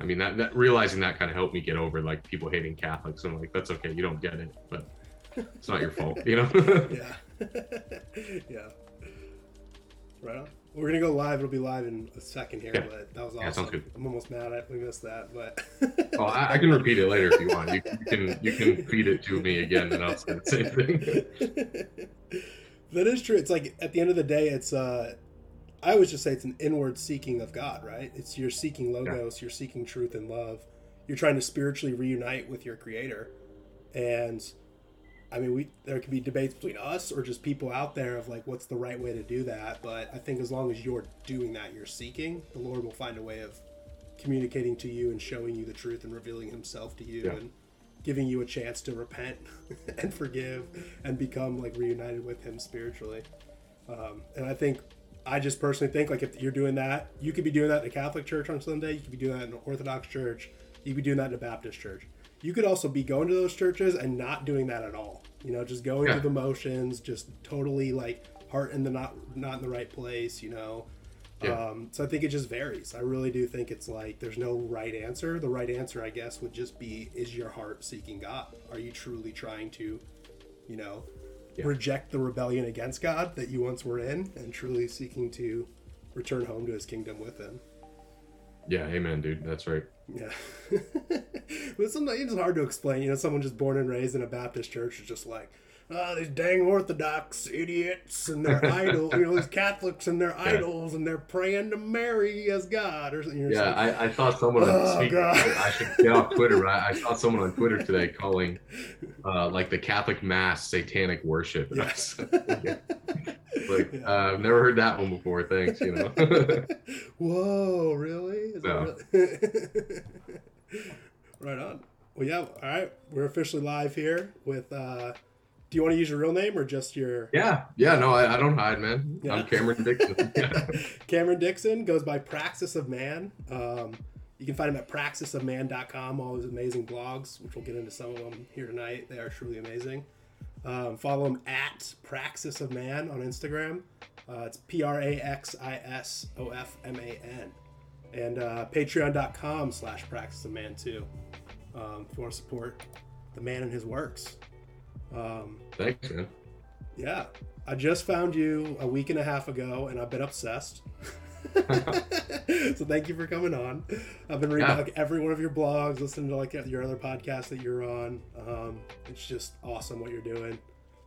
I mean, that, that realizing that kind of helped me get over like people hating Catholics. I'm like, that's okay, you don't get it, but it's not your fault, you know? yeah. yeah. Right on. We're gonna go live. It'll be live in a second here, Yeah. but that was awesome. Yeah. I'm almost mad at we missed that, but oh, I, I can repeat it later if you want. You, you can you can feed it to me again, and I'll say the same thing. that is true. It's like at the end of the day, it's uh, I always just say it's an inward seeking of God, right? It's you're seeking logos, you're seeking truth and love. You're trying to spiritually reunite with your Creator, and I mean, we there could be debates between us or just people out there of like what's the right way to do that. But I think as long as you're doing that, you're seeking, the Lord will find a way of communicating to you and showing you the truth and revealing Himself to you Yeah. and giving you a chance to repent and forgive and become like reunited with Him spiritually. Um, and I think I just personally think like if you're doing that, you could be doing that in a Catholic church on Sunday, you could be doing that in an Orthodox church, you could be doing that in a Baptist church. You could also be going to those churches and not doing that at all. You know, just going Yeah. through the motions, just totally like heart in the not not in the right place. You know. Yeah. Um, so I think it just varies. I really do think it's like there's no right answer. The right answer, I guess, would just be: Is your heart seeking God? Are you truly trying to, you know, Yeah. reject the rebellion against God that you once were in, and truly seeking to return home to His kingdom with Him? Yeah, amen, dude. That's right. Yeah. but sometimes it's hard to explain. You know, someone just born and raised in a Baptist church is just like, oh, these dang Orthodox idiots and their idols, you know, these Catholics and their idols, and they're praying to Mary as God or something. Yeah, like, I, I saw someone. Oh, speaking God. I should get off Twitter. But I, I saw someone on Twitter today calling, uh, like the Catholic Mass satanic worship. And I was like, uh, I've never heard that one before. Thanks, you know. Whoa, really? Is No. really- right on. Well, yeah. All right, we're officially live here with. uh Do you want to use your real name or just your? yeah, yeah. No, I, I don't hide, man. Yeah. I'm Cameron Dixon. Yeah. Cameron Dixon goes by Praxis of Man. Um, you can find him at praxisofman.com, all his amazing blogs, which we'll get into some of them here tonight. They are truly amazing. Um, follow him at Praxis of Man on Instagram. Uh, it's P R A X I S O F M A N. And uh, patreon.com slash Praxis of Man, too, um, if you want to support the man and his works. Um, Thanks, man. yeah, I just found you a week and a half ago, and I've been obsessed. so thank you for coming on. I've been reading Yeah. like every one of your blogs, listening to like your other podcasts that you're on. Um, it's just awesome what you're doing,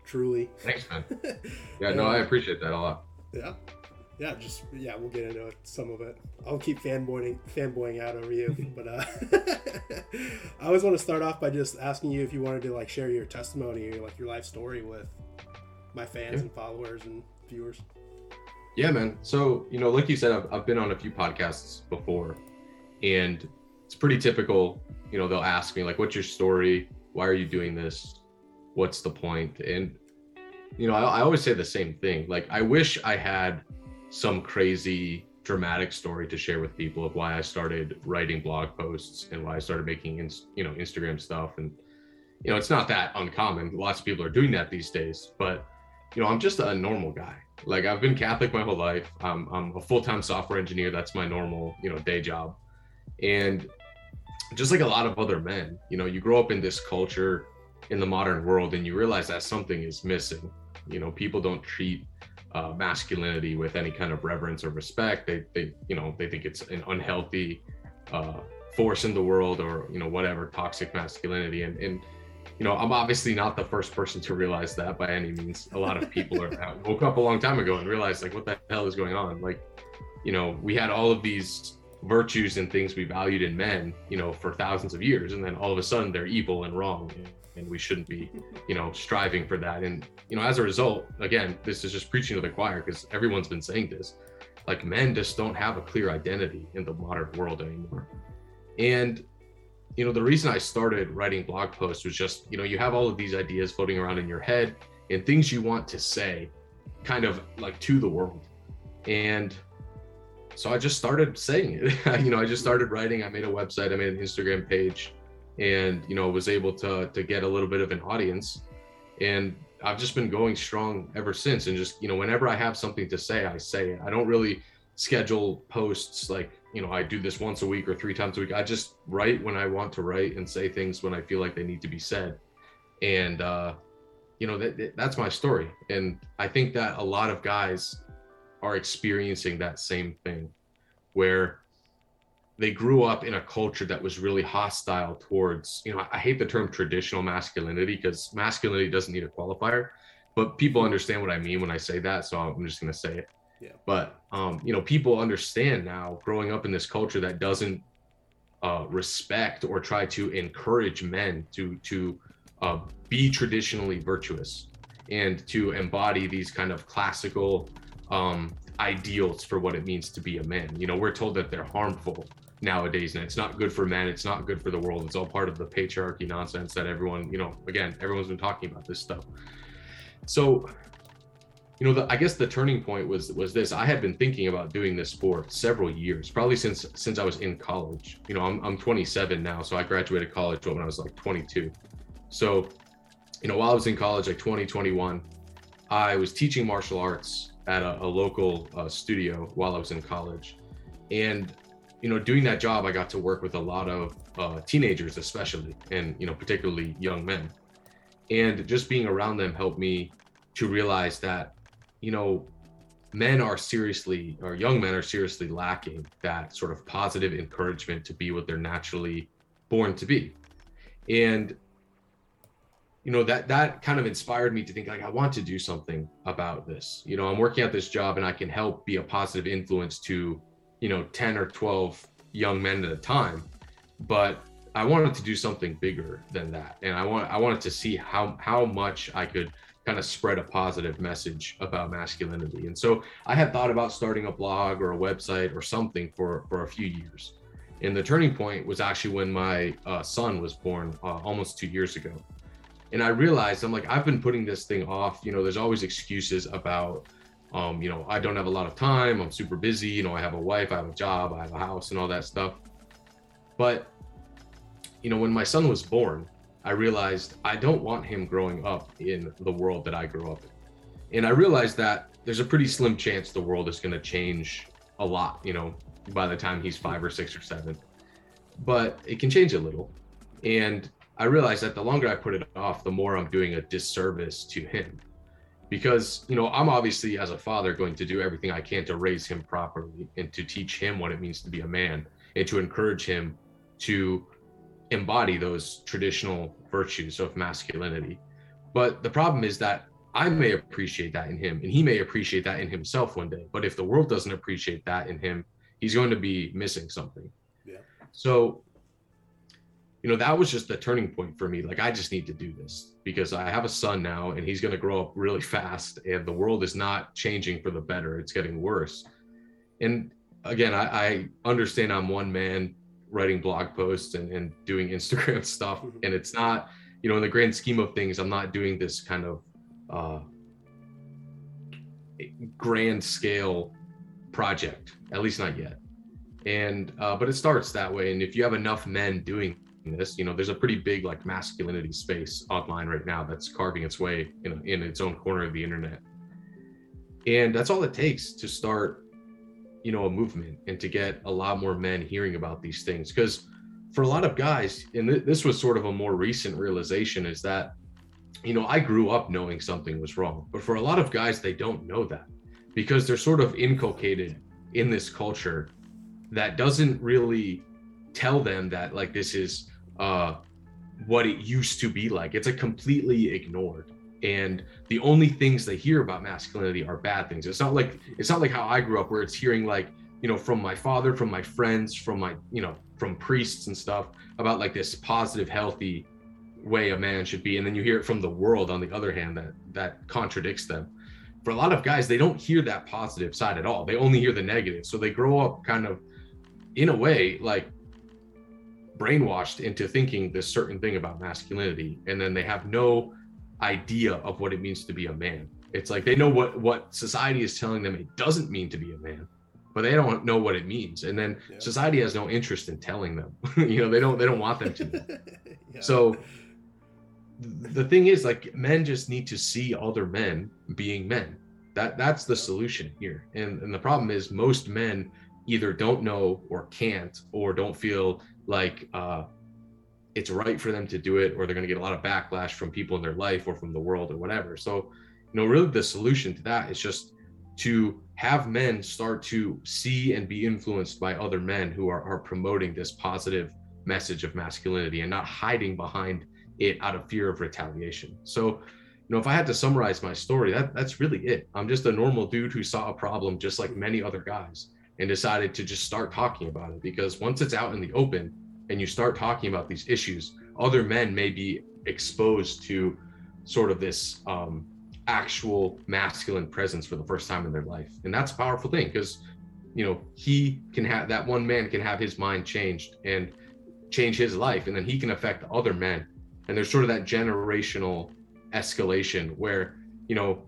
truly. Thanks, man. Yeah, no, I appreciate that a lot. Yeah, yeah, just yeah, we'll get into it, some of it. I'll keep fanboying fanboying out over you, but uh, I always want to start off by just asking you if you wanted to like share your testimony or like your life story with my fans Yeah. and followers and viewers. Yeah, man. So, you know, like you said, I've, I've been on a few podcasts before, and it's pretty typical. You know, they'll ask me, like, what's your story? Why are you doing this? What's the point? And, you know, I, I always say the same thing. Like, I wish I had some crazy dramatic story to share with people of why I started writing blog posts and why I started making, you know, Instagram stuff. And, you know, it's not that uncommon. Lots of people are doing that these days, but, you know, I'm just a normal guy like I've been Catholic my whole life. Um, I'm a full-time software engineer. That's my normal, you know, day job. And just like a lot of other men, you know, you grow up in this culture in the modern world and you realize that something is missing. You know, people don't treat uh, masculinity with any kind of reverence or respect. They, they, you know, they think it's an unhealthy uh, force in the world or, you know, whatever toxic masculinity. And, and you know, I'm obviously not the first person to realize that by any means. A lot of people are woke up a long time ago and realized like, what the hell is going on? Like, you know, we had all of these virtues and things we valued in men, you know, for thousands of years, and then all of a sudden they're evil and wrong, and we shouldn't be, you know, striving for that. And you know, as a result, again, this is just preaching to the choir because everyone's been saying this. Like men just don't have a clear identity in the modern world anymore. And you know, the reason I started writing blog posts was just, you know, you have all of these ideas floating around in your head and things you want to say kind of like to the world. And so I just started saying it. you know, I just started writing. I made a website, I made an Instagram page, and you know, was able to to get a little bit of an audience. And I've just been going strong ever since. And just, you know, whenever I have something to say, I say it. I don't really schedule posts like you know, I do this once a week or three times a week. I just write when I want to write and say things when I feel like they need to be said. And, uh, you know, that, that's my story. And I think that a lot of guys are experiencing that same thing where they grew up in a culture that was really hostile towards, you know, I hate the term traditional masculinity because masculinity doesn't need a qualifier, but people understand what I mean when I say that. So I'm just going to say it yeah. But um, you know, people understand now, growing up in this culture that doesn't uh, respect or try to encourage men to to uh, be traditionally virtuous and to embody these kind of classical um, ideals for what it means to be a man. You know, we're told that they're harmful nowadays and it's not good for men it's not good for the world it's all part of the patriarchy nonsense that everyone you know again everyone's been talking about this stuff so you know, the, I guess the turning point was was this. I had been thinking about doing this for several years, probably since since I was in college. You know, I'm I'm 27 now, so I graduated college when I was like 22. So, you know, while I was in college, like 2021, I was teaching martial arts at a, a local uh, studio while I was in college, and you know, doing that job, I got to work with a lot of uh, teenagers, especially, and you know, particularly young men, and just being around them helped me to realize that you know, men are seriously, or young men are seriously lacking that sort of positive encouragement to be what they're naturally born to be. And you know that that kind of inspired me to think like I want to do something about this. You know, I'm working at this job and I can help be a positive influence to, you know, 10 or 12 young men at a time. But I wanted to do something bigger than that. And I want I wanted to see how how much I could kind of spread a positive message about masculinity. And so I had thought about starting a blog or a website or something for for a few years. And the turning point was actually when my uh, son was born uh, almost two years ago. And I realized I'm like I've been putting this thing off. You know, there's always excuses about. Um, you know, I don't have a lot of time. I'm super busy. You know, I have a wife, I have a job, I have a house, and all that stuff. But, you know, when my son was born, I realized I don't want him growing up in the world that I grew up in. And I realized that there's a pretty slim chance the world is going to change a lot, you know, by the time he's five or six or seven. But it can change a little. And I realized that the longer I put it off, the more I'm doing a disservice to him. Because, you know, I'm obviously, as a father, going to do everything I can to raise him properly and to teach him what it means to be a man and to encourage him to embody those traditional virtues of masculinity. But the problem is that I may appreciate that in him and he may appreciate that in himself one day. But if the world doesn't appreciate that in him, he's going to be missing something. Yeah. So, you know, that was just the turning point for me. Like, I just need to do this because I have a son now and he's going to grow up really fast and the world is not changing for the better. It's getting worse. And again, I, I understand I'm one man writing blog posts and, and doing Instagram stuff. Mm-hmm. And it's not, you know, in the grand scheme of things, I'm not doing this kind of uh, grand scale project, at least not yet. And, uh, but it starts that way. And if you have enough men doing this, you know, there's a pretty big like masculinity space online right now that's carving its way in, in its own corner of the internet. And that's all it takes to start you know a movement and to get a lot more men hearing about these things because for a lot of guys and th- this was sort of a more recent realization is that you know i grew up knowing something was wrong but for a lot of guys they don't know that because they're sort of inculcated in this culture that doesn't really tell them that like this is uh what it used to be like. It's a completely ignored. And the only things they hear about masculinity are bad things. It's not like it's not like how i grew up where it's hearing like you know from my father from my friends from my you know from priests and stuff about like this positive healthy way a man should be. And then you hear it from the world on the other hand that that contradicts them. For a lot of guys they don't hear that positive side at all. They only hear the negative. So they grow up kind of in a way like brainwashed into thinking this certain thing about masculinity and then they have no idea of what it means to be a man. It's like they know what what society is telling them it doesn't mean to be a man, but they don't know what it means. And then yeah. society has no interest in telling them. you know, they don't they don't want them to. yeah. So the thing is like men just need to see other men being men. That that's the solution here. And and the problem is most men either don't know or can't or don't feel like uh, it's right for them to do it or they're going to get a lot of backlash from people in their life or from the world or whatever. So you know really the solution to that is just to have men start to see and be influenced by other men who are, are promoting this positive message of masculinity and not hiding behind it out of fear of retaliation. So you know if i had to summarize my story that that's really it. I'm just a normal dude who saw a problem just like many other guys and decided to just start talking about it because once it's out in the open and you start talking about these issues, other men may be exposed to sort of this um, actual masculine presence for the first time in their life. And that's a powerful thing because, you know, he can have that one man can have his mind changed and change his life, and then he can affect other men. And there's sort of that generational escalation where, you know,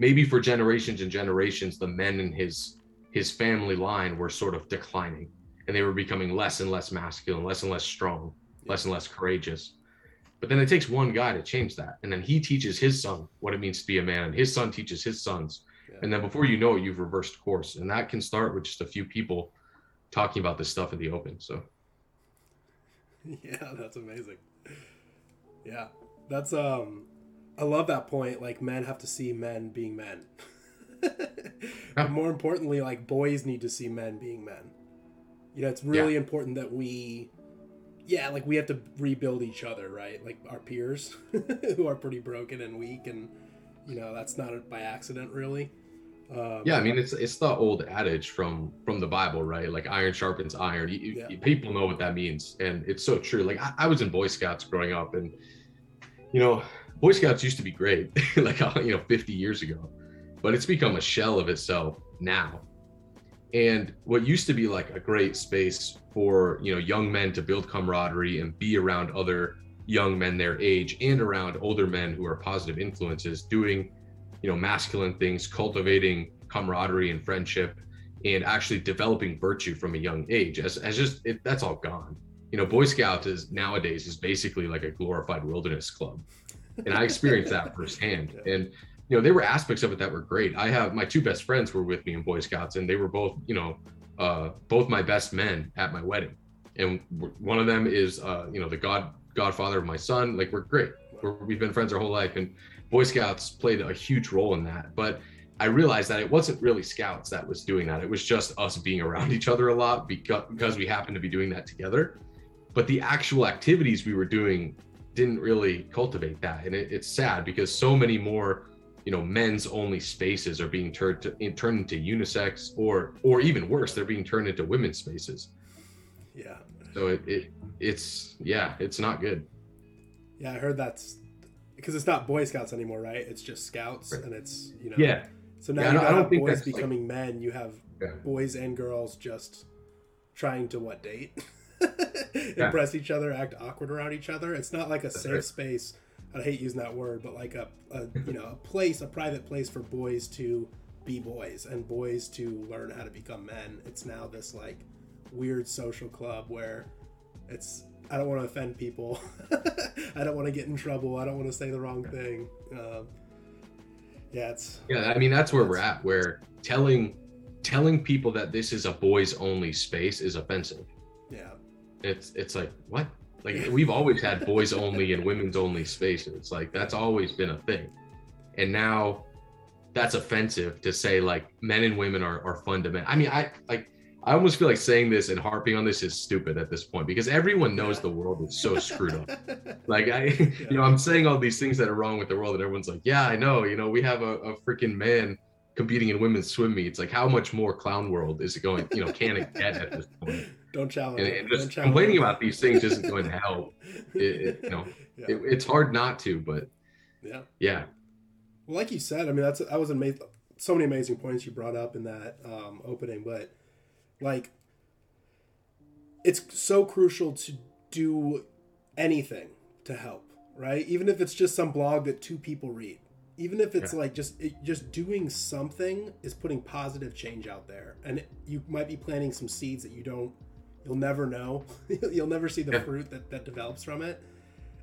maybe for generations and generations, the men in his his family line were sort of declining and they were becoming less and less masculine, less and less strong, less and less courageous. But then it takes one guy to change that. And then he teaches his son what it means to be a man. And his son teaches his sons. Yeah. And then before you know it, you've reversed course. And that can start with just a few people talking about this stuff in the open. So Yeah, that's amazing. Yeah. That's um I love that point. Like men have to see men being men. but more importantly, like boys need to see men being men. You know, it's really yeah. important that we, yeah, like we have to rebuild each other, right? Like our peers who are pretty broken and weak, and you know that's not by accident, really. Um, yeah, I mean it's it's the old adage from from the Bible, right? Like iron sharpens iron. You, yeah. you, people know what that means, and it's so true. Like I, I was in Boy Scouts growing up, and you know, Boy Scouts used to be great, like you know, 50 years ago but it's become a shell of itself now. And what used to be like a great space for, you know, young men to build camaraderie and be around other young men their age and around older men who are positive influences doing, you know, masculine things, cultivating camaraderie and friendship and actually developing virtue from a young age as, as just it, that's all gone. You know boy scout is nowadays is basically like a glorified wilderness club. And i experienced that firsthand. And you know, there were aspects of it that were great. I have my two best friends were with me in Boy Scouts, and they were both, you know, uh, both my best men at my wedding. And one of them is, uh, you know, the god godfather of my son. Like we're great. We're, we've been friends our whole life, and Boy Scouts played a huge role in that. But I realized that it wasn't really Scouts that was doing that. It was just us being around each other a lot because because we happened to be doing that together. But the actual activities we were doing didn't really cultivate that, and it, it's sad because so many more you know men's only spaces are being turned to, turned into unisex or or even worse they're being turned into women's spaces. Yeah. So it, it it's yeah it's not good. Yeah i heard that's because it's not boy scouts anymore right? It's just scouts and it's you know. Yeah. So now yeah, you don't, have boys becoming like, men. You have yeah. boys and girls just trying to what date? Impress yeah. each other act awkward around each other? It's not like a that's safe right. space I hate using that word, but like a, a you know a place, a private place for boys to be boys and boys to learn how to become men. It's now this like weird social club where it's I don't want to offend people. I don't want to get in trouble. I don't want to say the wrong thing. Um, yeah, it's yeah. I mean, that's where we're at. Where telling telling people that this is a boys only space is offensive. Yeah, it's it's like what like we've always had boys only and women's only spaces. Like that's always been a thing. And now that's offensive to say like men and women are, are fundamental. I mean, I like I almost feel like saying this and harping on this is stupid at this point because everyone knows the world is so screwed up. like I, you know, I'm saying all these things that are wrong with the world, and everyone's like, "Yeah, I know." You know, we have a, a freaking man competing in women's swim meets. Like, how much more clown world is it going? You know, can it get at this point? Don't challenge. And, and just challenge complaining about these things isn't going to help. It, it, you know, yeah. it, it's hard not to, but yeah, yeah. Well, like you said, I mean, that's that was amazing. So many amazing points you brought up in that um, opening, but like, it's so crucial to do anything to help, right? Even if it's just some blog that two people read even if it's yeah. like just it, just doing something is putting positive change out there and it, you might be planting some seeds that you don't you'll never know you'll never see the yeah. fruit that, that develops from it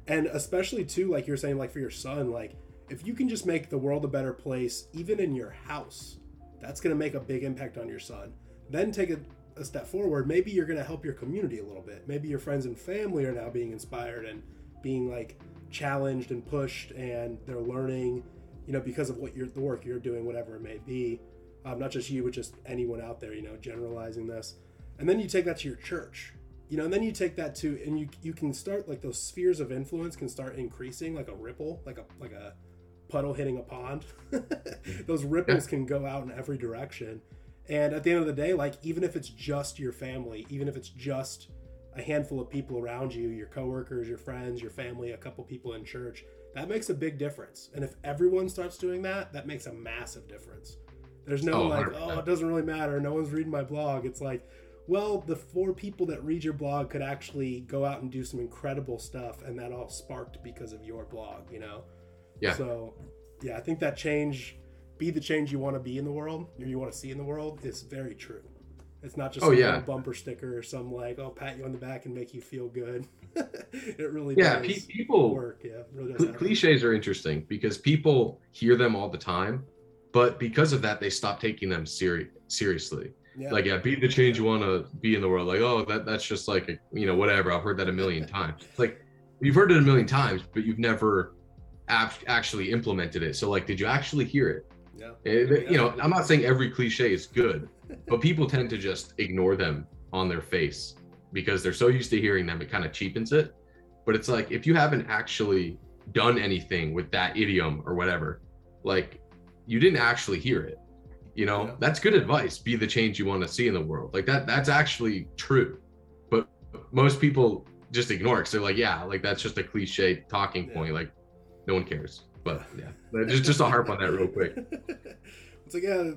and especially too like you're saying like for your son like if you can just make the world a better place even in your house that's going to make a big impact on your son then take a, a step forward. Maybe you're going to help your community a little bit. Maybe your friends and family are now being inspired and being like challenged and pushed, and they're learning, you know, because of what you're the work you're doing, whatever it may be. Um, not just you, but just anyone out there, you know, generalizing this. And then you take that to your church, you know, and then you take that to, and you you can start like those spheres of influence can start increasing like a ripple, like a like a puddle hitting a pond. those ripples yeah. can go out in every direction. And at the end of the day, like even if it's just your family, even if it's just a handful of people around you, your coworkers, your friends, your family, a couple people in church, that makes a big difference. And if everyone starts doing that, that makes a massive difference. There's no oh, like, 100%. oh, it doesn't really matter. No one's reading my blog. It's like, well, the four people that read your blog could actually go out and do some incredible stuff, and that all sparked because of your blog, you know? Yeah. So, yeah, I think that change, be the change you want to be in the world, or you want to see in the world, is very true. It's not just oh, yeah. bumper sticker or some like, oh, pat you on the back and make you feel good. it really yeah, does people work. Yeah, really cl- cliches are interesting because people hear them all the time, but because of that, they stop taking them seri- seriously. Yeah. Like, yeah, be the change you want to be in the world. Like, oh, that that's just like, a, you know, whatever. I've heard that a million times. It's like you've heard it a million times, but you've never actually implemented it. So, like, did you actually hear it? Yeah. It, eh, you know, I'm not saying every cliche is good, but people tend to just ignore them on their face because they're so used to hearing them, it kind of cheapens it. But it's like if you haven't actually done anything with that idiom or whatever, like you didn't actually hear it. You know, yeah. that's good advice. Be the change you want to see in the world. Like that, that's actually true. But most people just ignore it because they're like, yeah, like that's just a cliche talking yeah. point. Like no one cares. But yeah, just just to harp on that real quick. It's like yeah,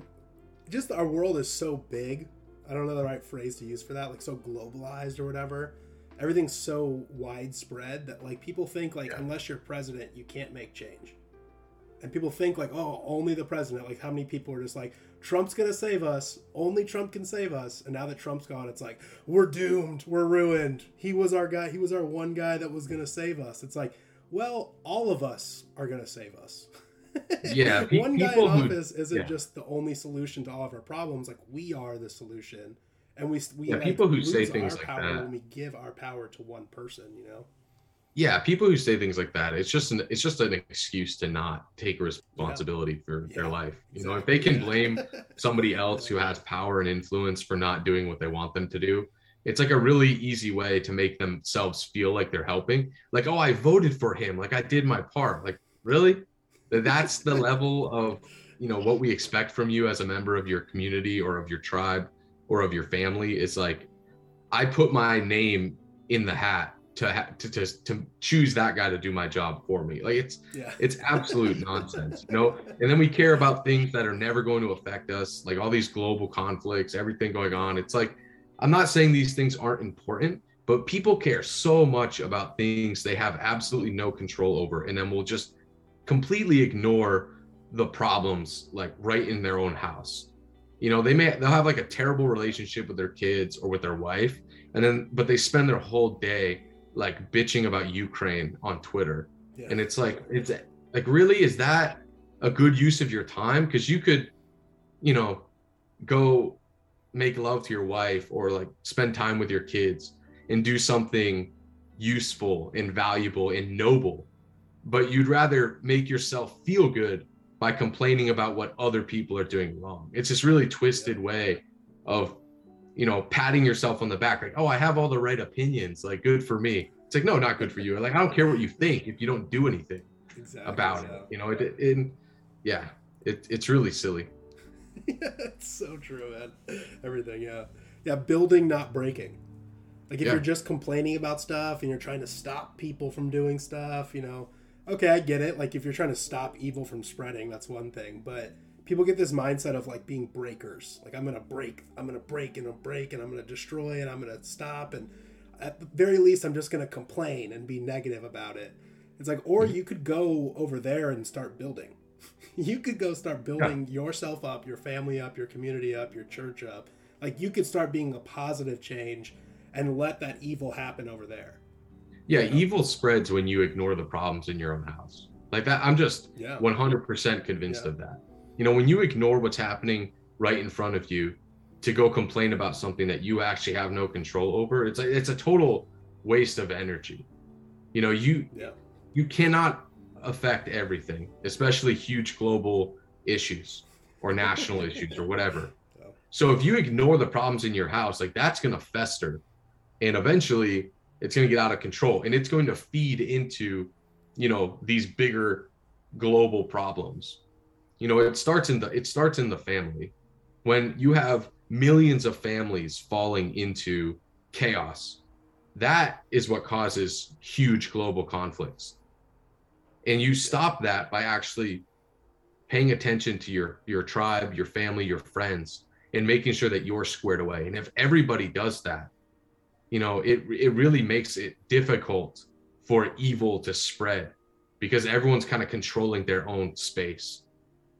just our world is so big. I don't know the right phrase to use for that. Like so globalized or whatever. Everything's so widespread that like people think like yeah. unless you're president, you can't make change and people think like oh only the president. Like how many people are just like trump's gonna save us. Only trump can save us. And now that trump's gone it's like we're doomed. We're ruined. He was our guy. He was our one guy that was gonna save us. It's like well all of us are gonna save us. Yeah one guy in office who, isn't yeah. just the only solution to all of our problems. Like we are the solution. And we we yeah, like, people who say things like that. when we give our power to one person you know yeah people who say things like that it's just an it's just an excuse to not take responsibility yeah. for yeah, their life. You exactly. know if they can blame somebody else who has power and influence for not doing what they want them to do it's like a really easy way to make themselves feel like they're helping. Like oh i voted for him. Like i did my part. Like really? That's the level of you know what we expect from you as a member of your community or of your tribe or of your family is like i put my name in the hat to, ha- to to to choose that guy to do my job for me. Like it's yeah. it's absolute nonsense, you know. And then we care about things that are never going to affect us, like all these global conflicts, everything going on. It's like I'm not saying these things aren't important, but people care so much about things they have absolutely no control over, and then we'll just completely ignore the problems like right in their own house. You know, they may they'll have like a terrible relationship with their kids or with their wife, and then but they spend their whole day like bitching about Ukraine on Twitter. Yeah. And it's like it's like really is that a good use of your time because you could you know go make love to your wife or like spend time with your kids and do something useful and valuable and noble but you'd rather make yourself feel good by complaining about what other people are doing wrong it's this really twisted way of you know, patting yourself on the back, like, oh, I have all the right opinions, like, good for me. It's like, no, not good for you. Like, I don't care what you think if you don't do anything exactly, about so. it. You know, it, it, yeah, it, it's really silly. yeah, it's so true, man. Everything, yeah. Yeah, building, not breaking. Like, if yeah. you're just complaining about stuff and you're trying to stop people from doing stuff, you know, okay, I get it. Like, if you're trying to stop evil from spreading, that's one thing. But people get this mindset of like being breakers. Like I'm gonna break, I'm gonna break and i break and I'm gonna destroy and I'm gonna stop and at the very least I'm just gonna complain and be negative about it. It's like, or you could go over there and start building. you could go start building yeah. yourself up, your family up, your community up, your church up. Like you could start being a positive change and let that evil happen over there. Yeah, you know? evil spreads when you ignore the problems in your own house. Like that, I'm just yeah. 100% convinced yeah. of that you know when you ignore what's happening right in front of you to go complain about something that you actually have no control over it's a, it's a total waste of energy. You know you Yeah. you cannot affect everything especially huge global issues or national issues or whatever. So, so if you ignore the problems in your house like that's going to fester and eventually it's going to get out of control and it's going to feed into you know these bigger global problems you know it starts in the it starts in the family. When you have millions of families falling into chaos that is what causes huge global conflicts. And you stop that by actually paying attention to your your tribe your family your friends and making sure that you're squared away. And if everybody does that you know it it really makes it difficult for evil to spread because everyone's kind of controlling their own space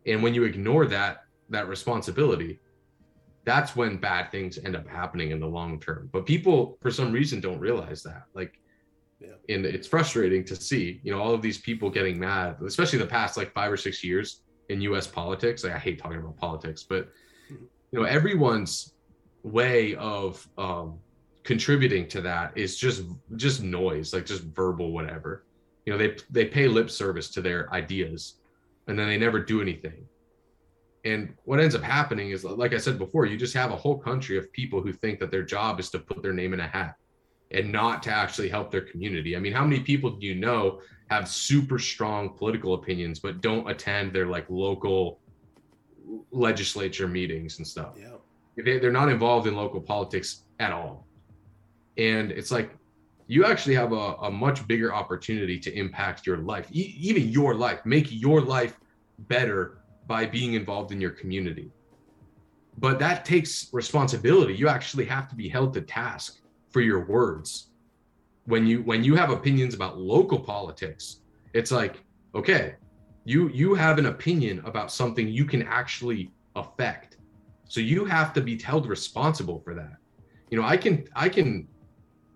and when you ignore that that responsibility that's when bad things end up happening in the long term. But people for some reason don't realize that. Like Yeah. and it's frustrating to see you know all of these people getting mad especially the past like five or six years in us politics. Like i hate talking about politics but you know everyone's way of um contributing to that is just just noise like just verbal whatever. You know they they pay lip service to their ideas and then they never do anything. And what ends up happening is like i said before you just have a whole country of people who think that their job is to put their name in a hat and not to actually help their community. I mean how many people do you know have super strong political opinions but don't attend their like local legislature meetings and stuff? Yeah. they, they're not involved in local politics at all. And it's like you actually have a, a much bigger opportunity to impact your life e- even your life make your life better by being involved in your community. But that takes responsibility. You actually have to be held to task for your words. When you when you have opinions about local politics it's like okay you you have an opinion about something you can actually affect. So you have to be held responsible for that. You know i can i can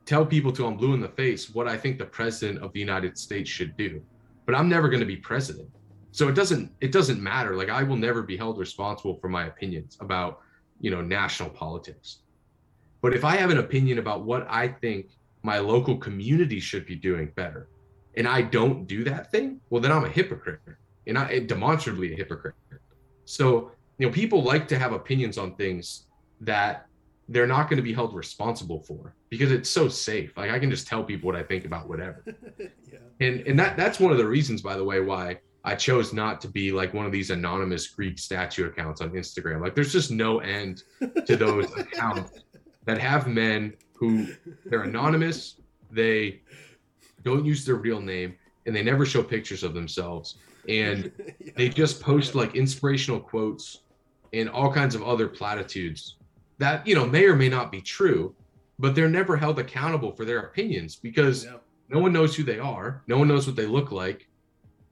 tell people till i'm blue in the face what i think the president of the united states should do but i'm never going to be president. So it doesn't it doesn't matter. Like i will never be held responsible for my opinions about you know national politics. But if i have an opinion about what i think my local community should be doing better and i don't do that thing well then i'm a hypocrite and i demonstrably a hypocrite. So you know people like to have opinions on things that they're not going to be held responsible for because it's so safe like i can just tell people what i think about whatever yeah. and and that that's one of the reasons by the way why i chose not to be like one of these anonymous greek statue accounts on instagram like there's just no end to those accounts that have men who they're anonymous they don't use their real name and they never show pictures of themselves and Yeah. they just post like inspirational quotes and all kinds of other platitudes that you know may or may not be true but they're never held accountable for their opinions because Yeah. no one knows who they are. No one knows what they look like.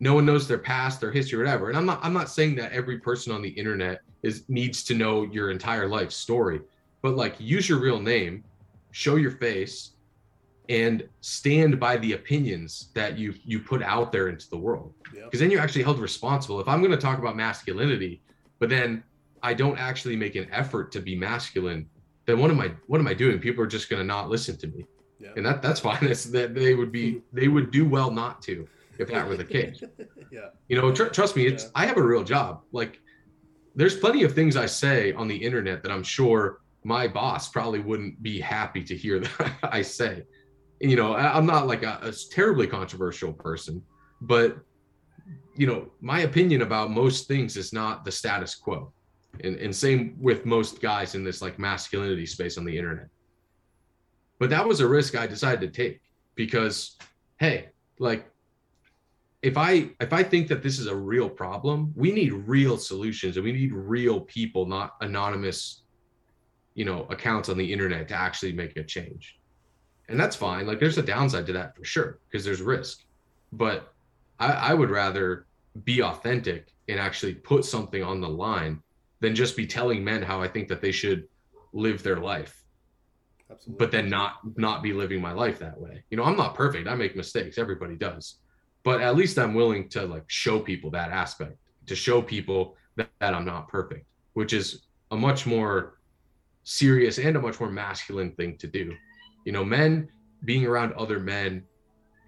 No one knows their past their history whatever. And i'm not i'm not saying that every person on the internet is needs to know your entire life story but like use your real name show your face and stand by the opinions that you you put out there into the world. Because then you're actually held responsible. If i'm going to talk about masculinity but then i don't actually make an effort to be masculine then what am i what am i doing? People are just going to not listen to me. Yeah. and that that's fine. It's that they would be they would do well not to if that were the case. Yeah. you know tr- trust me it's Yeah. i have a real job. Like there's plenty of things i say on the internet that i'm sure my boss probably wouldn't be happy to hear that i say. You know I, i'm not like a, a terribly controversial person but you know my opinion about most things is not the status quo and, and same with most guys in this like masculinity space on the internet. But that was a risk i decided to take because hey like if i if i think that this is a real problem we need real solutions and we need real people not anonymous you know accounts on the internet to actually make a change. And that's fine. Like there's a downside to that for sure because there's risk. But I, I would rather be authentic and actually put something on the line than just be telling men how i think that they should live their life Absolutely. but then not not be living my life that way you know i'm not perfect i make mistakes everybody does but at least i'm willing to like show people that aspect to show people that, that i'm not perfect which is a much more serious and a much more masculine thing to do. You know, men being around other men,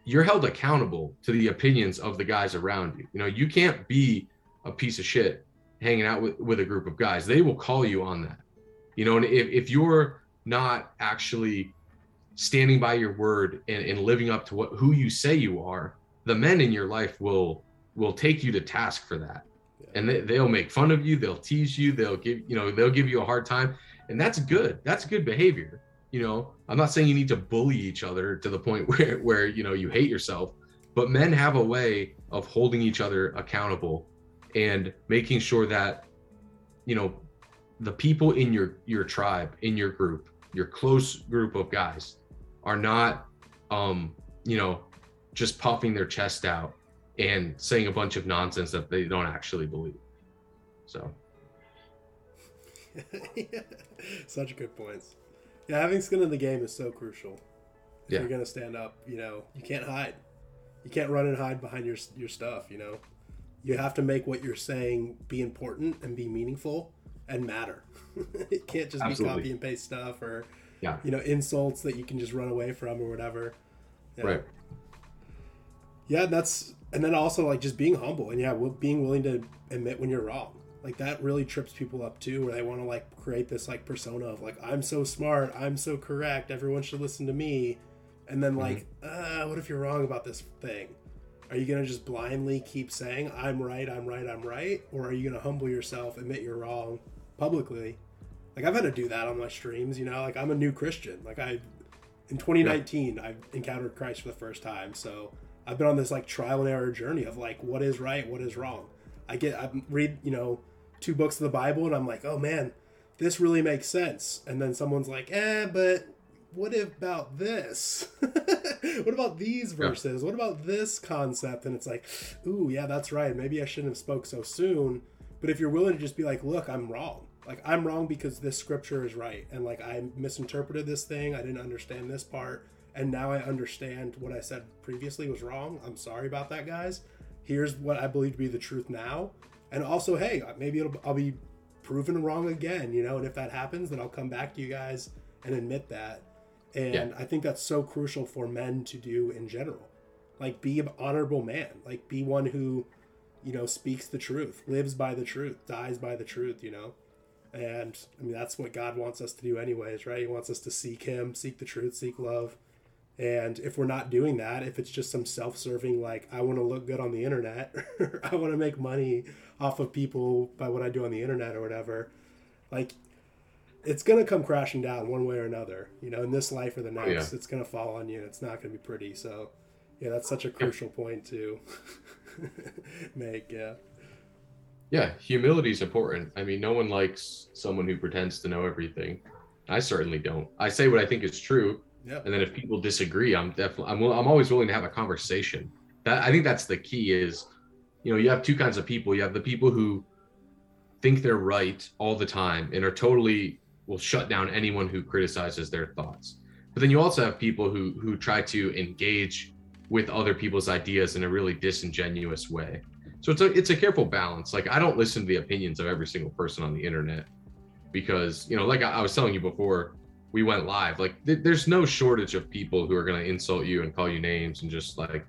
you're held accountable to the opinions of the guys around you. You know, you can't be a piece of shit hanging out with, with a group of guys. They will call you on that. You know, and if, if you're not actually standing by your word and, and living up to what who you say you are, the men in your life will will take you to task for that. And they, they'll make fun of you, they'll tease you, they'll give, you know, they'll give you a hard time. And that's good. That's good behavior. You know, I'm not saying you need to bully each other to the point where where you know you hate yourself, but men have a way of holding each other accountable and making sure that you know the people in your your tribe in your group your close group of guys are not um you know just puffing their chest out and saying a bunch of nonsense that they don't actually believe. So. Such good points. Yeah having skin in the game is so crucial. If Yeah. you're gonna stand up you know you can't hide. You can't run and hide behind your your stuff you know you have to make what you're saying be important and be meaningful and matter. It can't just Absolutely. be copy and paste stuff or Yeah. you know insults that you can just run away from or whatever. Yeah. right. Yeah that's and then also like just being humble and yeah being willing to admit when you're wrong. Like that really trips people up too where they want to like create this like persona of like i'm so smart i'm so correct everyone should listen to me. And then like uh what if you're wrong about this thing are you gonna just blindly keep saying i'm right i'm right i'm right or are you gonna humble yourself admit you're wrong publicly? Like i've had to do that on my streams you know? Like i'm a new christian. Like i in 2019 i encountered christ for the first time. So i've been on this like trial and error journey of like what is right what is wrong? I get i read you know two books of the bible and i'm like oh man this really makes sense. And then someone's like eh but what about this? What about these Yeah. verses? What about this concept? And it's like ooh yeah that's right. Maybe i shouldn't have spoke so soon. But if you're willing to just be like look i'm wrong. Like i'm wrong because this scripture is right. And like i misinterpreted this thing. I didn't understand this part. And now i understand what i said previously was wrong. I'm sorry about that guys. Here's what i believe to be the truth now. And also hey maybe it'll i'll be proven wrong again you know? And if that happens then i'll come back to you guys and admit that and Yeah. i think that's so crucial for men to do in general. Like be an honorable man. Like be one who you know speaks the truth lives by the truth dies by the truth you know? And i mean that's what god wants us to do anyways right? He wants us to seek him seek the truth seek love. And if we're not doing that if it's just some self-serving like i want to look good on the internet i want to make money off of people by what i do on the internet or whatever like it's gonna come crashing down one way or another you know in this life or the oh, next yeah. it's gonna fall on you and it's not gonna be pretty. So yeah that's such a crucial point to make yeah. Yeah humility is important. I mean no one likes someone who pretends to know everything. I certainly don't. I say what i think is true yeah and then if people disagree i'm definitely i'm, I'm always willing to have a conversation. That i think that's the key is you know you have two kinds of people. You have the people who think they're right all the time and are totally will shut down anyone who criticizes their thoughts. But then you also have people who who try to engage with other people's ideas in a really disingenuous way. So it's a it's a careful balance. Like i don't listen to the opinions of every single person on the internet because you know like i, I was telling you before we went live. Like th- there's no shortage of people who are going to insult you and call you names and just like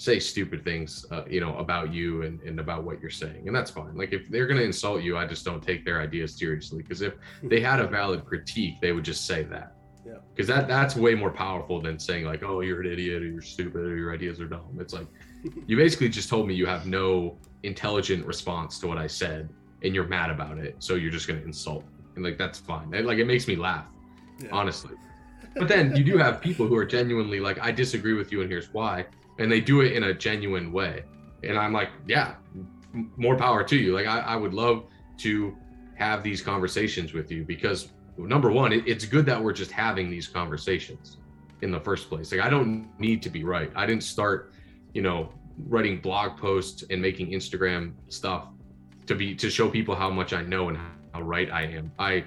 say stupid things uh, you know about you and, and about what you're saying and that's fine. Like if they're going to insult you i just don't take their ideas seriously because if they had a valid critique they would just say that. Yeah. because that that's way more powerful than saying like oh you're an idiot or you're stupid or your ideas are dumb. It's like you basically just told me you have no intelligent response to what i said and you're mad about it so you're just going to insult and like that's fine. And, like it makes me laugh yeah. honestly. But then you do have people who are genuinely like, I disagree with you, and here's why, and they do it in a genuine way. And I'm like, yeah, m- more power to you. Like, I, I would love to have these conversations with you because number one, it, it's good that we're just having these conversations in the first place. Like, I don't need to be right. I didn't start, you know, writing blog posts and making Instagram stuff to be to show people how much I know and how right I am. I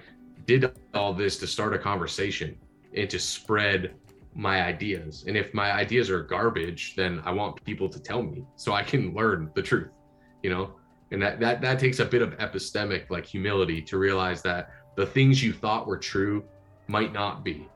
did all this to start a conversation and to spread my ideas. And if my ideas are garbage, then I want people to tell me so I can learn the truth, you know? And that that that takes a bit of epistemic like humility to realize that the things you thought were true might not be.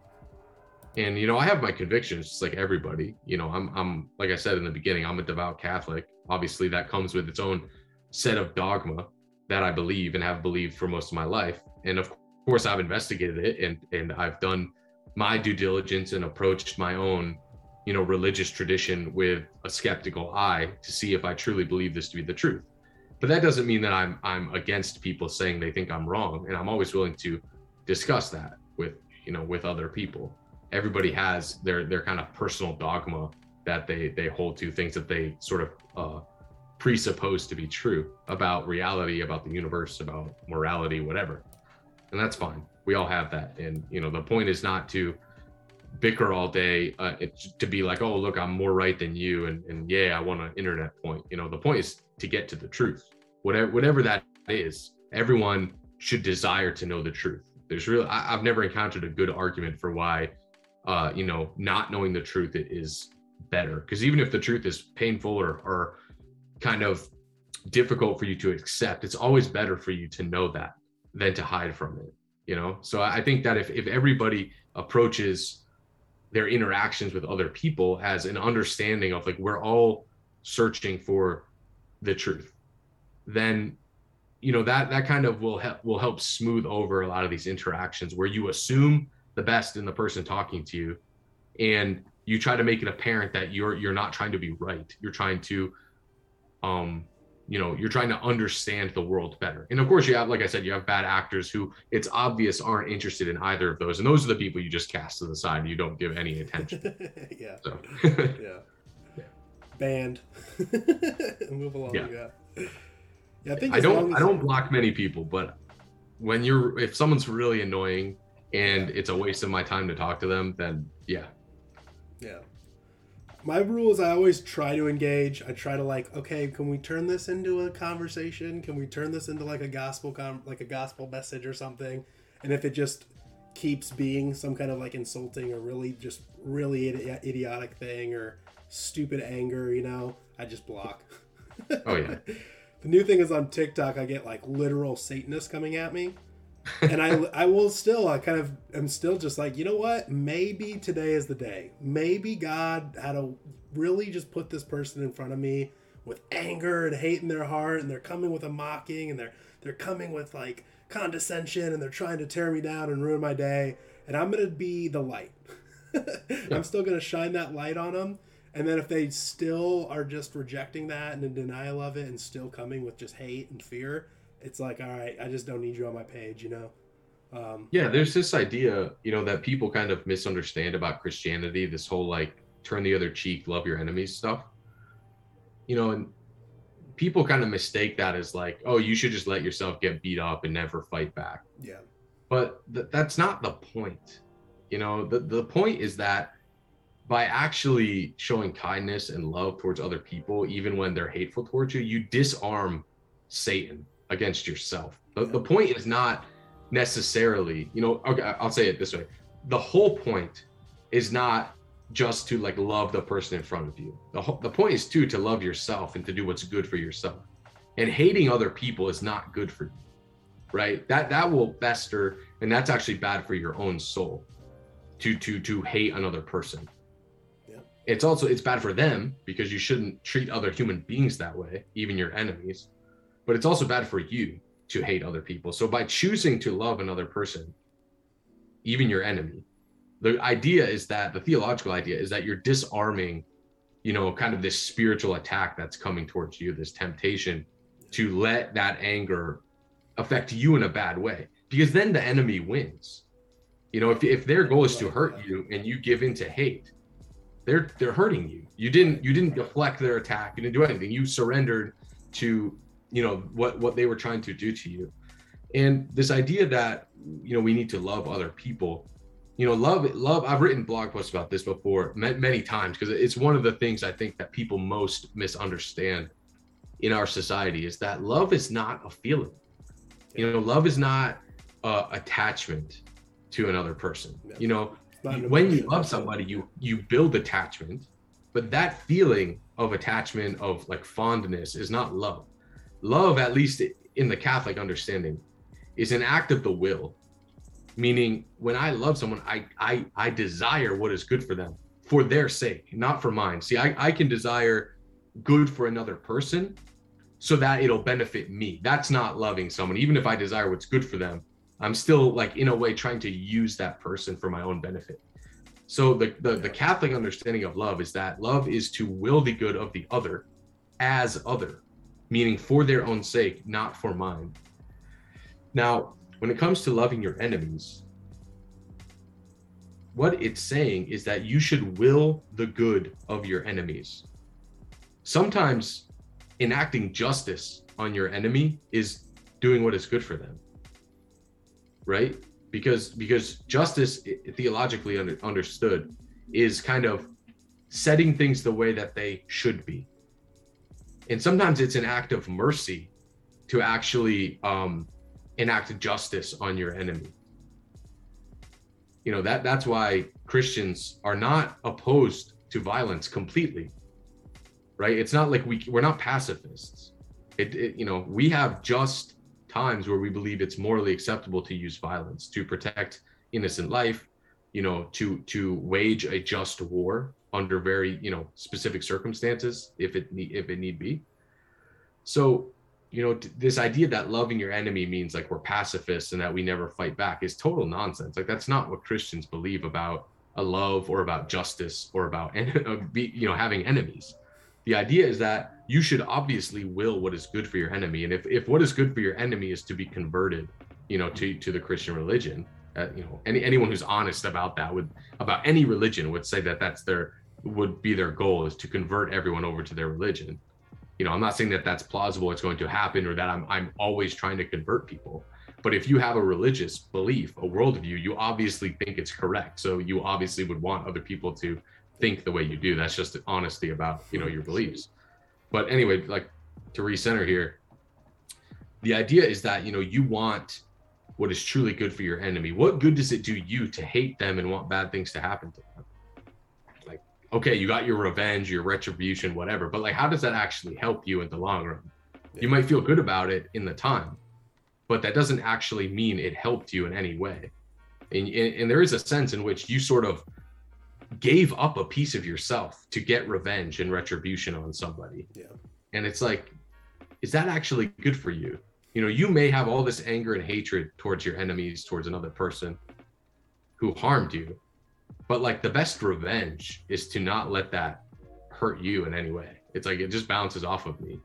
And you know, I have my convictions just like everybody. You know, I'm I'm like I said in the beginning, I'm a devout Catholic. Obviously that comes with its own set of dogma that I believe and have believed for most of my life. And of course I've investigated it and and I've done my due diligence and approached my own you know religious tradition with a skeptical eye to see if I truly believe this to be the truth. But that doesn't mean that I'm I'm against people saying they think I'm wrong, and I'm always willing to discuss that with you know with other people. Everybody has their their kind of personal dogma that they they hold to things that they sort of uh, presuppose to be true about reality, about the universe, about morality, whatever, and that's fine. We all have that, and you know the point is not to bicker all day uh, to be like oh look i'm more right than you and, and yeah i want an internet point. You know the point is to get to the truth. Whatever whatever that is everyone should desire to know the truth. There's really I, have never encountered a good argument for why uh you know not knowing the truth is better. Because even if the truth is painful or or kind of difficult for you to accept it's always better for you to know that than to hide from it you know? So i think that if, if everybody approaches their interactions with other people as an understanding of like we're all searching for the truth then you know that that kind of will help will help smooth over a lot of these interactions where you assume the best in the person talking to you and you try to make it apparent that you're you're not trying to be right. You're trying to um you know you're trying to understand the world better. And of course you have like i said you have bad actors who it's obvious aren't interested in either of those. And those are the people you just cast to the side and you don't give any attention. Yeah. So. Yeah. Banned. Move along Yeah. yeah. Yeah i think i don't i don't block many people but when you're if someone's really annoying and it's a waste of my time to talk to them then yeah. Yeah. My rule is I always try to engage. I try to like, okay, can we turn this into a conversation? Can we turn this into like a gospel com- like a gospel message or something? And if it just keeps being some kind of like insulting or really just really idi- idiotic thing or stupid anger, you know, I just block. oh yeah The new thing is on TikTok, I get like literal Satanists coming at me. And I, I will still, I kind of am still just like, you know what? Maybe today is the day. Maybe God had to really just put this person in front of me with anger and hate in their heart, and they're coming with a mocking, and they're they're coming with like condescension, and they're trying to tear me down and ruin my day. And I'm gonna be the light. I'm still gonna shine that light on them. And then if they still are just rejecting that and in denial of it and still coming with just hate and fear, it's like, all right, I just don't need you on my page, you know? Um, Yeah, there's this idea, you know, that people kind of misunderstand about Christianity, this whole like turn the other cheek, love your enemies stuff. You know, and people kind of mistake that as like, oh, you should just let yourself get beat up and never fight back. yeah. But th- that's not the point. You know, the, the point is that by actually showing kindness and love towards other people, even when they're hateful towards you, you disarm Satan against yourself. The, the point is not necessarily, you know, okay, I'll say it this way. The whole point is not just to like love the person in front of you. The, whole, the point is too to love yourself and to do what's good for yourself. And hating other people is not good for you right that that will fester and that's actually bad for your own soul to to to hate another person Yeah. it's also it's bad for them because you shouldn't treat other human beings that way even your enemies but it's also bad for you to hate other people. So by choosing to love another person even your enemy the idea is that the theological idea is that you're disarming you know kind of this spiritual attack that's coming towards you this temptation to let that anger affect you in a bad way. Because then the enemy wins. You know if, if their goal is to hurt you and you give in to hate they're they're hurting you. You didn't you didn't deflect their attack. You didn't do anything. You surrendered to you know what what they were trying to do to you. And this idea that you know we need to love other people you know love love i've written blog posts about this before ma- many times because it's one of the things i think that people most misunderstand in our society is that love is not a feeling. You know love is not uh, attachment to another person. Yeah. you know It's not an when you love somebody you you build attachment but that feeling of attachment of like fondness is not love love at least in the catholic understanding is an act of the will meaning when I love someone, I I I desire what is good for them for their sake, not for mine. See, I, I can desire good for another person so that it'll benefit me. That's not loving someone. Even if I desire what's good for them, I'm still like in a way trying to use that person for my own benefit. So the, the the Catholic understanding of love is that love is to will the good of the other as other, meaning for their own sake, not for mine. Now, when it comes to loving your enemies, what it's saying is that you should will the good of your enemies. Sometimes enacting justice on your enemy is doing what is good for them. Right? Because because justice theologically under, understood is kind of setting things the way that they should be. And sometimes it's an act of mercy to actually um, enact justice on your enemy. You know that that's why christians are not opposed to violence completely right? It's not like we we're not pacifists. It, it, you know we have just times where we believe it's morally acceptable to use violence to protect innocent life you know to to wage a just war under very you know specific circumstances if it if it need be. So you know this idea that loving your enemy means like we're pacifists and that we never fight back is total nonsense. Like that's not what christians believe about a love or about justice or about you know having enemies. The idea is that you should obviously will what is good for your enemy. And if, if what is good for your enemy is to be converted you know to to the christian religion uh, you know any anyone who's honest about that would about any religion would say that that's their would be their goal is to convert everyone over to their religion. You know i'm not saying that that's plausible it's going to happen or that i'm, I'm always trying to convert people. But if you have a religious belief a worldview you obviously think it's correct. So you obviously would want other people to think the way you do. That's just honesty about you know your beliefs. But anyway like to recenter here the idea is that you know you want what is truly good for your enemy what good does it do you to hate them and want bad things to happen to them Like, okay, you got your revenge, your retribution, whatever, but like, how does that actually help you in the long run? Yeah. You might feel good about it in the time, but that doesn't actually mean it helped you in any way. And, and there is a sense in which you sort of gave up a piece of yourself to get revenge and retribution on somebody. Yeah. And it's like, is that actually good for you? You know, you may have all this anger and hatred towards your enemies, towards another person who harmed you, but like the best revenge is to not let that hurt you in any way. It's like it just bounces off of me.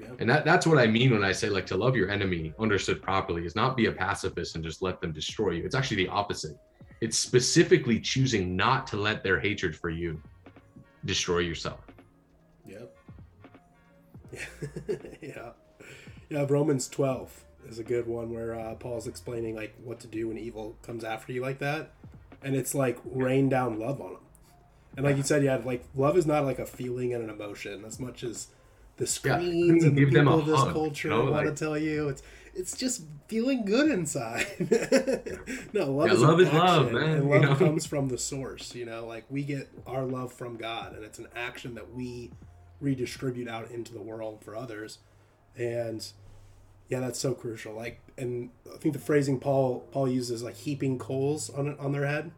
Yeah. And that, that's what I mean when I say like to love your enemy understood properly is not be a pacifist and just let them destroy you. It's actually the opposite. It's specifically choosing not to let their hatred for you destroy yourself. Yep. yeah. Yeah. Romans 12 is a good one where uh, Paul's explaining like what to do when evil comes after you like that and it's like rain down love on them. And like you said, yeah, like love is not like a feeling and an emotion as much as the screens yeah. and the Give people of this hug, culture you know, want like... to tell you. It's it's just feeling good inside. no, love, yeah, is, love is love, man. And love you know? comes from the source. You know, like we get our love from God, and it's an action that we redistribute out into the world for others. And yeah, that's so crucial. Like, and I think the phrasing Paul Paul uses like heaping coals on on their head,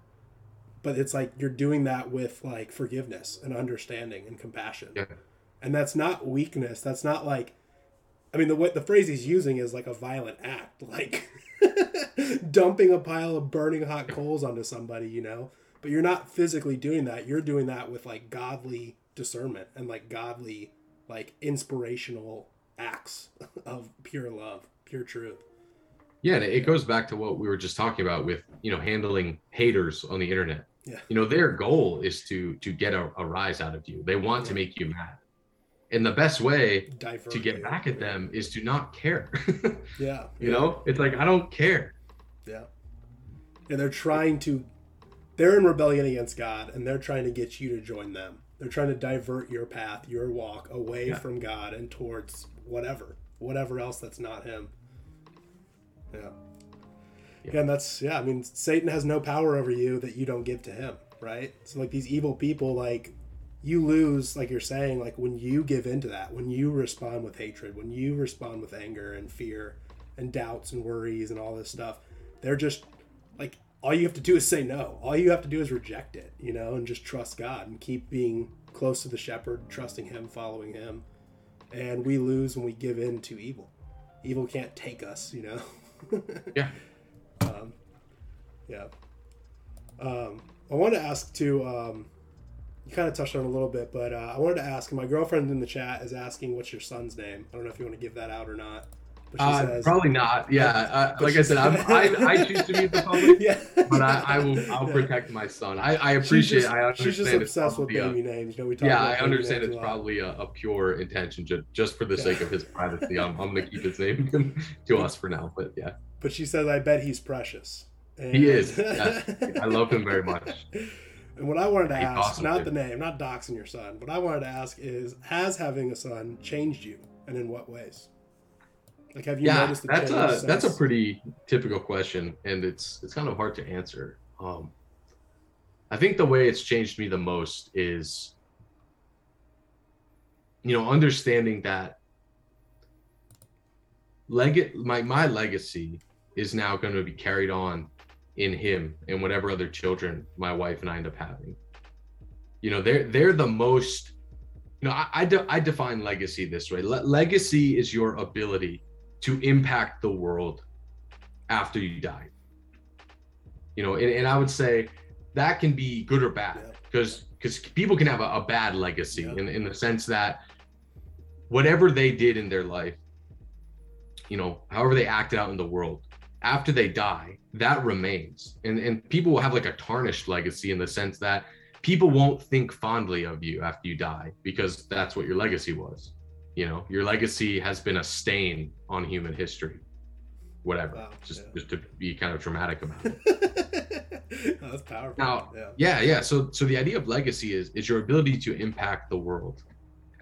but it's like you're doing that with like forgiveness and understanding and compassion, yeah. and that's not weakness. That's not like, I mean, the way the phrase he's using is like a violent act, like dumping a pile of burning hot coals onto somebody, you know. But you're not physically doing that. You're doing that with like godly discernment and like godly, like inspirational acts of pure love, pure truth. Yeah, and it goes back to what we were just talking about with you know handling haters on the internet. Yeah. You know, their goal is to to get a, a rise out of you. They want yeah. to make you mad. And the best way Divert to get back at them is to not care. yeah. You yeah. know, it's like I don't care. Yeah. And they're trying to they're in rebellion against God and they're trying to get you to join them. They're trying to divert your path, your walk away yeah. from God and towards whatever, whatever else that's not him. Yeah. yeah. and that's yeah. I mean, Satan has no power over you that you don't give to him, right? So like these evil people, like you lose, like you're saying, like when you give into that, when you respond with hatred, when you respond with anger and fear and doubts and worries and all this stuff, they're just like all you have to do is say no. All you have to do is reject it, you know, and just trust God and keep being close to the shepherd, trusting him, following him. And we lose when we give in to evil. Evil can't take us, you know. yeah. Um, yeah. Um, I wanted to ask too. Um, you kind of touched on it a little bit, but uh, I wanted to ask. My girlfriend in the chat is asking, "What's your son's name?" I don't know if you want to give that out or not. Uh, says, probably not. Yeah, uh, like I said, I'm, I, I choose to be the public. yeah. but I, I will. I'll yeah. protect my son. I, I appreciate. Just, I understand. She's just obsessed with baby a, names. You know, we talk yeah, I understand it's probably a, a, pure intention, just, just for the yeah. sake of his privacy. I'm, I'm going to keep his name to us for now. But yeah. But she says, "I bet he's precious." And... He is. Yes. I love him very much. And what I wanted to ask, awesome, not dude. the name, not doxing your son, what I wanted to ask is, has having a son changed you, and in what ways? Like, have you yeah, noticed the that's a that's a pretty typical question, and it's it's kind of hard to answer. Um, I think the way it's changed me the most is, you know, understanding that leg my my legacy is now going to be carried on in him and whatever other children my wife and I end up having. You know, they're they're the most. You know, I I, de- I define legacy this way. Le- legacy is your ability to impact the world after you die. You know, and, and I would say that can be good or bad because because people can have a, a bad legacy yeah. in, in the sense that whatever they did in their life, you know, however they acted out in the world, after they die, that remains. And and people will have like a tarnished legacy in the sense that people won't think fondly of you after you die because that's what your legacy was you know your legacy has been a stain on human history whatever wow, just yeah. just to be kind of dramatic about it that's powerful now yeah. yeah yeah so so the idea of legacy is is your ability to impact the world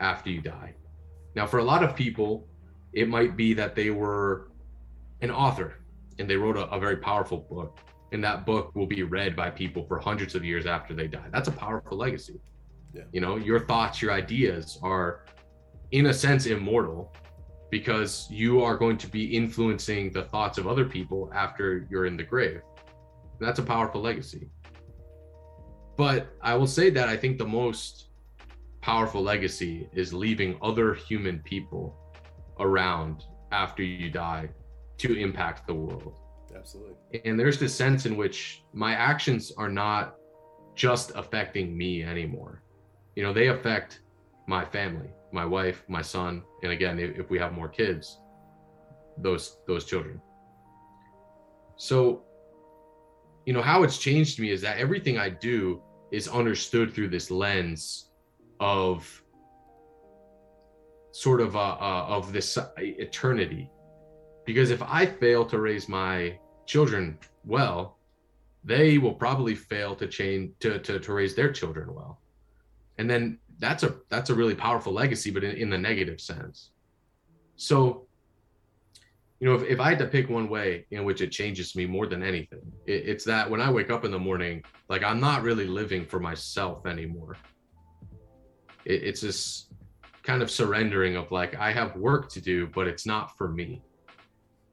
after you die now for a lot of people it might be that they were an author and they wrote a, a very powerful book and that book will be read by people for hundreds of years after they die that's a powerful legacy yeah. you know your thoughts your ideas are in a sense immortal because you are going to be influencing the thoughts of other people after you're in the grave. And that's a powerful legacy. But I will say that I think the most powerful legacy is leaving other human people around after you die to impact the world. Absolutely. And there's this sense in which my actions are not just affecting me anymore. You know, they affect my family my wife, my son, and again, if, we have more kids, those those children. So, you know, how it's changed me is that everything I do is understood through this lens of sort of uh, of this eternity because if i fail to raise my children well they will probably fail to change to, to, to raise their children well and then that's a that's a really powerful legacy, but in, in the negative sense. So, you know, if, if I had to pick one way in which it changes me more than anything, it, it's that when I wake up in the morning, like I'm not really living for myself anymore. It, it's this kind of surrendering of like I have work to do, but it's not for me.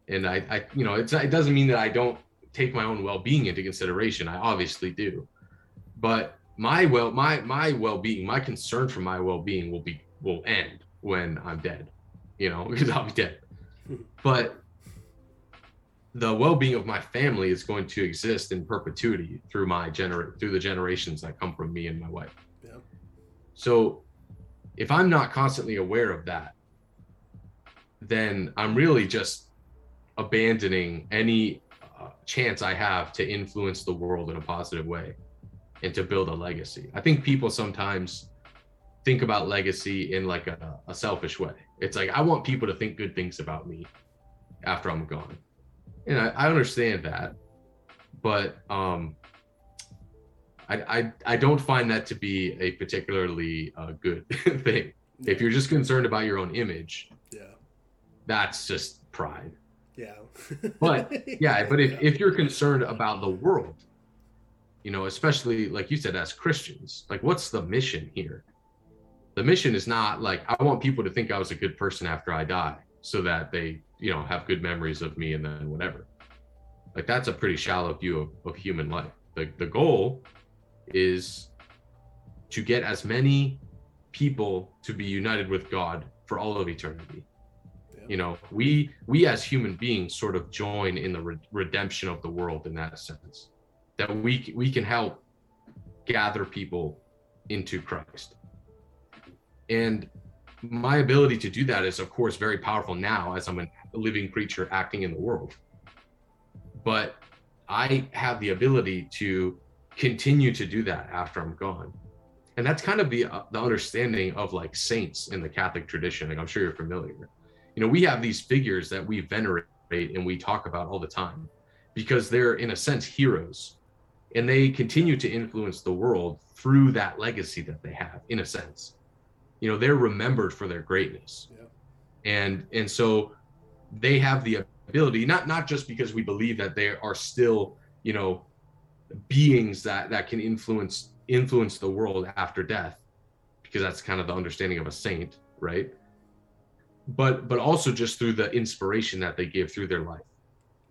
And I, I you know, it's it doesn't mean that I don't take my own well-being into consideration. I obviously do, but my well my my well-being my concern for my well-being will be will end when i'm dead you know because i'll be dead. But the well-being of my family is going to exist in perpetuity through my gener through the generations that come from me and my wife. Yeah. so if i'm not constantly aware of that then i'm really just abandoning any uh, chance i have to influence the world in a positive way and to build a legacy. I think people sometimes think about legacy in like a, a selfish way. It's like I want people to think good things about me after I'm gone. And I, I understand that. But um I, I I don't find that to be a particularly uh, good thing. Yeah. If you're just concerned about your own image, yeah, that's just pride. Yeah. but yeah, but if, yeah. if you're concerned about the world, you know especially like you said as christians like what's the mission here the mission is not like i want people to think i was a good person after i die so that they you know have good memories of me and then whatever Like that's a pretty shallow view of, of human life. The the goal is to get as many people to be united with God for all of eternity. Yeah. You know, we we as human beings sort of join in the re- redemption of the world in that sense. That we we can help gather people into Christ. And my ability to do that is of course very powerful now as I'm a living creature acting in the world. But I have the ability to continue to do that after I'm gone and that's kind of the uh, the understanding of like saints in the catholic tradition like i'm sure you're familiar you know we have these figures that we venerate and we talk about all the time because they're in a sense heroes and they continue to influence the world through that legacy that they have in a sense. You know they're remembered for their greatness. Yeah. and and so they have the ability not not just because we believe that they are still you know beings that that can influence influence the world after death because that's kind of the understanding of a saint right? But but also just through the inspiration that they give through their life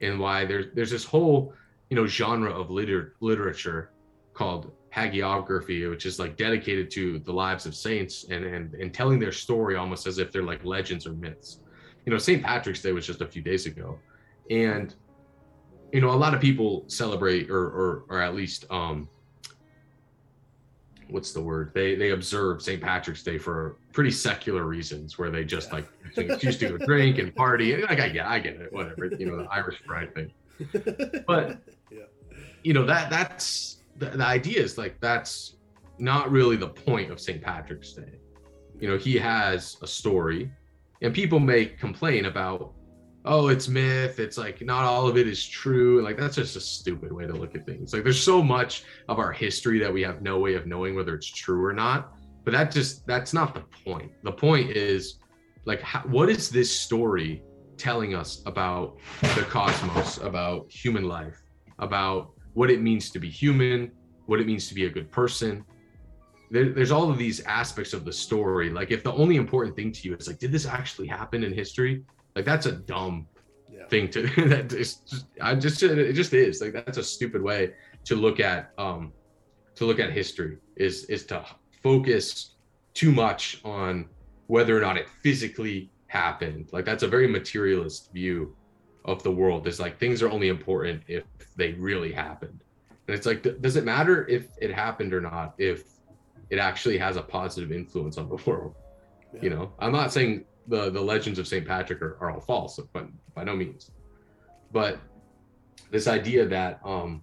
and why there's there's this whole you know genre of liter- literature called hagiography which is like dedicated to the lives of saints and and and telling their story almost as if they're like legends or myths you know st patrick's day was just a few days ago and you know a lot of people celebrate or or, or at least um what's the word? They they observe St. Patrick's Day for pretty secular reasons, where they just like choose to go drink and party. Like I get, I get it, whatever. You know, the Irish pride thing. But yeah. you know that that's the, the idea is like that's not really the point of St. Patrick's Day. You know, he has a story, and people may complain about oh, it's myth. It's like not all of it is true. Like that's just a stupid way to look at things. Like there's so much of our history that we have no way of knowing whether it's true or not. But that just that's not the point. The point is like how, what is this story telling us about the cosmos, about human life, about what it means to be human, what it means to be a good person. There, there's all of these aspects of the story. Like if the only important thing to you is like, did this actually happen in history? Like that's a dumb yeah. thing to that is just I just it just is like that's a stupid way to look at um to look at history is is to focus too much on whether or not it physically happened. Like that's a very materialist view of the world. Is like things are only important if they really happened. And it's like, does it matter if it happened or not if it actually has a positive influence on the world? Yeah. You know, I'm not saying the the legends of St. Patrick are, are all false, but by no means. But this idea that um,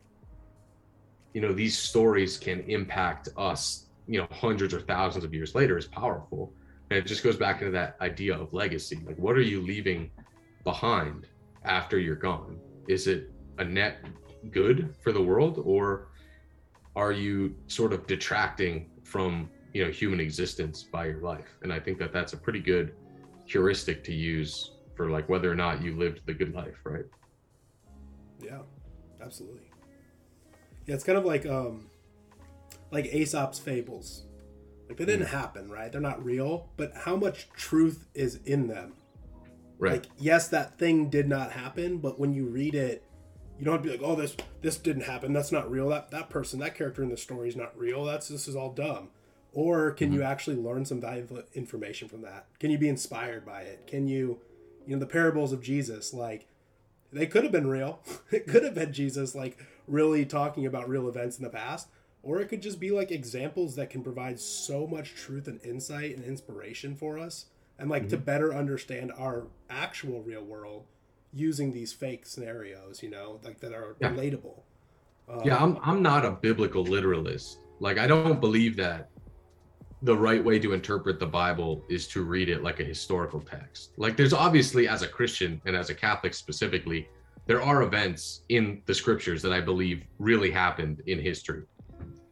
you know these stories can impact us, you know, hundreds or thousands of years later is powerful. And it just goes back into that idea of legacy. Like, what are you leaving behind after you're gone? Is it a net good for the world, or are you sort of detracting from you know human existence by your life? And I think that that's a pretty good heuristic to use for like whether or not you lived the good life, right? Yeah, absolutely. Yeah, it's kind of like um like Aesop's fables. Like they didn't mm. happen, right? They're not real, but how much truth is in them? Right. Like yes, that thing did not happen, but when you read it, you don't have to be like, "Oh, this this didn't happen. That's not real. That that person, that character in the story is not real. That's this is all dumb." or can mm-hmm. you actually learn some valuable information from that can you be inspired by it can you you know the parables of jesus like they could have been real it could have been jesus like really talking about real events in the past or it could just be like examples that can provide so much truth and insight and inspiration for us and like mm-hmm. to better understand our actual real world using these fake scenarios you know like that are yeah. relatable um, yeah i'm i'm not a biblical literalist like i don't believe that the right way to interpret the Bible is to read it like a historical text. Like there's obviously as a Christian and as a Catholic specifically, there are events in the scriptures that I believe really happened in history.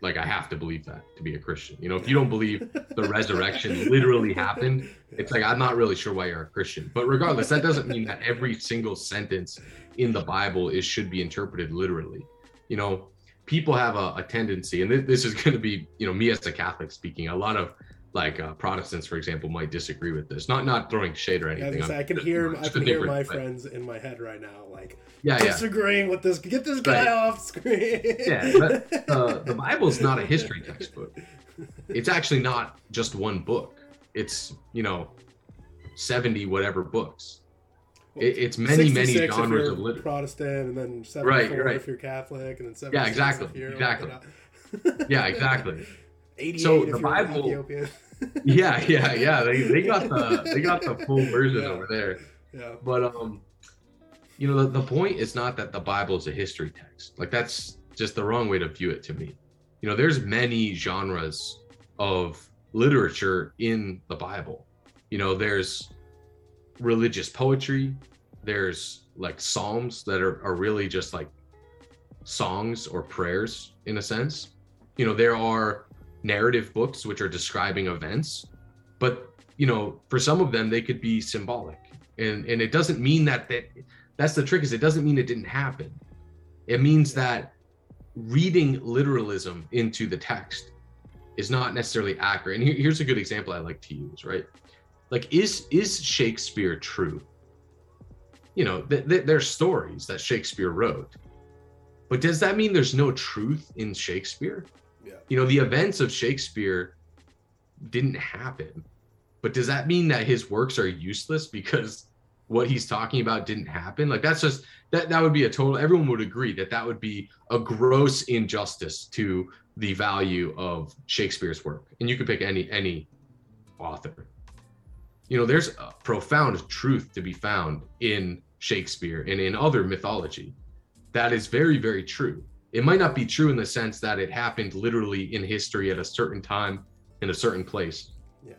Like I have to believe that to be a Christian. You know, if you don't believe the resurrection literally happened, it's like I'm not really sure why you're a Christian. But regardless, that doesn't mean that every single sentence in the Bible is should be interpreted literally. You know, people have a, a tendency, and th- this is going to be, you know, me as a Catholic speaking, a lot of like uh, Protestants, for example, might disagree with this. Not not throwing shade or anything. I'm I can hear I can hear my friends in my head right now, like Yeah, yeah. disagreeing with this. Get this guy Right. off screen. Yeah, but uh, the Bible is not a history textbook. It's actually not just one book. It's you know, seventy whatever books. It, it's many many 66 if genres of literature. Protestant, and then 74 right. if you're Catholic, and then 76 exactly, if you're exactly. Yeah, exactly. 88 So the Bible- Yeah, yeah, yeah. They, they got the they got the full version Yeah. over there. yeah. But um, you know, the, the point is not that the Bible is a history text. Like that's just the wrong way to view it to me. You know, there's many genres of literature in the Bible. You know, there's religious poetry, there's like psalms that are, are really just like songs or prayers in a sense. You know, there are narrative books which are describing events, but you know, for some of them they could be symbolic. And and it doesn't mean that that that's the trick is it doesn't mean it didn't happen. It means that reading literalism into the text is not necessarily accurate. And here- here's a good example I like to use, right? Like, is is Shakespeare true? You know, th- th- there's stories that Shakespeare wrote, but does that mean there's no truth in Shakespeare? You know, the events of Shakespeare didn't happen, but does that mean that his works are useless because what he's talking about didn't happen? Like, that's just that that would be a total. Everyone would agree that that would be a gross injustice to the value of Shakespeare's work. And you could pick any any author. You know, there's a profound truth to be found in Shakespeare and in other mythology. That is very, very true. It might not be true in the sense that it happened literally in history at a certain time in a certain place. Yeah.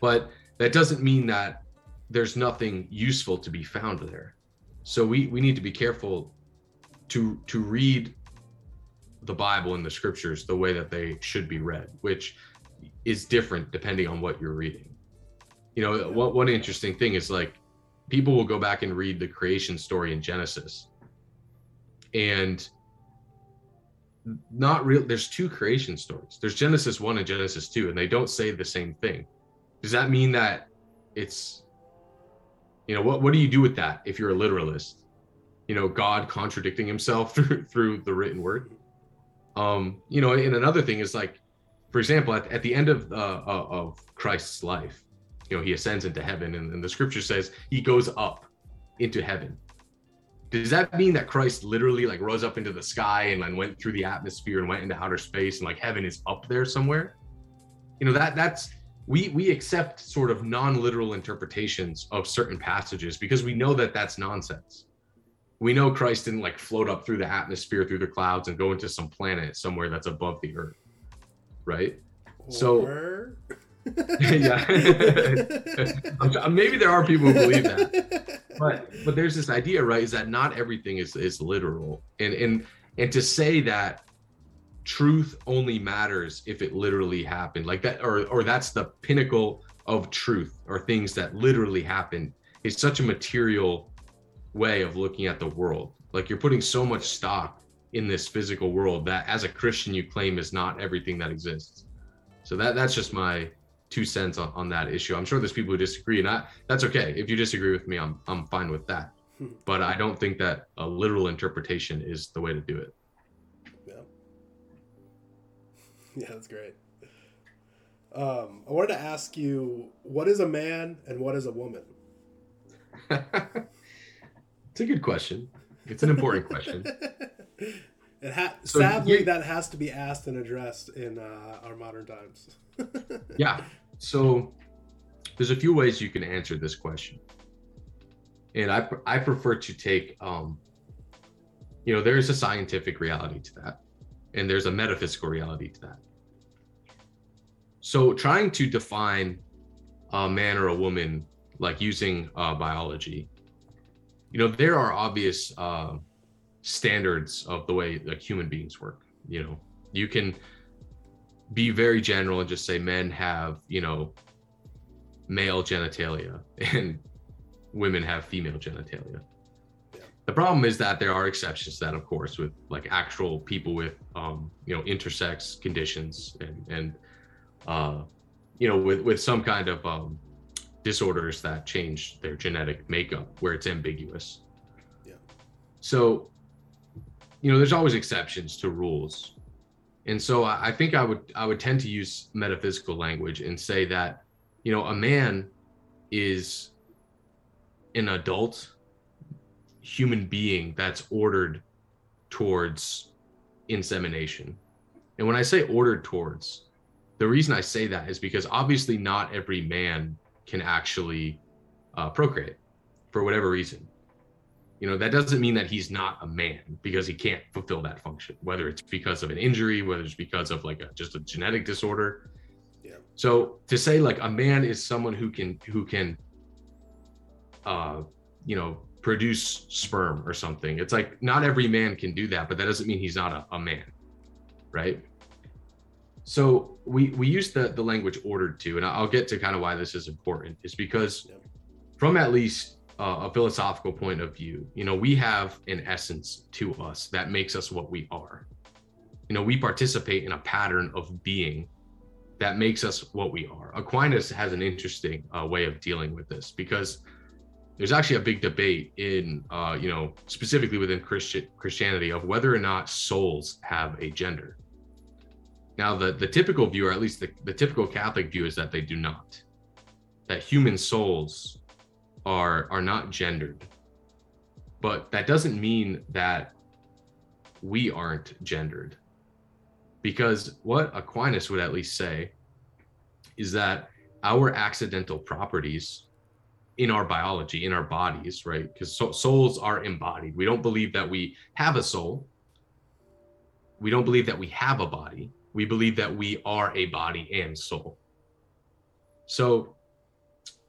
But that doesn't mean that there's nothing useful to be found there. So we we need to be careful to to read the Bible and the scriptures the way that they should be read, which is different depending on what you're reading. You know, what one interesting thing is like people will go back and read the creation story in Genesis. And not real there's two creation stories. There's Genesis 1 and Genesis 2 and they don't say the same thing. Does that mean that it's you know what what do you do with that if you're a literalist? You know, God contradicting himself through through the written word um you know and another thing is like for example at, at the end of uh, uh, of christ's life you know he ascends into heaven and, and the scripture says he goes up into heaven does that mean that christ literally like rose up into the sky and like went through the atmosphere and went into outer space and like heaven is up there somewhere you know that that's we we accept sort of non-literal interpretations of certain passages because we know that that's nonsense we know Christ didn't like float up through the atmosphere, through the clouds, and go into some planet somewhere that's above the earth, right? So- Or- yeah, maybe there are people who believe that, but but there's this idea, right? Is that not everything is is literal, and and and to say that truth only matters if it literally happened, like that, or or that's the pinnacle of truth, or things that literally happened, is such a material way of looking at the world. Like you're putting so much stock in this physical world that as a Christian you claim is not everything that exists. So that that's just my two cents on, on that issue. I'm sure there's people who disagree, and I, that's okay. If you disagree with me, I'm I'm fine with that. Hmm. But I don't think that a literal interpretation is the way to do it. Yeah. Yeah, that's great. Um, I wanted to ask you, what is a man and what is a woman? it's a good question. It's an important question. it ha- So sadly, you- that has to be asked and addressed in uh, our modern times. Yeah. So there's a few ways you can answer this question. And I, I prefer to take, um, you know, there's a scientific reality to that, and there's a metaphysical reality to that. So trying to define a man or a woman, like using uh, biology, you know, there are obvious uh, standards of the way like human beings work. You know, you can be very general and just say men have, you know, male genitalia and women have female genitalia. Yeah. The problem is that there are exceptions to that, of course, with like actual people with, um, you know, intersex conditions and and uh, you know, with with some kind of um, disorders that change their genetic makeup where it's ambiguous. Yeah. So, you know, there's always exceptions to rules, and so I, think I would I would tend to use metaphysical language and say that, you know, a man is an adult human being that's ordered towards insemination. And when I say ordered towards, the reason I say that is because obviously not every man can actually uh, procreate for whatever reason. You know, that doesn't mean that he's not a man because he can't fulfill that function, whether it's because of an injury, whether it's because of like a, just a genetic disorder. Yeah. So to say like a man is someone who can who can uh you know produce sperm or something. It's like not every man can do that, but that doesn't mean he's not a, a man, right? So we we use the the language ordered to, and I'll get to kind of why this is important. Is because from at least uh, a philosophical point of view, you know, we have an essence to us that makes us what we are. You know, we participate in a pattern of being that makes us what we are. Aquinas has an interesting uh, way of dealing with this because there's actually a big debate in uh, you know specifically within Christian Christianity of whether or not souls have a gender. Now the the typical view, or at least the, the typical Catholic view, is that they do not. That human souls are are not gendered. But that doesn't mean that we aren't gendered. Because what Aquinas would at least say is that our accidental properties in our biology, in our bodies, right? Because so, souls are embodied. We don't believe that we have a soul. We don't believe that we have a body. We believe that we are a body and soul. So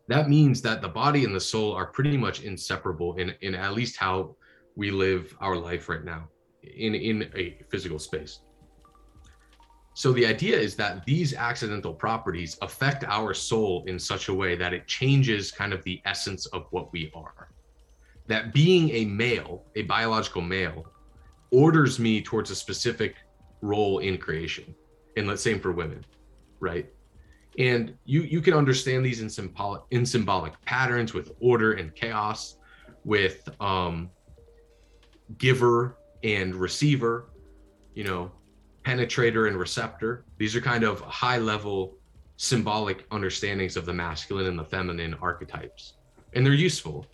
that means that the body and the soul are pretty much inseparable in, in at least how we live our life right now in, in a physical space. So the idea is that these accidental properties affect our soul in such a way that it changes kind of the essence of what we are. That being a male, a biological male, orders me towards a specific role in creation. And let's say for women, right? And you you can understand these in symbolic in symbolic patterns with order and chaos, with um giver and receiver, you know, penetrator and receptor. These are kind of high level symbolic understandings of the masculine and the feminine archetypes. And they're useful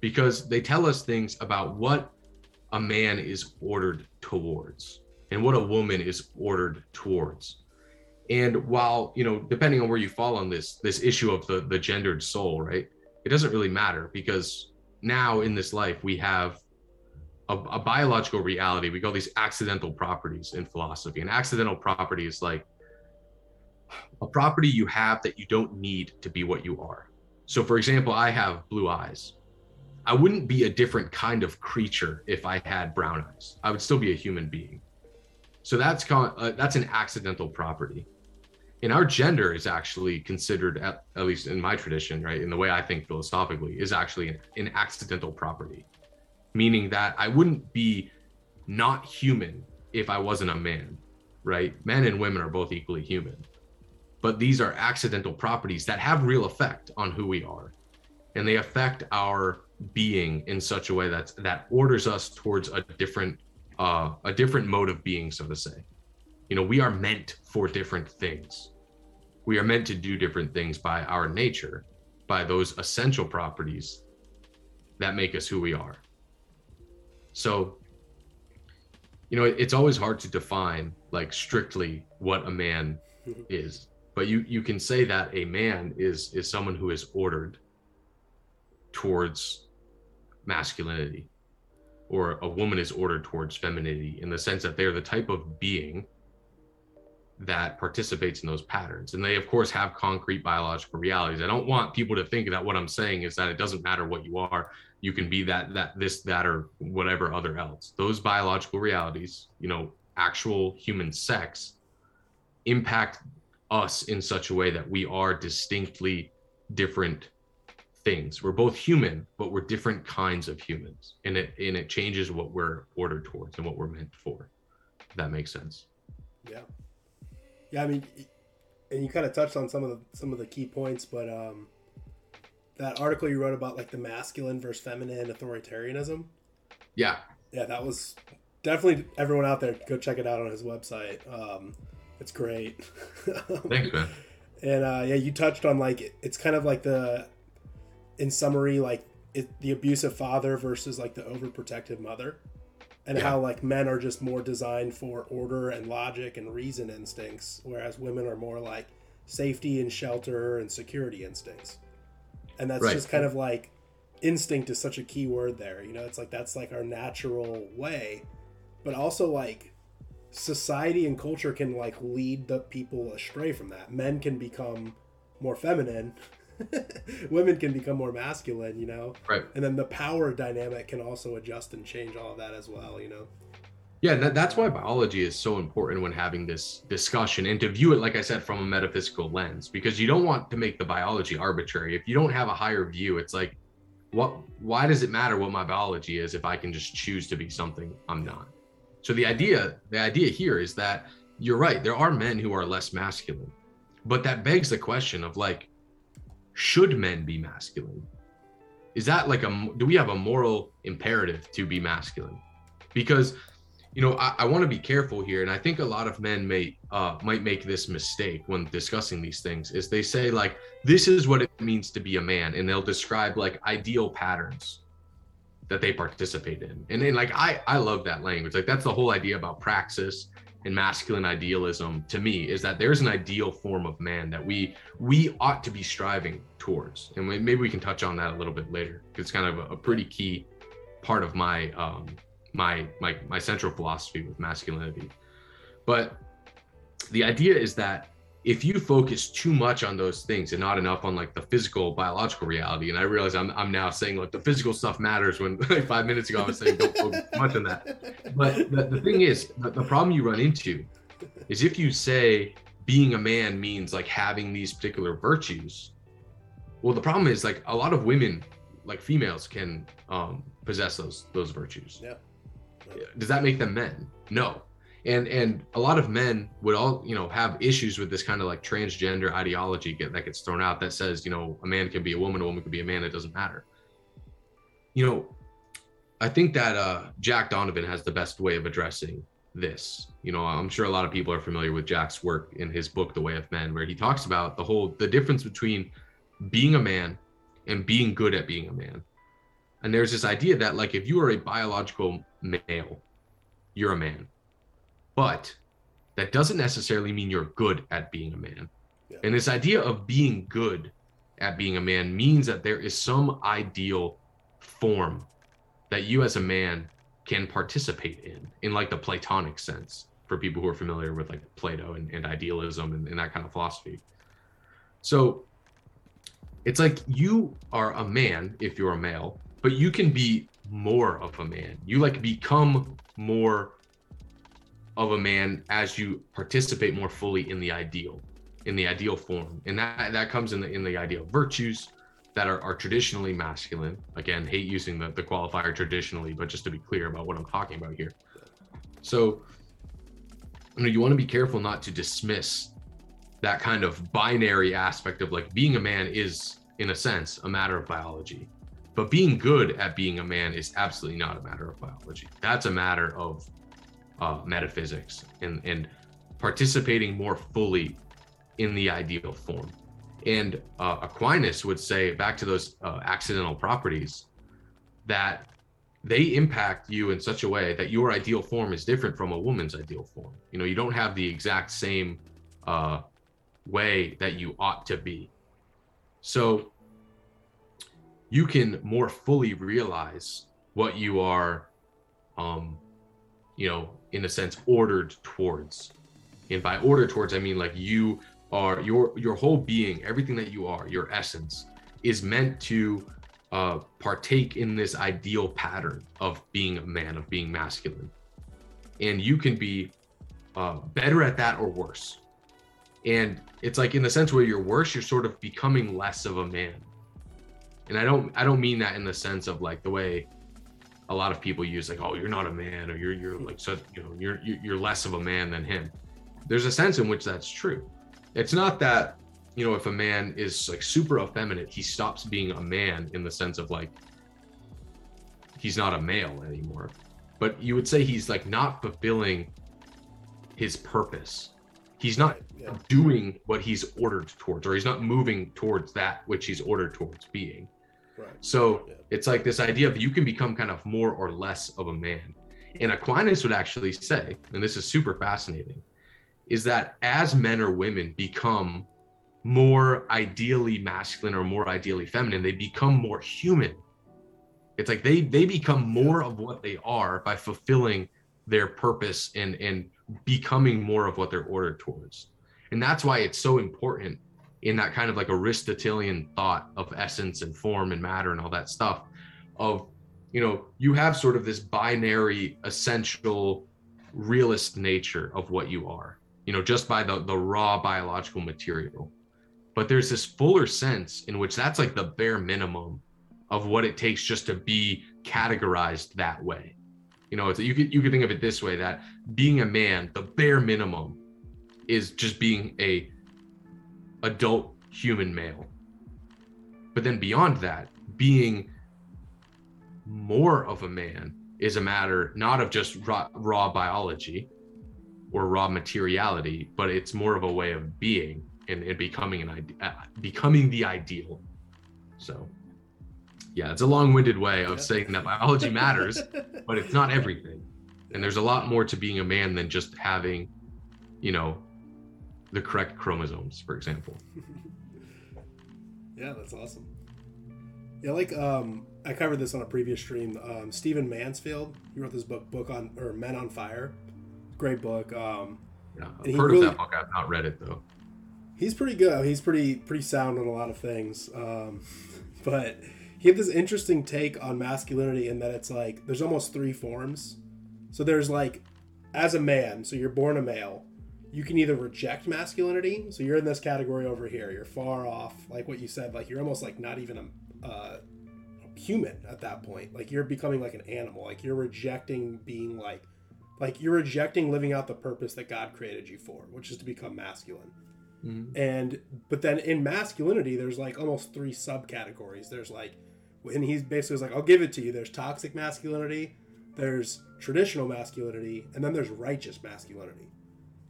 because they tell us things about what a man is ordered towards and what a woman is ordered towards. And while, you know, depending on where you fall on this this issue of the the gendered soul, right? It doesn't really matter because now in this life we have a, a, biological reality. We call these accidental properties in philosophy. An accidental property is like a property you have that you don't need to be what you are. So, for example, I have blue eyes. I wouldn't be a different kind of creature if I had brown eyes. I would still be a human being. So that's con- uh, that's an accidental property. And our gender is actually considered, at, at least in my tradition, right, in the way I think philosophically, is actually an, an accidental property meaning that I wouldn't be not human if I wasn't a man, right? Men and women are both equally human. But these are accidental properties that have real effect on who we are. And they affect our being in such a way that that orders us towards a different uh, a different mode of being, so to say. You know, we are meant for different things. We are meant to do different things by our nature, by those essential properties that make us who we are. So, you know, it's always hard to define like strictly what a man is, but you you can say that a man is is someone who is ordered towards masculinity or a woman is ordered towards femininity in the sense that they're the type of being that participates in those patterns. And they of course have concrete biological realities. I don't want people to think that what i'm saying is that it doesn't matter what you are. You can be that that this that or whatever other else. Those biological realities you know actual human sex impact us in such a way that we are distinctly different things. We're both human but we're different kinds of humans. And it and it changes what we're ordered towards and what we're meant for. If that makes sense. Yeah. Yeah, I mean, and you kind of touched on some of the some of the key points, but um, that article you wrote about like the masculine versus feminine authoritarianism. Yeah, yeah, that was definitely everyone out there go check it out on his website. Um, it's great. Thanks, man. And uh, yeah, you touched on like it's kind of like the, in summary, like it, the abusive father versus like the overprotective mother, and yeah. how like men are just more designed for order and logic and reason instincts, whereas women are more like safety and shelter and security instincts. And that's right. just kind of like instinct is such a key word there. You know, it's like that's like our natural way, but also like society and culture can like lead the people astray from that. Men can become more feminine. Women can become more masculine, you know? Right. And then the power dynamic can also adjust and change all of that as well, you know? Yeah, that, that's why biology is so important when having this discussion and to view it, like I said, from a metaphysical lens, because you don't want to make the biology arbitrary. If you don't have a higher view, it's like, what? Why does it matter what my biology is if I can just choose to be something I'm not? So the idea, the idea here is that you're right. There are men who are less masculine, but that begs the question of like, should men be masculine? Is that like a do we have a moral imperative to be masculine? Because you know I, I want to be careful here, and I think a lot of men may uh, might make this mistake when discussing these things. Is they say like this is what it means to be a man, and they'll describe like ideal patterns that they participate in. And then like I I love that language. Like that's the whole idea about praxis and masculine idealism to me is that there's an ideal form of man that we we ought to be striving towards. And maybe we can touch on that a little bit later. It's kind of a, a pretty key part of my um my my my central philosophy with masculinity. But the idea is that if you focus too much on those things and not enough on like the physical biological reality and i realize i'm, I'm now saying like the physical stuff matters when like five minutes ago i was saying don't focus much on that. But the, the thing is the, the problem you run into is if you say being a man means like having these particular virtues well the problem is like a lot of women like females can um possess those those virtues. Yeah. Does that make them men? No and and a lot of men would all you know have issues with this kind of like transgender ideology get, that gets thrown out that says you know a man can be a woman a woman can be a man it doesn't matter. You know i think that uh jack donovan has the best way of addressing this. You know i'm sure a lot of people are familiar with jack's work in his book the way of men where he talks about the whole the difference between being a man and being good at being a man. And there's this idea that like if you are a biological male you're a man but that doesn't necessarily mean you're good at being a man. Yeah. And this idea of being good at being a man means that there is some ideal form that you as a man can participate in, in like the Platonic sense, for people who are familiar with like Plato and, and idealism and, and that kind of philosophy. So it's like you are a man if you're a male, but you can be more of a man. You like become more of a man as you participate more fully in the ideal in the ideal form. And that that comes in the in the idea of virtues that are, are traditionally masculine. Again hate using the, the qualifier traditionally but just to be clear about what i'm talking about here. So you know you want to be careful not to dismiss that kind of binary aspect of like being a man is in a sense a matter of biology. But being good at being a man is absolutely not a matter of biology. That's a matter of uh, metaphysics and, and participating more fully in the ideal form. And uh, Aquinas would say, back to those uh, accidental properties, that they impact you in such a way that your ideal form is different from a woman's ideal form. You know, you don't have the exact same uh, way that you ought to be. So you can more fully realize what you are, um, you know, in a sense ordered towards. And by order towards i mean like you are your your whole being everything that you are your essence is meant to uh, partake in this ideal pattern of being a man of being masculine. And you can be uh, better at that or worse. And it's like in the sense where you're worse you're sort of becoming less of a man. And i don't i don't mean that in the sense of like the way a lot of people use like, oh, you're not a man, or you're you're like so you know you're you're less of a man than him. There's a sense in which that's true, it's not that you know if a man is like super effeminate he stops being a man in the sense of like he's not a male anymore but you would say he's like not fulfilling his purpose he's not Yeah. doing what he's ordered towards or he's not moving towards that which he's ordered towards being Right. so Yeah. it's like this idea of you can become kind of more or less of a man and aquinas would actually say and this is super fascinating is that as men or women become more ideally masculine or more ideally feminine they become more human it's like they they become more of what they are by fulfilling their purpose and and becoming more of what they're ordered towards and that's why it's so important in that kind of like aristotelian thought of essence and form and matter and all that stuff of you know you have sort of this binary essential realist nature of what you are you know just by the the raw biological material. But there's this fuller sense in which that's like the bare minimum of what it takes just to be categorized that way. You know it's you could you could think of it this way that being a man the bare minimum is just being a adult human male but then beyond that being more of a man is a matter not of just raw, raw biology or raw materiality, but it's more of a way of being and, and becoming an idea, uh, becoming the ideal. So, yeah, it's a long-winded way of Yeah. saying that biology matters, but it's not everything. And there's a lot more to being a man than just having, you know, the correct chromosomes, for example. Yeah, that's awesome. Yeah, like um, I covered this on a previous stream. Um, Stephen Mansfield, he wrote this book, book on or Men on Fire. Great book. Um, Yeah, I've heard really- of that book. I've not read it though. he's pretty good. He's pretty pretty sound on a lot of things. Um, but he had this interesting take on masculinity in that it's like there's almost three forms. So there's like as a man, so you're born a male, you can either reject masculinity, so you're in this category over here. You're far off, like what you said, like you're almost like not even a uh, human at that point. Like you're becoming like an animal. Like you're rejecting being like like you're rejecting living out the purpose that God created you for, which is to become masculine and but then in masculinity there's like almost three subcategories there's like and he's basically like i'll give it to you there's toxic masculinity there's traditional masculinity and then there's righteous masculinity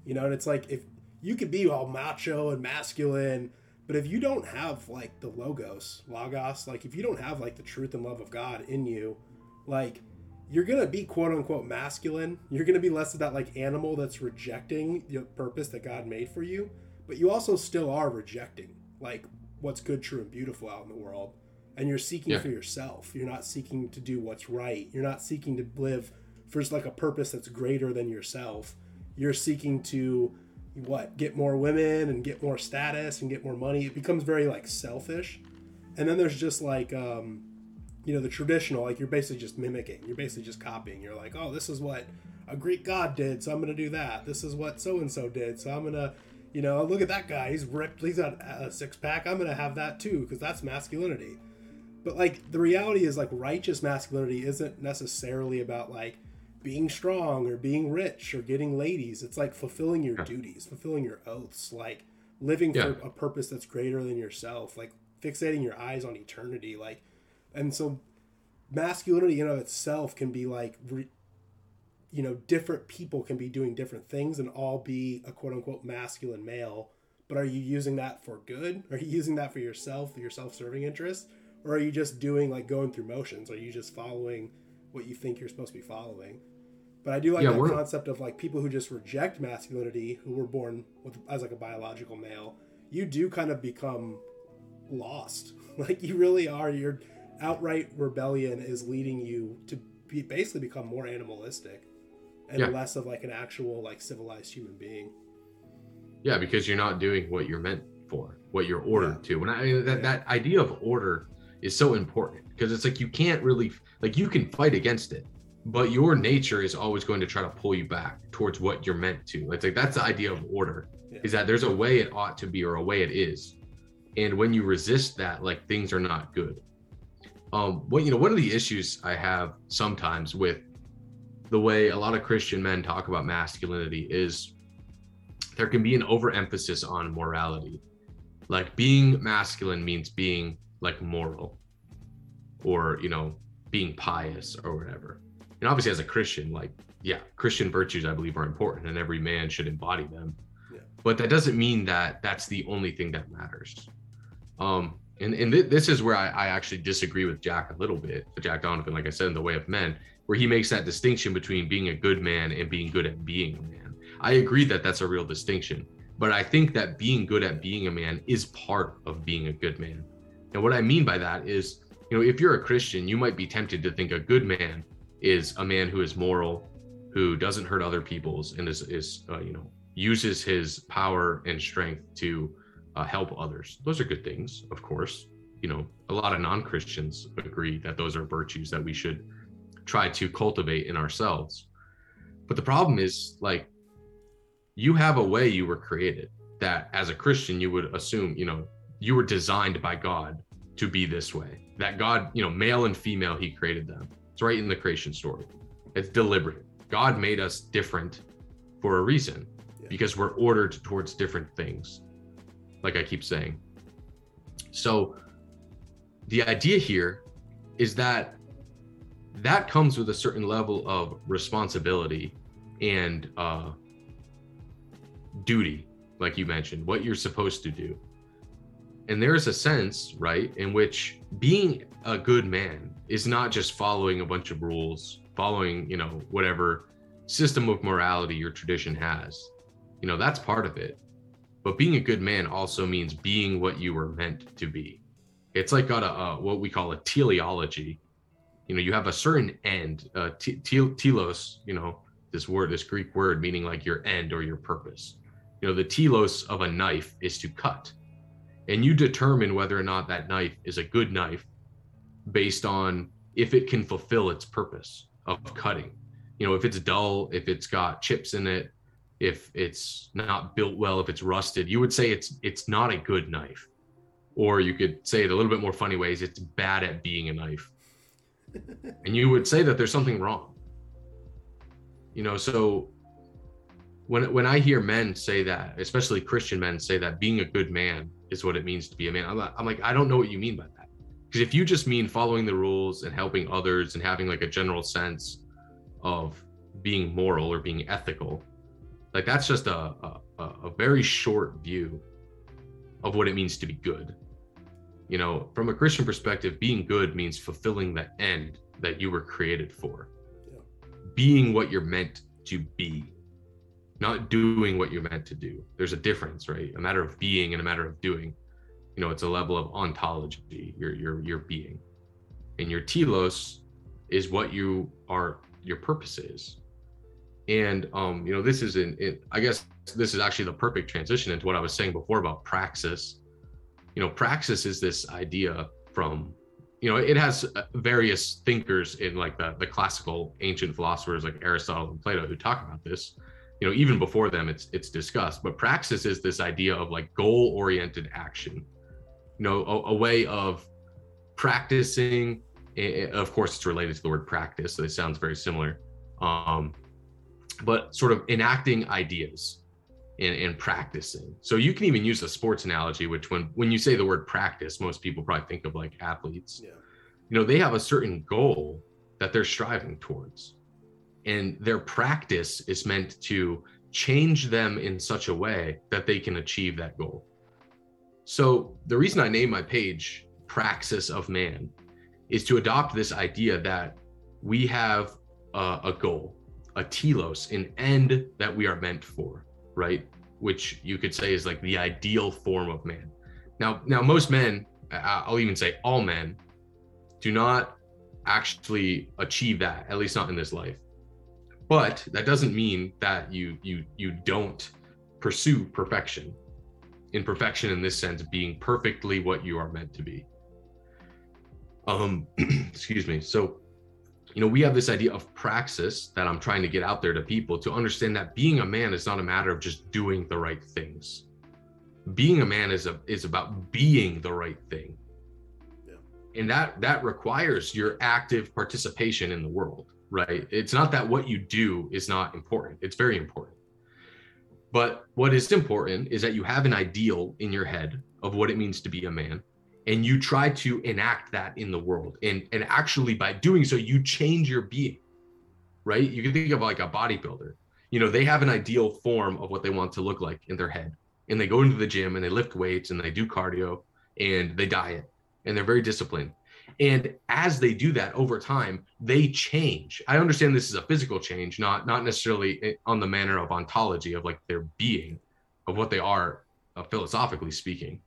you know and it's like if you could be all macho and masculine but if you don't have like the logos logos like if you don't have like the truth and love of god in you like you're gonna be quote unquote masculine. You're gonna be less of that like animal that's rejecting the purpose that god made for you but you also still are rejecting like what's good true and beautiful out in the world and you're seeking Yeah. for yourself. You're not seeking to do what's right. You're not seeking to live for just like a purpose that's greater than yourself you're seeking to what get more women and get more status and get more money it becomes very like selfish. And then there's just like um you know the traditional like you're basically just mimicking. You're basically just copying. You're like oh this is what a greek god did so i'm gonna do that. This is what so and so did so i'm gonna you know look at that guy. He's ripped. He's got a six pack i'm gonna have that too because that's masculinity. But like the reality is like righteous masculinity isn't necessarily about like being strong or being rich or getting ladies it's like fulfilling your Yeah. duties fulfilling your oaths like living Yeah. for a purpose that's greater than yourself like fixating your eyes on eternity like and so masculinity in of itself can be like re, you know different people can be doing different things and all be a quote unquote masculine male but are you using that for good are you using that for yourself your self-serving interests? or are you just doing like going through motions are you just following what you think you're supposed to be following but i do like Yeah, we're- concept of like people who just reject masculinity who were born with as like a biological male you do kind of become lost like you really are your outright rebellion is leading you to be, basically become more animalistic and Yeah. less of like an actual like civilized human being Yeah, because you're not doing what you're meant for, what you're ordered Yeah. to. And I mean, that, that idea of order is so important because it's like you can't really, like, you can fight against it, but your nature is always going to try to pull you back towards what you're meant to. It's like that's the idea of order Yeah. is that there's a way it ought to be or a way it is. And when you resist that, like, things are not good. Um, what you know, one of the issues I have sometimes with the way a lot of Christian men talk about masculinity is there can be an overemphasis on morality. Like being masculine means being like moral or, you know, being pious or whatever. And obviously, as a Christian, like, yeah, Christian virtues, I believe, are important and every man should embody them. Yeah. But that doesn't mean that that's the only thing that matters. Um, and and th- this is where I, I actually disagree with Jack a little bit, Jack Donovan, like I said, in The Way of Men, where he makes that distinction between being a good man and being good at being a man. I agree that that's a real distinction, but I think that being good at being a man is part of being a good man. And what I mean by that is, you know, if you're a Christian, you might be tempted to think a good man is a man who is moral, who doesn't hurt other people's, and is is uh, you know uses his power and strength to uh, help others. Those are good things, of course. You know, a lot of non Christians agree that those are virtues that we should try to cultivate in ourselves. But the problem is, like, you have a way you were created that as a Christian, you would assume, you know, you were designed by God to be this way. That God, you know, male and female, He created them. It's right in the creation story. It's deliberate. God made us different for a reason because we're ordered towards different things like I keep saying. So the idea here is that that comes with a certain level of responsibility and uh, duty, like you mentioned, what you're supposed to do. And there's a sense, right, in which being a good man is not just following a bunch of rules, following, you know, whatever system of morality your tradition has. You know, that's part of it. But being a good man also means being what you were meant to be. It's like got a, a what we call a teleology. You know, you have a certain end, uh, t- telos. You know, this word, this Greek word, meaning like your end or your purpose. You know, the telos of a knife is to cut, and you determine whether or not that knife is a good knife based on if it can fulfill its purpose of cutting. You know, if it's dull, if it's got chips in it, if it's not built well, if it's rusted, you would say it's it's not a good knife. Or you could say it a little bit more funny ways, it's bad at being a knife. and you would say that there's something wrong. You know, so when when I hear men say that, especially Christian men say that being a good man is what it means to be a man, I'm, I'm like, I don't know what you mean by that. Because if you just mean following the rules and helping others and having like a general sense of being moral or being ethical, like that's just a, a, a very short view of what it means to be good. You know, from a Christian perspective, being good means fulfilling the end that you were created for. Yeah. Being what you're meant to be, not doing what you're meant to do. There's a difference, right? A matter of being and a matter of doing. You know, it's a level of ontology, your your your being. And your telos is what you are your purpose is and um, you know this is in, in i guess this is actually the perfect transition into what i was saying before about praxis you know praxis is this idea from you know it has uh, various thinkers in like the, the classical ancient philosophers like aristotle and plato who talk about this you know even before them it's it's discussed but praxis is this idea of like goal oriented action you know a, a way of practicing of course it's related to the word practice so it sounds very similar um but sort of enacting ideas and, and practicing. So you can even use a sports analogy, which when when you say the word practice, most people probably think of like athletes. Yeah. You know, they have a certain goal that they're striving towards. And their practice is meant to change them in such a way that they can achieve that goal. So the reason I name my page Praxis of Man is to adopt this idea that we have a, a goal a telos, an end that we are meant for, right? Which you could say is like the ideal form of man. Now, now most men, I'll even say all men, do not actually achieve that, at least not in this life. But that doesn't mean that you you you don't pursue perfection. In perfection, in this sense, being perfectly what you are meant to be. Um, excuse me. So you know, we have this idea of praxis that I'm trying to get out there to people to understand that being a man is not a matter of just doing the right things. Being a man is a, is about being the right thing. Yeah. And that that requires your active participation in the world, right? It's not that what you do is not important. It's very important. But what is important is that you have an ideal in your head of what it means to be a man and you try to enact that in the world and and actually by doing so you change your being right you can think of like a bodybuilder you know they have an ideal form of what they want to look like in their head and they go into the gym and they lift weights and they do cardio and they diet and they're very disciplined and as they do that over time they change. I understand this is a physical change not not necessarily on the manner of ontology of like their being of what they are uh, philosophically speaking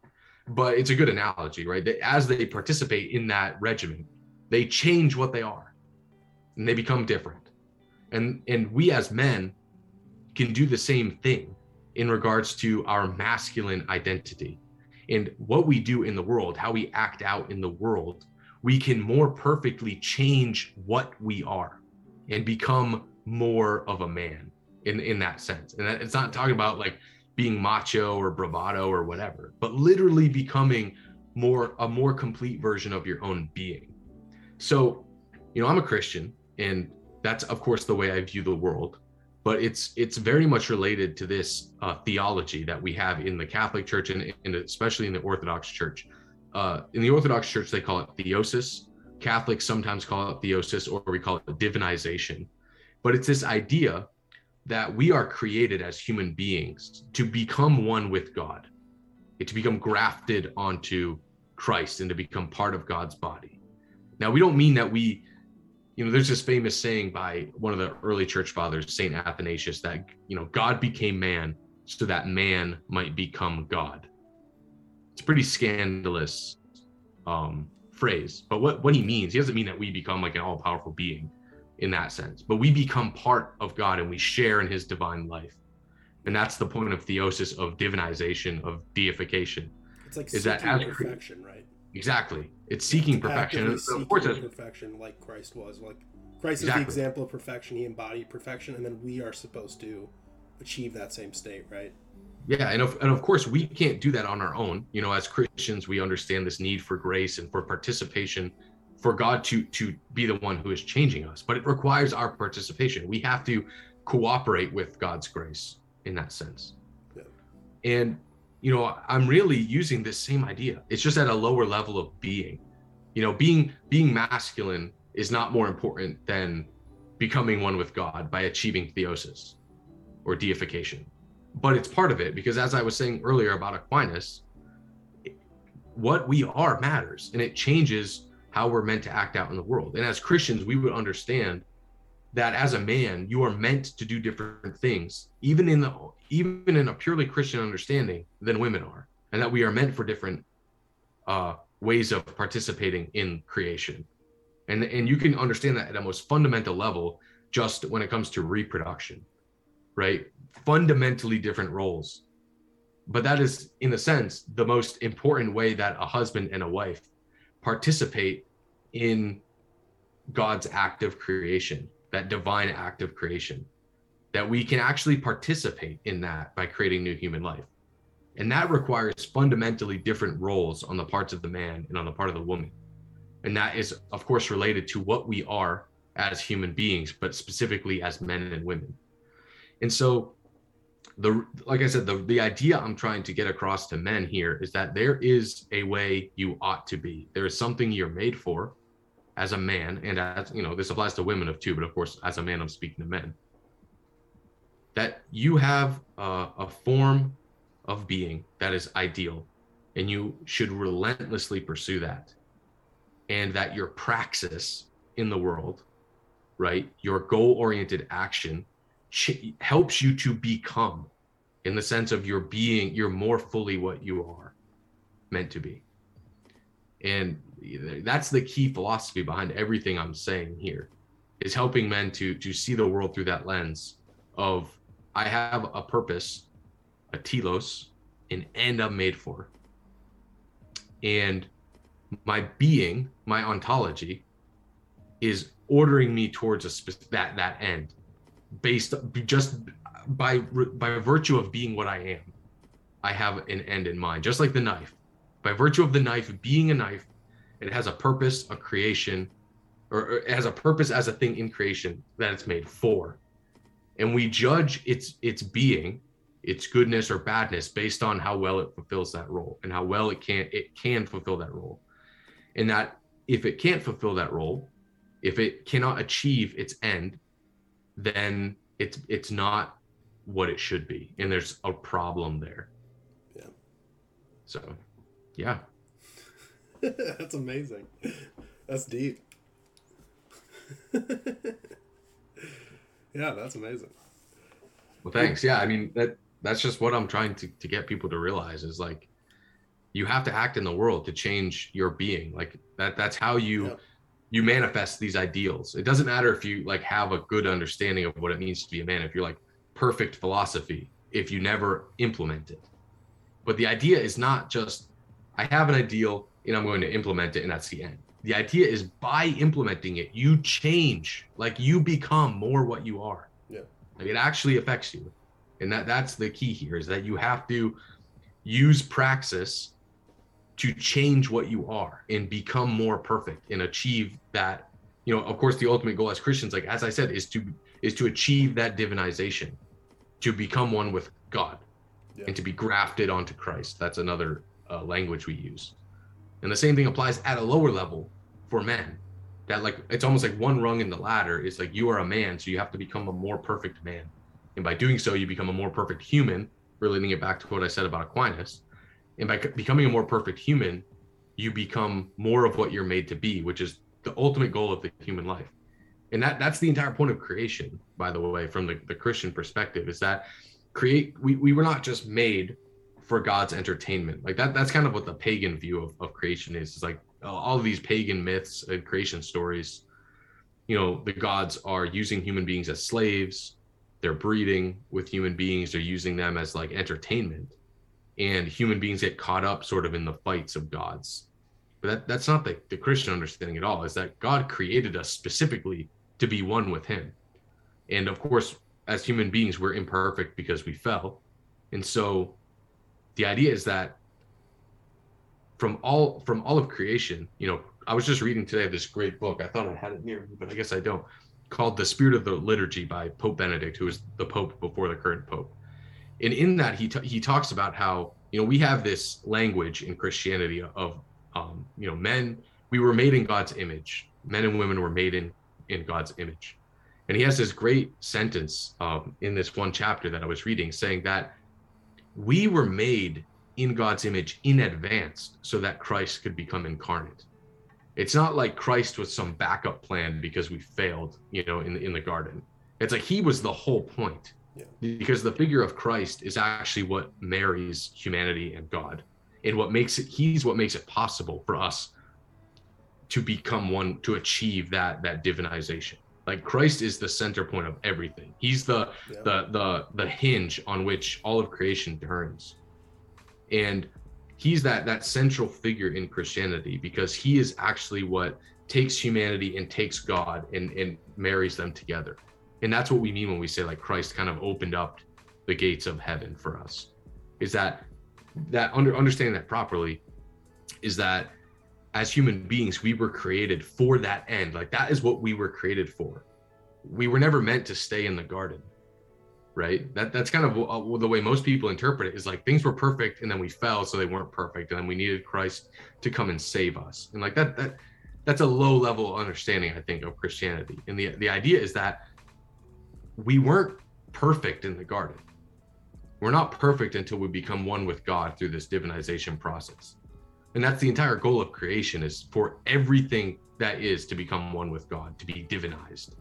but it's a good analogy right? That as they participate in that regimen they change what they are and they become different. And and we as men can do the same thing in regards to our masculine identity and what we do in the world how we act out in the world we can more perfectly change what we are and become more of a man in in that sense. And it's not talking about like being macho or bravado or whatever but literally becoming more a more complete version of your own being. So you know i'm a christian and that's of course the way i view the world but it's it's very much related to this uh, theology that we have in the catholic church and, and especially in the orthodox church uh, in the Orthodox Church, they call it theosis. Catholics sometimes call it theosis, or we call it divinization. But it's this idea that we are created as human beings to become one with God, to become grafted onto Christ and to become part of God's body. Now, we don't mean that we, you know, there's this famous saying by one of the early church fathers, St. Athanasius, that, you know, God became man so that man might become God it's a pretty scandalous um, phrase. But what, what he means, he doesn't mean that we become like an all powerful being in that sense, but we become part of God and we share in his divine life. And that's the point of theosis, of divinization, of deification. It's like is that as perfection, right? Exactly. It's seeking perfection. Seeking of course, perfection like Christ was. Like Christ exactly. is the example of perfection. He embodied perfection, and then we are supposed to achieve that same state, right? Yeah, and of, and of course we can't do that on our own. You know, as Christians, we understand this need for grace and for participation, for God to to be the one who is changing us. But it requires our participation. We have to cooperate with God's grace in that sense. Yeah. And you know, I'm really using this same idea. It's just at a lower level of being. You know, being being masculine is not more important than becoming one with God by achieving theosis or deification but it's part of it because as I was saying earlier about Aquinas, what we are matters and it changes how we're meant to act out in the world. And as Christians, we would understand that as a man, you are meant to do different things, even in the even in a purely Christian understanding than women are, and that we are meant for different uh, ways of participating in creation. And and you can understand that at a most fundamental level, just when it comes to reproduction, right? Fundamentally different roles. But that is, in a sense, the most important way that a husband and a wife participate in God's act of creation, that divine act of creation, that we can actually participate in that by creating new human life. And that requires fundamentally different roles on the parts of the man and on the part of the woman. And that is, of course, related to what we are as human beings, but specifically as men and women. And so the like I said, the the idea I'm trying to get across to men here is that there is a way you ought to be. There is something you're made for as a man, and as you know, this applies to women of too, but of course, as a man, I'm speaking to men. That you have a, a form of being that is ideal, and you should relentlessly pursue that. And that your praxis in the world, right, your goal oriented action ch- helps you to become in the sense of your being you're more fully what you are meant to be. And that's the key philosophy behind everything i'm saying here is helping men to to see the world through that lens of i have a purpose a telos an end i'm made for. And my being my ontology is ordering me towards a spe- that that end based just by by virtue of being what I am. I have an end in mind, just like the knife. By virtue of the knife being a knife, it has a purpose, a creation, or it has a purpose as a thing in creation that it's made for. And we judge its its being its goodness or badness based on how well it fulfills that role and how well it can it can fulfill that role and that if it can't fulfill that role if it cannot achieve its end then it's it's not what it should be and there's a problem there Yeah. so yeah That's amazing. That's deep. yeah, that's amazing. well thanks yeah i mean that that's just what i'm trying to, to get people to realize is like you have to act in the world to change your being like that that's how you Yeah. You manifest these ideals. It doesn't matter if you like have a good understanding of what it means to be a man if you're like perfect philosophy if you never implement it. But the idea is not just i have an ideal and i'm going to implement it and that's the end. The idea is by implementing it you change like you become more what you are. Yeah. like it actually affects you. And that that's the key here is that you have to use praxis to change what you are and become more perfect and achieve that you know of course the ultimate goal as christians like as i said is to is to achieve that divinization to become one with god Yeah. and to be grafted onto christ. That's another uh, language we use. And the same thing applies at a lower level for men that like it's almost like one rung in the ladder is like you are a man so you have to become a more perfect man. And by doing so you become a more perfect human relating it back to what i said about aquinas and by becoming a more perfect human you become more of what you're made to be which is the ultimate goal of the human life. And that that's the entire point of creation by the way from the, the christian perspective is that create we, we were not just made for god's entertainment. Like that that's kind of what the pagan view of, of creation is it's like uh, all of these pagan myths and creation stories. You know the gods are using human beings as slaves. They're breeding with human beings. They're using them as like entertainment and human beings get caught up sort of in the fights of gods. But that, that's not the, the christian understanding at all is that god created us specifically to be one with him. And of course as human beings we're imperfect because we fell. And so the idea is that from all from all of creation you know i was just reading today this great book. I thought i had it near me but i guess i don't called the spirit of the liturgy by pope benedict who was the pope before the current pope and in that he t- he talks about how you know we have this language in christianity of um, you know men we were made in god's image. Men and women were made in in god's image. And he has this great sentence um, in this one chapter that i was reading saying that we were made in god's image in advance so that christ could become incarnate. It's not like christ was some backup plan because we failed you know in, in the garden. It's like he was the whole point Yeah. because the figure of christ is actually what marries humanity and god and what makes it he's what makes it possible for us to become one to achieve that that divinization like christ is the center point of everything he's the Yeah. the the the hinge on which all of creation turns and he's that that central figure in christianity because he is actually what takes humanity and takes god and and marries them together and that's what we mean when we say like christ kind of opened up the gates of heaven for us. Is that that under understanding that properly is that as human beings we were created for that end. Like that is what we were created for. We were never meant to stay in the garden right? That that's kind of uh, the way most people interpret it is like things were perfect and then we fell so they weren't perfect. And then we needed christ to come and save us. And like that that that's a low level understanding i think of christianity. And the the idea is that we weren't perfect in the garden. We're not perfect until we become one with god through this divinization process. And that's the entire goal of creation is for everything that is to become one with god to be divinized.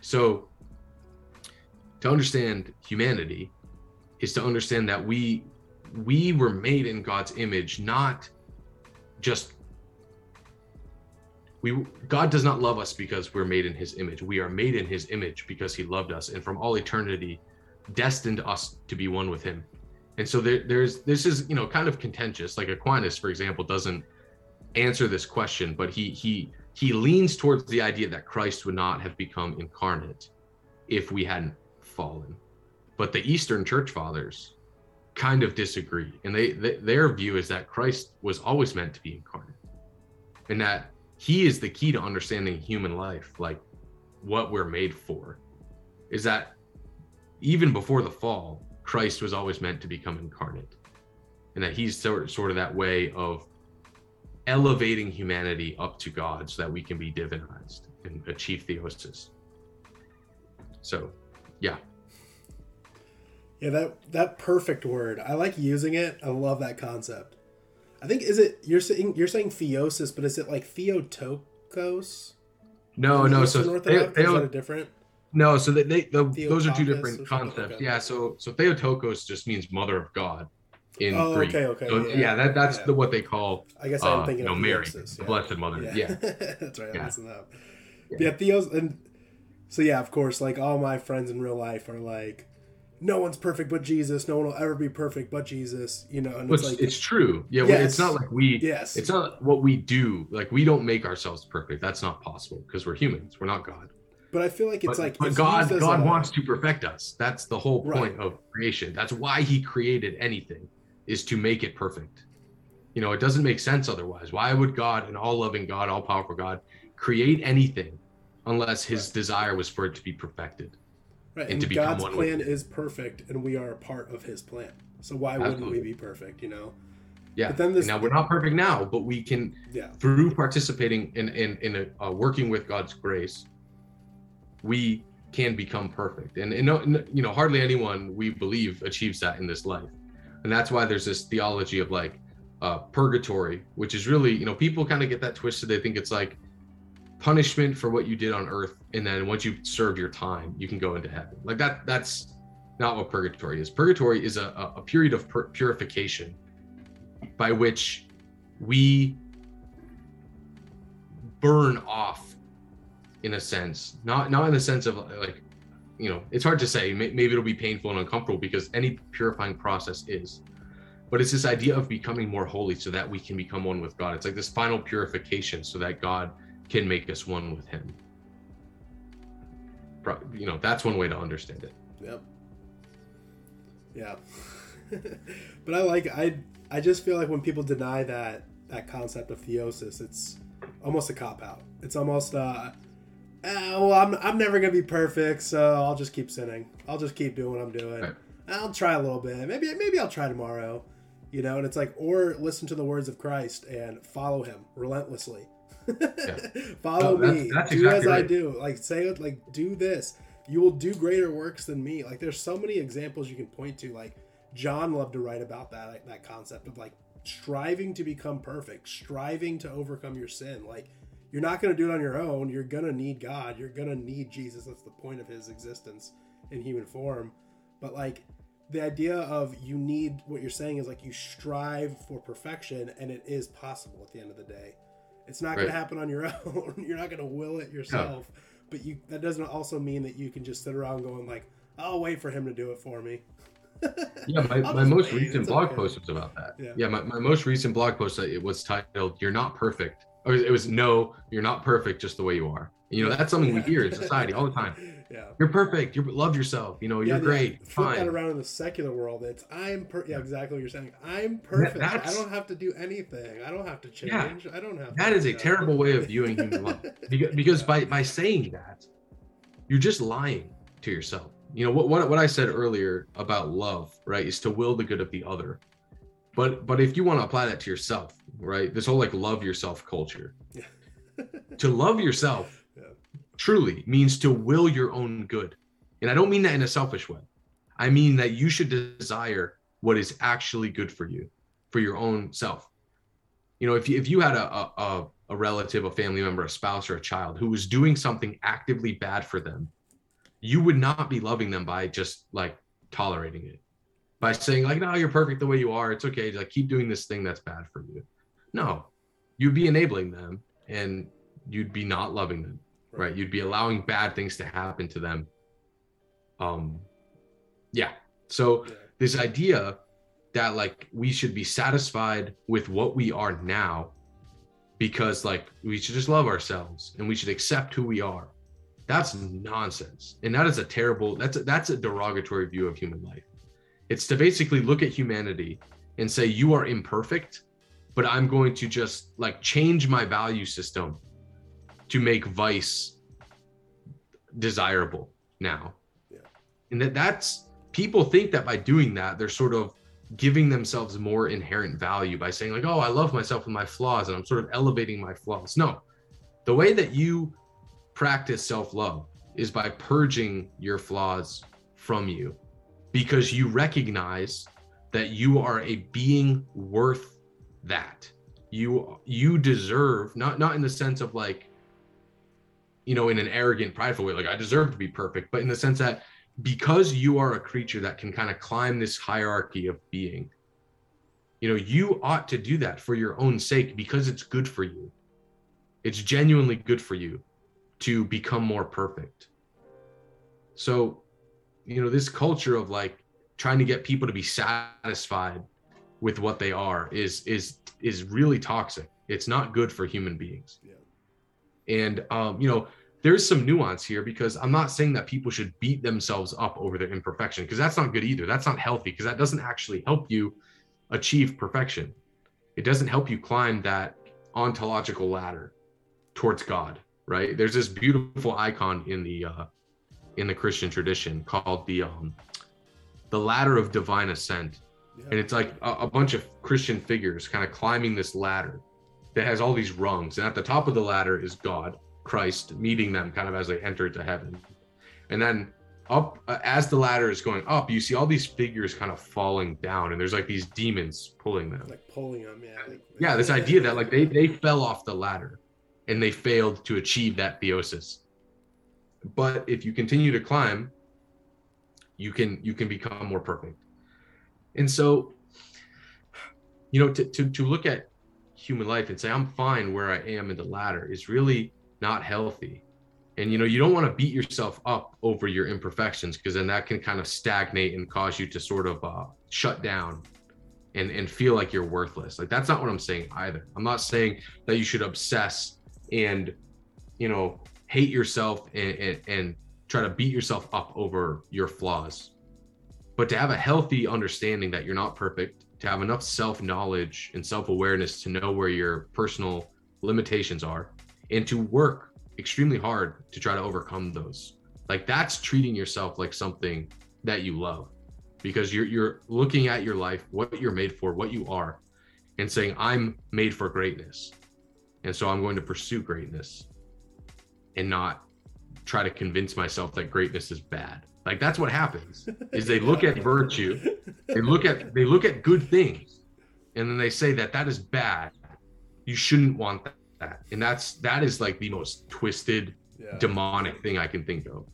So to understand humanity is to understand that we we were made in god's image not just we god does not love us because we're made in his image. We are made in his image because he loved us. And from all eternity destined us to be one with him. And so there, there's this is you know kind of contentious. Like aquinas for example doesn't answer this question but he he he leans towards the idea that christ would not have become incarnate if we hadn't fallen. But the eastern church fathers kind of disagree. And they, they their view is that christ was always meant to be incarnate. And that he is the key to understanding human life like what we're made for is that even before the fall Christ was always meant to become incarnate, and that he's sort sort of that way of elevating humanity up to God, so that we can be divinized and achieve theosis. So, yeah, Yeah, that that perfect word. I like using it. I love that concept. I think is it you're saying you're saying theosis, but is it like theotokos? no, no. So they, they or is don't- that a different? No, so they, they the, those are two different concepts. Okay. Yeah, so so Theotokos just means mother of God in Oh, Greek. okay, okay, So, yeah. yeah, that that's Yeah. the what they call I guess I'm uh, thinking you know of Mary, theosis, the Blessed Mother. Yeah, that's right. I'm messing up. Yeah. Yeah. Theos and so yeah, of course, like all my friends in real life are like, no one's perfect but Jesus. No one will ever be perfect but Jesus. You know, and it's like it's true. Yeah, Yes. it's not like we. yes, It's not what we do. Like we don't make ourselves perfect. That's not possible because we're humans. We're not God. but I feel like it's but, like but it's God God a- wants to perfect us. That's the whole Right. point of creation. That's why He created anything, is to make it perfect. You know, it doesn't make sense otherwise. Why would God, an all-loving God, all-powerful God, create anything unless His Right. desire was for it to be perfected? Right, and and to become God's one plan Him. is perfect, and we are a part of His plan. So why wouldn't we be perfect? You know? Yeah. But then this- now we're not perfect now, but we can Yeah, through participating in in in a, uh, working with God's grace, we can become perfect. And, and no, no- you know, hardly anyone we believe achieves that in this life, and that's why there's this theology of like uh, purgatory, which is really you know people kind of get that twisted. They think it's like punishment for what you did on earth, and then once you serve your time, you can go into heaven. Like that. That's not what purgatory is. Purgatory is a, a- period of pur- purification by which we burn off in a sense not not in the sense of like you know it's hard to say maybe it'll be painful and uncomfortable because any purifying process is but it's this idea of becoming more holy so that we can become one with god it's like this final purification so that god can make us one with him you know that's one way to understand it Yep. Yeah. but I like I I just feel like when people deny that that concept of theosis, it's almost a cop out. It's almost uh "Ah, well, I'm, I'm never gonna be perfect, so I'll just keep sinning. I'll just keep doing what I'm doing. Right. I'll try a little bit. Maybe maybe I'll try tomorrow. You know, and it's like, or listen to the words of Christ and follow Him relentlessly. follow No, that's- me. that's do exactly as I do. Like say it. Like do this. You will do greater works than me. Like there's so many examples you can point to. Like John loved to write about that. Like, that concept of like striving to become perfect, striving to overcome your sin. Like you're not going to do it on your own. You're going to need God. You're going to need Jesus. That's the point of his existence in human form. But like the idea of you need what you're saying is like you strive for perfection and it is possible at the end of the day. It's not going to happen on your own. You're not going to will it yourself. But you that doesn't also mean that you can just sit around going like, "I'll wait for him to do it for me." Yeah, my, my most wait, recent it's blog okay. post was about that. Yeah. Yeah, my, my most recent blog post it was titled "You're Not Perfect." Or it was no, you're not perfect just the way you are. You know, that's something we hear in society all the time. Yeah. You're perfect. You love yourself. You know, you're Yeah, yeah. great. Flip that Fine. around in the secular world. It's I'm per- yeah, exactly what you're saying. I'm perfect. I don't have to do anything. I don't have to change. Yeah. I don't have. That is a yeah. terrible way of viewing human life. Because, because by by saying that, you're just lying to yourself. You know what, what what I said earlier about love, right, is to will the good of the other. But but if you want to apply that to yourself, right, this whole like love yourself culture, Yeah. to love yourself Yeah. Truly means to will your own good, and I don't mean that in a selfish way. I mean that you should desire what is actually good for you, for your own self. You know, if you, if you had a, a a relative, a family member, a spouse, or a child who was doing something actively bad for them, you would not be loving them by just like tolerating it, by saying like, "No, you're perfect the way you are. It's okay. Like keep doing this thing that's bad for you." No, you'd be enabling them, and you'd be not loving them, right? You'd be allowing bad things to happen to them. Um, yeah. So this idea that like we should be satisfied with what we are now because like we should just love ourselves and we should accept who we are that's nonsense and that is a terrible that's a, that's a derogatory view of human life it's to basically look at humanity and say you are imperfect but i'm going to just like change my value system to make vice desirable now Yeah. and that that's people think that by doing that, they're sort of giving themselves more inherent value by saying, like, oh, I love myself and my flaws, and I'm sort of elevating my flaws. No, the way that you practice self love is by purging your flaws from you because you recognize that you are a being worth that you you deserve not not in the sense of like you know in an arrogant prideful way like i deserve to be perfect but in the sense that because you are a creature that can kind of climb this hierarchy of being you know you ought to do that for your own sake because it's good for you. It's genuinely good for you to become more perfect. So you know this culture of like trying to get people to be satisfied with what they are is is is really toxic. It's not good for human beings. Yeah. And um you know there's some nuance here because i'm not saying that people should beat themselves up over their imperfection because that's not good either that's not healthy because that doesn't actually help you achieve perfection it doesn't help you climb that ontological ladder towards god right there's this beautiful icon in the uh in the christian tradition called the um the ladder of divine ascent. Yeah. And it's like a, a bunch of Christian figures kind of climbing this ladder that has all these rungs. And at the top of the ladder is God, Christ, meeting them kind of as they enter to heaven. And then up uh, as the ladder is going up, you see all these figures kind of falling down, and there's like these demons pulling them. Like pulling them, yeah. Like, yeah, this idea that like they they fell off the ladder and they failed to achieve that theosis. But if you continue to climb, you can you can become more perfect and so you know to, to to look at human life and say i'm fine where i am in the ladder is really not healthy. And you know you don't want to beat yourself up over your imperfections because then that can kind of stagnate and cause you to sort of uh, shut down and and feel like you're worthless. Like that's not what i'm saying either. I'm not saying that you should obsess and you know hate yourself and and, and try to beat yourself up over your flaws. But to have a healthy understanding that you're not perfect, to have enough self knowledge and self awareness to know where your personal limitations are, and to work extremely hard to try to overcome those. Like that's treating yourself like something that you love because you're you're looking at your life, what you're made for, what you are, and saying, I'm made for greatness. And so I'm going to pursue greatness and not try to convince myself that greatness is bad. Like that's what happens. Is they look at virtue, they look at they look at good things, and then they say that that is bad. You shouldn't want that. And that's that is like the most twisted, yeah. demonic thing I can think of.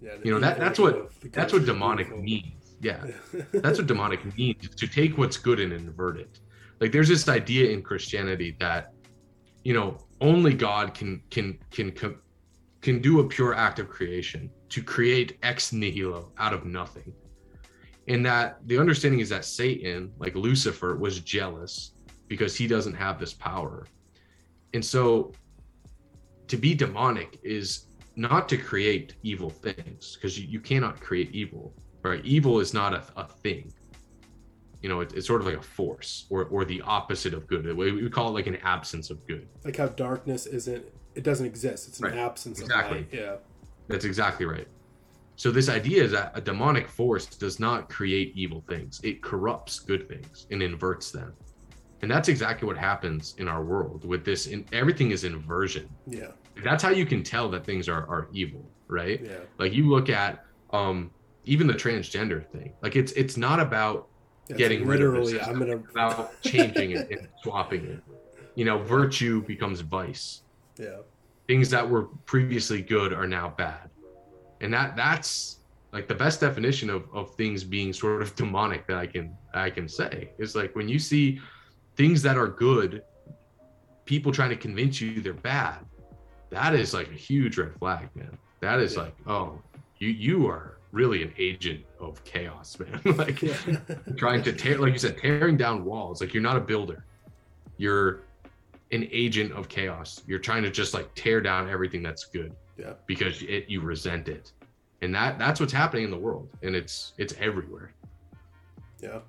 Yeah, you know that that's what that's what demonic means. Yeah, that's what demonic means to take what's good and invert it. Like there's this idea in Christianity that you know only God can can can can do a pure act of creation to create ex nihilo out of nothing. And that the understanding is that Satan, like Lucifer, was jealous because he doesn't have this power. And so to be demonic is not to create evil things because you, you cannot create evil, right? Evil is not a, a thing. You know, it, it's sort of like a force or, or the opposite of good. We, we call it like an absence of good. Like how darkness isn't it doesn't exist. It's an right. absence exactly. of light. Yeah. That's exactly right. So this idea is that a demonic force does not create evil things. It corrupts good things and inverts them. And that's exactly what happens in our world with this in everything is inversion. Yeah. That's how you can tell that things are, are evil, right? Yeah. Like you look at um even the transgender thing. Like it's it's not about That's getting literally rid of. I'm gonna about changing it and swapping it. You know, virtue becomes vice yeah. Things that were previously good are now bad. And that that's like the best definition of, of things being sort of demonic that I can I can say is like when you see things that are good, people trying to convince you they're bad, that is like a huge red flag, man. That is yeah. like, oh, you you are really an agent of chaos, man. like trying to tear, like you said, tearing down walls. Like you're not a builder. You're an agent of chaos. You're trying to just like tear down everything that's good. Yeah. Because it you resent it. And that that's what's happening in the world and it's it's everywhere. Yeah.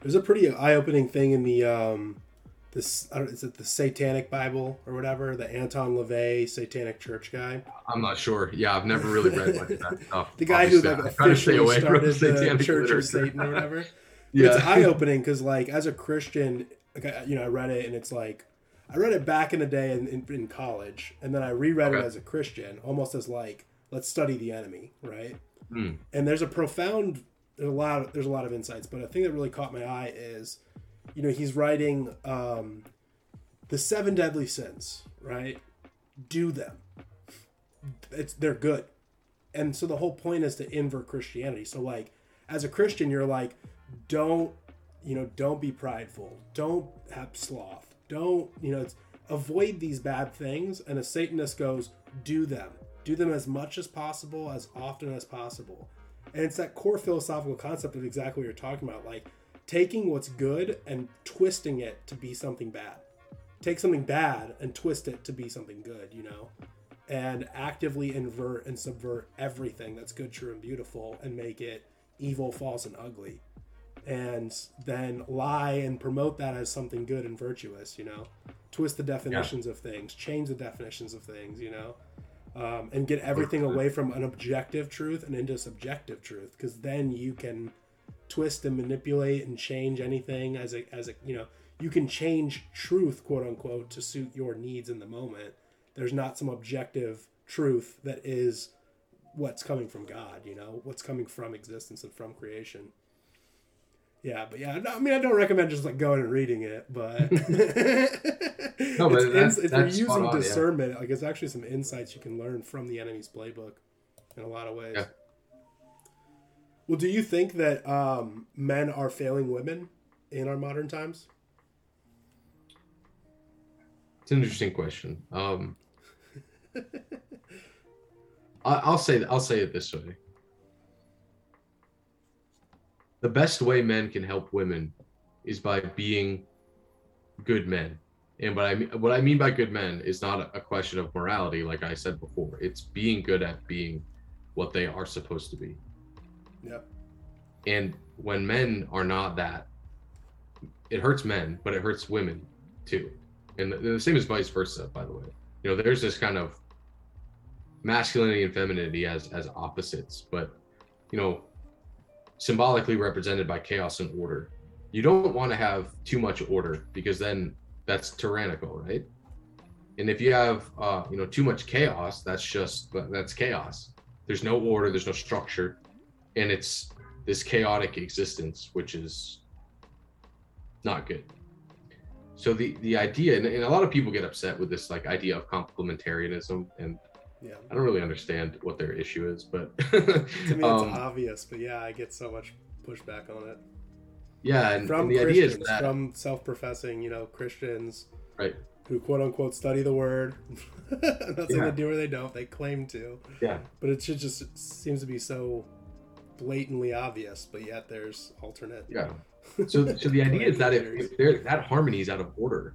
There's a pretty eye-opening thing in the um this I don't, is it the Satanic Bible or whatever, the Anton LaVey Satanic Church guy. I'm not sure. Yeah, I've never really read much of that stuff. the guy Obviously, who like I'm trying to stay officially started the satanic Church of. Satan or whatever. Yeah. It's eye opening because like as a Christian, like I, you know, I read it and it's like I read it back in the day in, in, in college, and then I reread it as a Christian, almost as like let's study the enemy, right? Hmm. And there's a profound, there's a lot, of, there's a lot of insights, but a thing that really caught my eye is, you know, he's writing um, the seven deadly sins, right? Do them. It's they're good, and so the whole point is to invert Christianity. So like, as a Christian, you're like, don't, you know, don't be prideful, don't have sloth, don't, you know, it's avoid these bad things. And a Satanist goes, do them, do them as much as possible, as often as possible. And it's that core philosophical concept of exactly what you're talking about, like taking what's good and twisting it to be something bad. Take something bad and twist it to be something good, you know? And actively invert and subvert everything that's good, true, and beautiful and make it evil, false, and ugly. And then lie and promote that as something good and virtuous, you know? Twist the definitions of things, change the definitions of things, you know? um, and get everything away from an objective truth and into subjective truth because then you can twist and manipulate and change anything as a as a you know you can change truth quote unquote to suit your needs in the moment. There's not some objective truth that is what's coming from god you know? What's coming from existence and from creation yeah but yeah i mean i don't recommend just like going and reading it but No, but it's, that's- it's, that's you're using on, yeah. discernment like it's actually some insights you can learn from the enemy's playbook in a lot of ways Yeah. well do you think that um, men are failing women in our modern times It's an interesting question. Um, I'll say I'll say it this way: the best way men can help women is by being good men. And what I mean, what I mean by good men is not a, question of morality, like I said before. It's being good at being what they are supposed to be. Yep. And when men are not that, it hurts men, but it hurts women too. And the, the same is vice versa, by the way. You know, there's this kind of masculinity and femininity as as opposites, but you know, symbolically represented by chaos and order. You don't want to have too much order because then that's tyrannical, right? And if you have uh, you know too much chaos, that's just that's chaos. There's no order, there's no structure, and it's this chaotic existence, which is not good. So the the idea, and, and a lot of people get upset with this like idea of complementarianism, and yeah. I don't really understand what their issue is, but to me it's um, obvious but yeah i get so much pushback on it. Yeah, and, from and the idea christians is that from self-professing you know christians right, who quote unquote study the word. Not saying Yeah. they do or they don't they claim to. Yeah, but it should just seems to be so blatantly obvious but yet there's alternate yeah. So so the idea is that if, if there that harmony is out of order,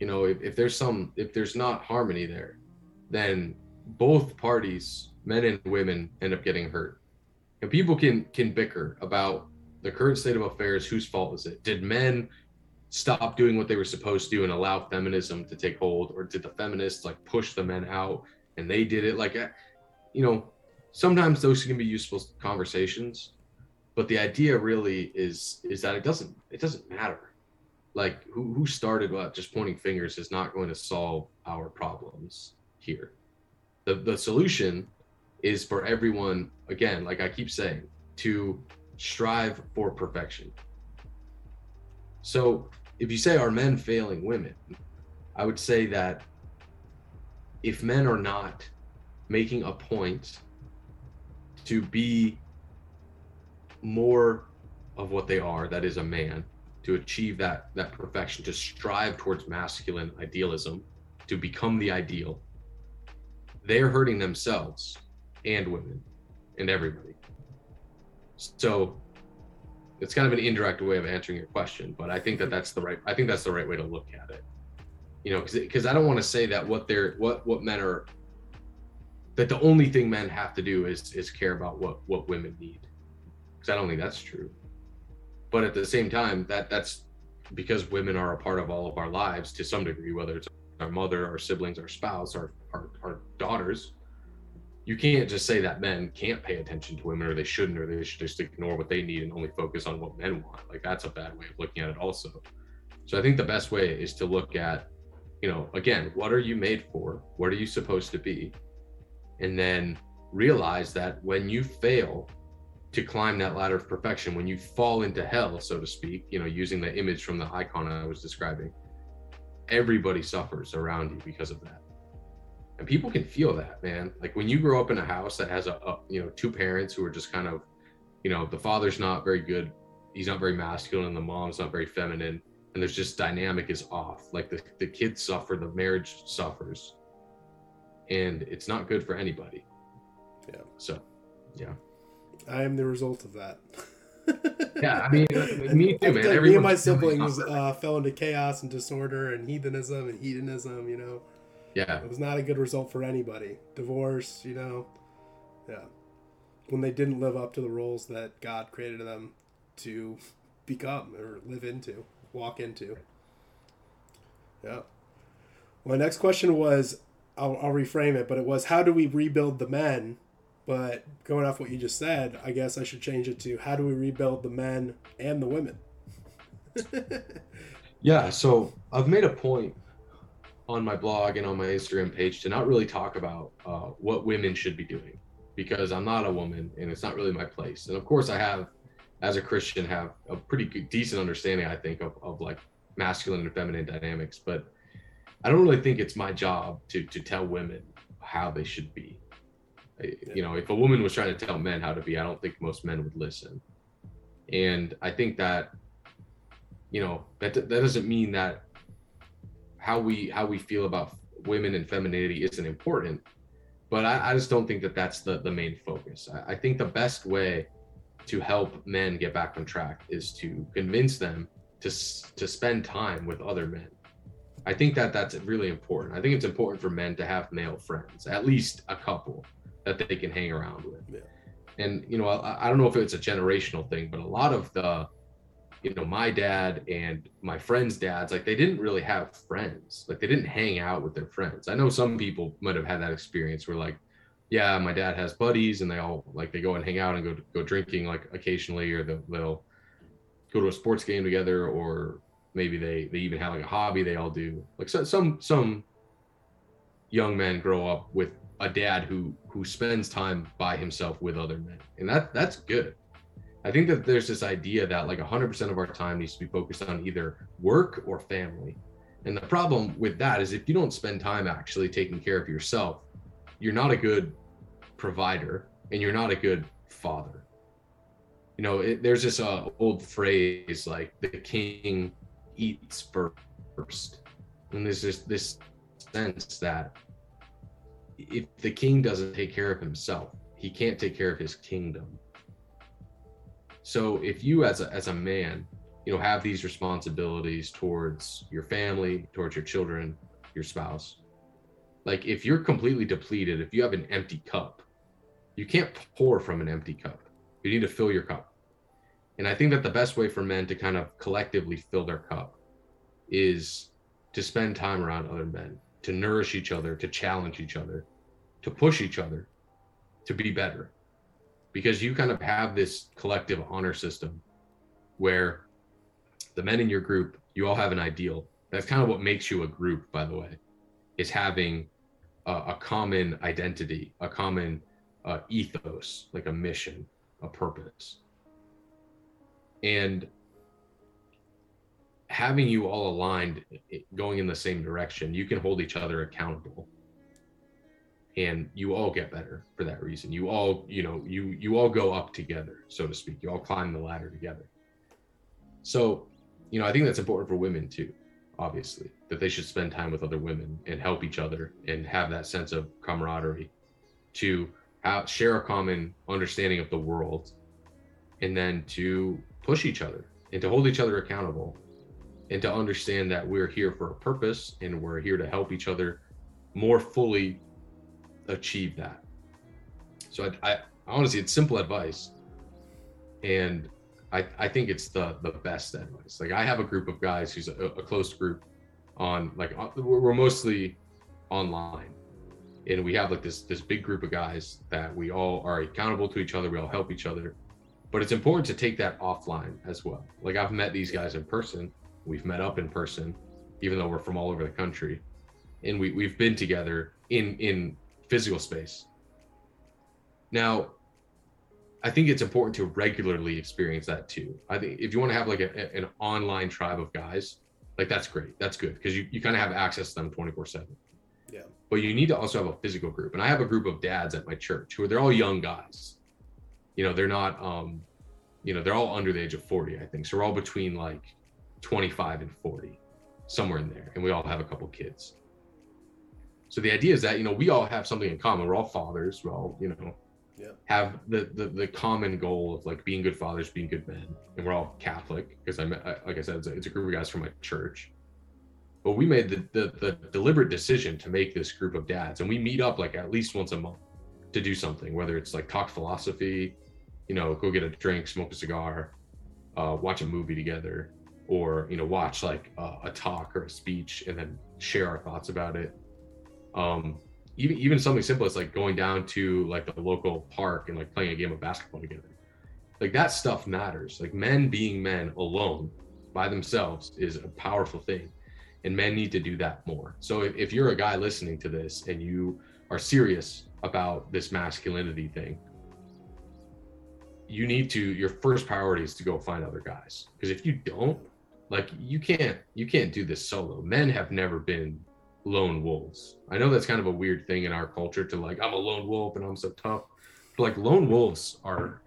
you know, if, if there's some if there's not harmony there, then both parties, men and women, end up getting hurt. And people can can bicker about the current state of affairs. Whose fault is it? Did men stop doing what they were supposed to do and allow feminism to take hold, or did the feminists like push the men out and they did it? Like, eh, you know, sometimes those can be useful conversations, but the idea really is is that it doesn't it doesn't matter. Like who who started what? Just pointing fingers is not going to solve our problems here. The the solution is for everyone again, like I keep saying, to strive for perfection. So if you say are men failing women, I would say that if men are not making a point to be more of what they are, that is a man, to achieve that that perfection, to strive towards masculine idealism, to become the ideal, they're hurting themselves and women and everybody. So it's kind of an indirect way of answering your question, but I think that that's the right. I think that's the right way to look at it. You know, because I don't want to say that what they're what what men are that the only thing men have to do is is care about what what women need because i don't think that's true but at the same time that that's because women are a part of all of our lives to some degree, whether it's our mother, our siblings, our spouse, our, our, our daughters, you can't just say that men can't pay attention to women or they shouldn't or they should just ignore what they need and only focus on what men want. Like that's a bad way of looking at it also. So I think the best way is to look at, you know, again, what are you made for? What are you supposed to be? And then realize that when you fail to climb that ladder of perfection, when you fall into hell, so to speak, you know, using the image from the icon I was describing, everybody suffers around you because of that. And people can feel that, man. Like when you grow up in a house that has a, a you know, two parents who are just kind of, you know, the father's not very good, he's not very masculine, and the mom's not very feminine, and there's just dynamic is off. Like the, the kids suffer, the marriage suffers. And it's not good for anybody. Yeah. So, yeah. I am the result of that. yeah, I mean, me too, man. me and my siblings uh, fell into chaos and disorder and heathenism and hedonism. You know. Yeah. It was not a good result for anybody. Divorce, you know. Yeah. When they didn't live up to the roles that God created them to become or live into, walk into. Yeah. My next question was I'll, I'll reframe it, but it was how do we rebuild the men but going off what you just said, I guess I should change it to how do we rebuild the men and the women? yeah, so I've made a point on my blog and on my Instagram page to not really talk about uh, what women should be doing because I'm not a woman and it's not really my place. And of course, I have, as a Christian, have a pretty good, decent understanding, I think, of, of like masculine and feminine dynamics. But I don't really think it's my job to to tell women how they should be you know if a woman was trying to tell men how to be i don't think most men would listen and i think that you know that that doesn't mean that how we how we feel about women and femininity isn't important but i, I just don't think that that's the the main focus I, I think the best way to help men get back on track is to convince them to to spend time with other men i think that that's really important i think it's important for men to have male friends at least a couple that they can hang around with. Yeah. And you know, I, I don't know if it's a generational thing, but a lot of the, you know, my dad and my friends' dads, like they didn't really have friends. Like they didn't hang out with their friends. I know some people might have had that experience where like, yeah, my dad has buddies and they all like they go and hang out and go go drinking like occasionally, or they'll, they'll go to a sports game together, or maybe they they even have like a hobby they all do. Like so, some some young men grow up with a dad who who spends time by himself with other men and that that's good i think that there's this idea that like 100% of our time needs to be focused on either work or family. And the problem with that is if you don't spend time actually taking care of yourself you're not a good provider and you're not a good father. You know it, there's this uh, old phrase like the king eats first. And there's this this sense that if the king doesn't take care of himself, he can't take care of his kingdom. So if you as a as a man, you know, have these responsibilities towards your family, towards your children, your spouse, like if you're completely depleted, if you have an empty cup, you can't pour from an empty cup. You need to fill your cup. And I think that the best way for men to kind of collectively fill their cup is to spend time around other men to nourish each other, to challenge each other, to push each other to be better. Because you kind of have this collective honor system where the men in your group, you all have an ideal. That's kind of what makes you a group, by the way, is having a, a common identity, a common uh, ethos, like a mission, a purpose. And having you all aligned going in the same direction you can hold each other accountable and you all get better for that reason. You all you know you you all go up together so to speak. You all climb the ladder together. So you know i think that's important for women too obviously that they should spend time with other women and help each other and have that sense of camaraderie to have, share a common understanding of the world and then to push each other and to hold each other accountable and to understand that we're here for a purpose and we're here to help each other more fully achieve that. So I, I honestly, it's simple advice, and I, I think it's the the best advice. Like I have a group of guys who's a, a close group on like we're mostly online. And we have like this this big group of guys that we all are accountable to each other. We all help each other. But it's important to take that offline as well. Like i've met these guys in person. We've met up in person even though we're from all over the country. And we, we've been together in in physical space. Now i think it's important to regularly experience that too. I think if you want to have like a, an online tribe of guys like that's great that's good because you, you kind of have access to them 24 7 Yeah. but you need to also have a physical group and i have a group of dads at my church who are they're all young guys. You know they're not um you know they're all under the age of 40 i think so we're all between like 25 and 40 somewhere in there and we all have a couple kids so the idea is that you know we all have something in common. We're all fathers. We're all you know Yeah. have the, the the common goal of like being good fathers being good men. And we're all catholic because I'm I- like i said it's a, it's a group of guys from my church. But we made the, the the deliberate decision to make this group of dads. And we meet up like at least once a month to do something whether it's like talk philosophy you know go get a drink smoke a cigar uh, watch a movie together or you know watch like uh, a talk or a speech and then share our thoughts about it um even even something simple as like going down to like the local park and like playing a game of basketball together. Like that stuff matters. Like men being men alone by themselves is a powerful thing and men need to do that more. So if, if you're a guy listening to this and you are serious about this masculinity thing you need to your first priority is to go find other guys. Because if you don't like you can't you can't do this solo. Men have never been lone wolves. I know that's kind of a weird thing in our culture to like i'm a lone wolf and i'm so tough. But like lone wolves are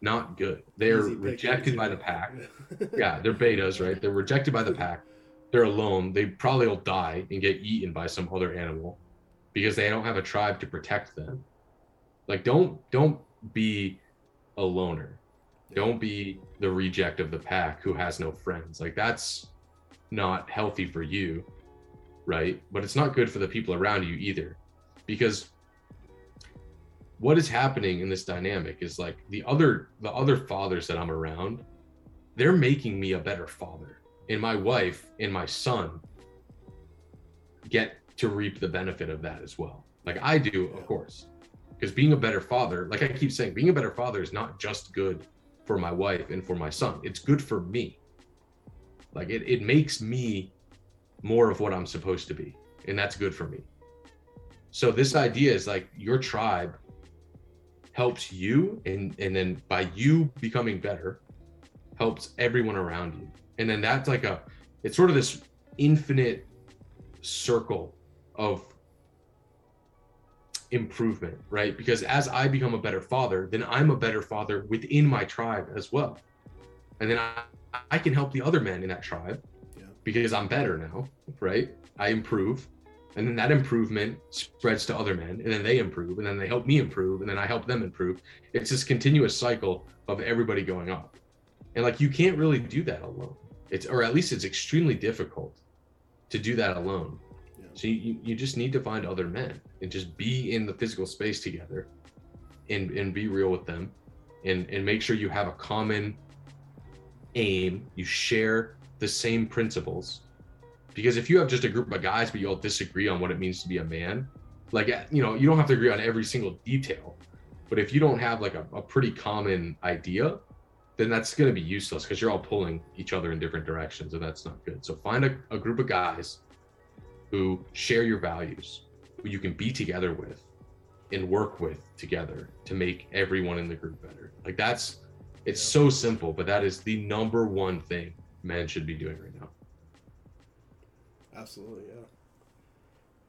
not good. They're Easy rejected by the pack. Yeah they're betas right? They're rejected by the pack. They're alone. They probably will die and get eaten by some other animal because they don't have a tribe to protect them. Like don't don't be a loner. Don't be the reject of the pack who has no friends. Like that's not healthy for you right? But it's not good for the people around you either. Because what is happening in this dynamic is like the other the other fathers that i'm around they're making me a better father. And my wife and my son get to reap the benefit of that as well. Like i do of course. Because being a better father like i keep saying being a better father is not just good for my wife and for my son. It's good for me. Like it, it makes me more of what i'm supposed to be and that's good for me. So this idea is like your tribe helps you and and then by you becoming better helps everyone around you. And then that's like a it's sort of this infinite circle of improvement right? Because as i become a better father then i'm a better father within my tribe as well. And then i, I can help the other men in that tribe. Because i'm better now right? I improve and then that improvement spreads to other men and then they improve and then they help me improve and then i help them improve. It's this continuous cycle of everybody going up. And like you can't really do that alone. It's or at least it's extremely difficult to do that alone. Yeah. so you, you just need to find other men and just be in the physical space together and and be real with them and and make sure you have a common aim. You share the same principles. Because if you have just a group of guys but you all disagree on what it means to be a man like you know you don't have to agree on every single detail. But if you don't have like a, a pretty common idea then that's going to be useless because you're all pulling each other in different directions and that's not good. So find a, a group of guys who share your values who you can be together with and work with together to make everyone in the group better. Like that's it's so simple but that is the number one thing men should be doing right now Absolutely, yeah.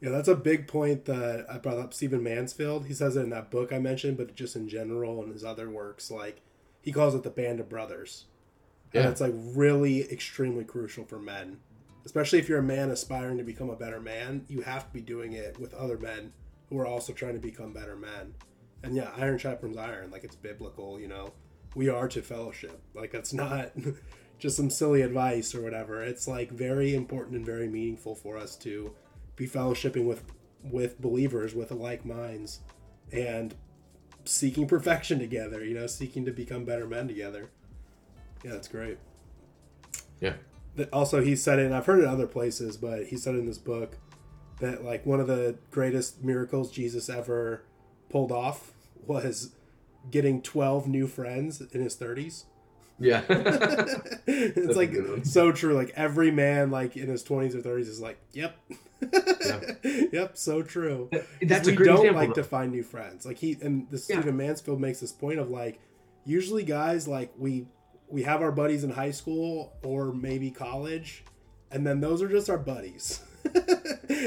Yeah, that's a big point that I brought up. Stephen Mansfield, he says it in that book I mentioned, but just in general in his other works, like he calls it the band of brothers. And it's like really extremely crucial for men, especially if you're a man aspiring to become a better man. You have to be doing it with other men who are also trying to become better men. And yeah, iron sharpens iron. Like it's biblical, you know. We are to fellowship. Like that's not just some silly advice or whatever. It's like very important and very meaningful for us to be fellowshipping with with believers with like minds and seeking perfection together, you know, seeking to become better men together. Yeah, that's great. Yeah. That also, he said it, and I've heard it other places, but he said in this book that like one of the greatest miracles Jesus ever pulled off was getting 12 new friends in his 30s. Yeah. it's like so true. Like every man like in his 20s or 30s is like, yep. Yeah. yep, so true. That's we a great don't example. like though. to find new friends. Like he and the Yeah. Stephen Mansfield makes this point of like usually guys like we we have our buddies in high school or maybe college, and then those are just our buddies.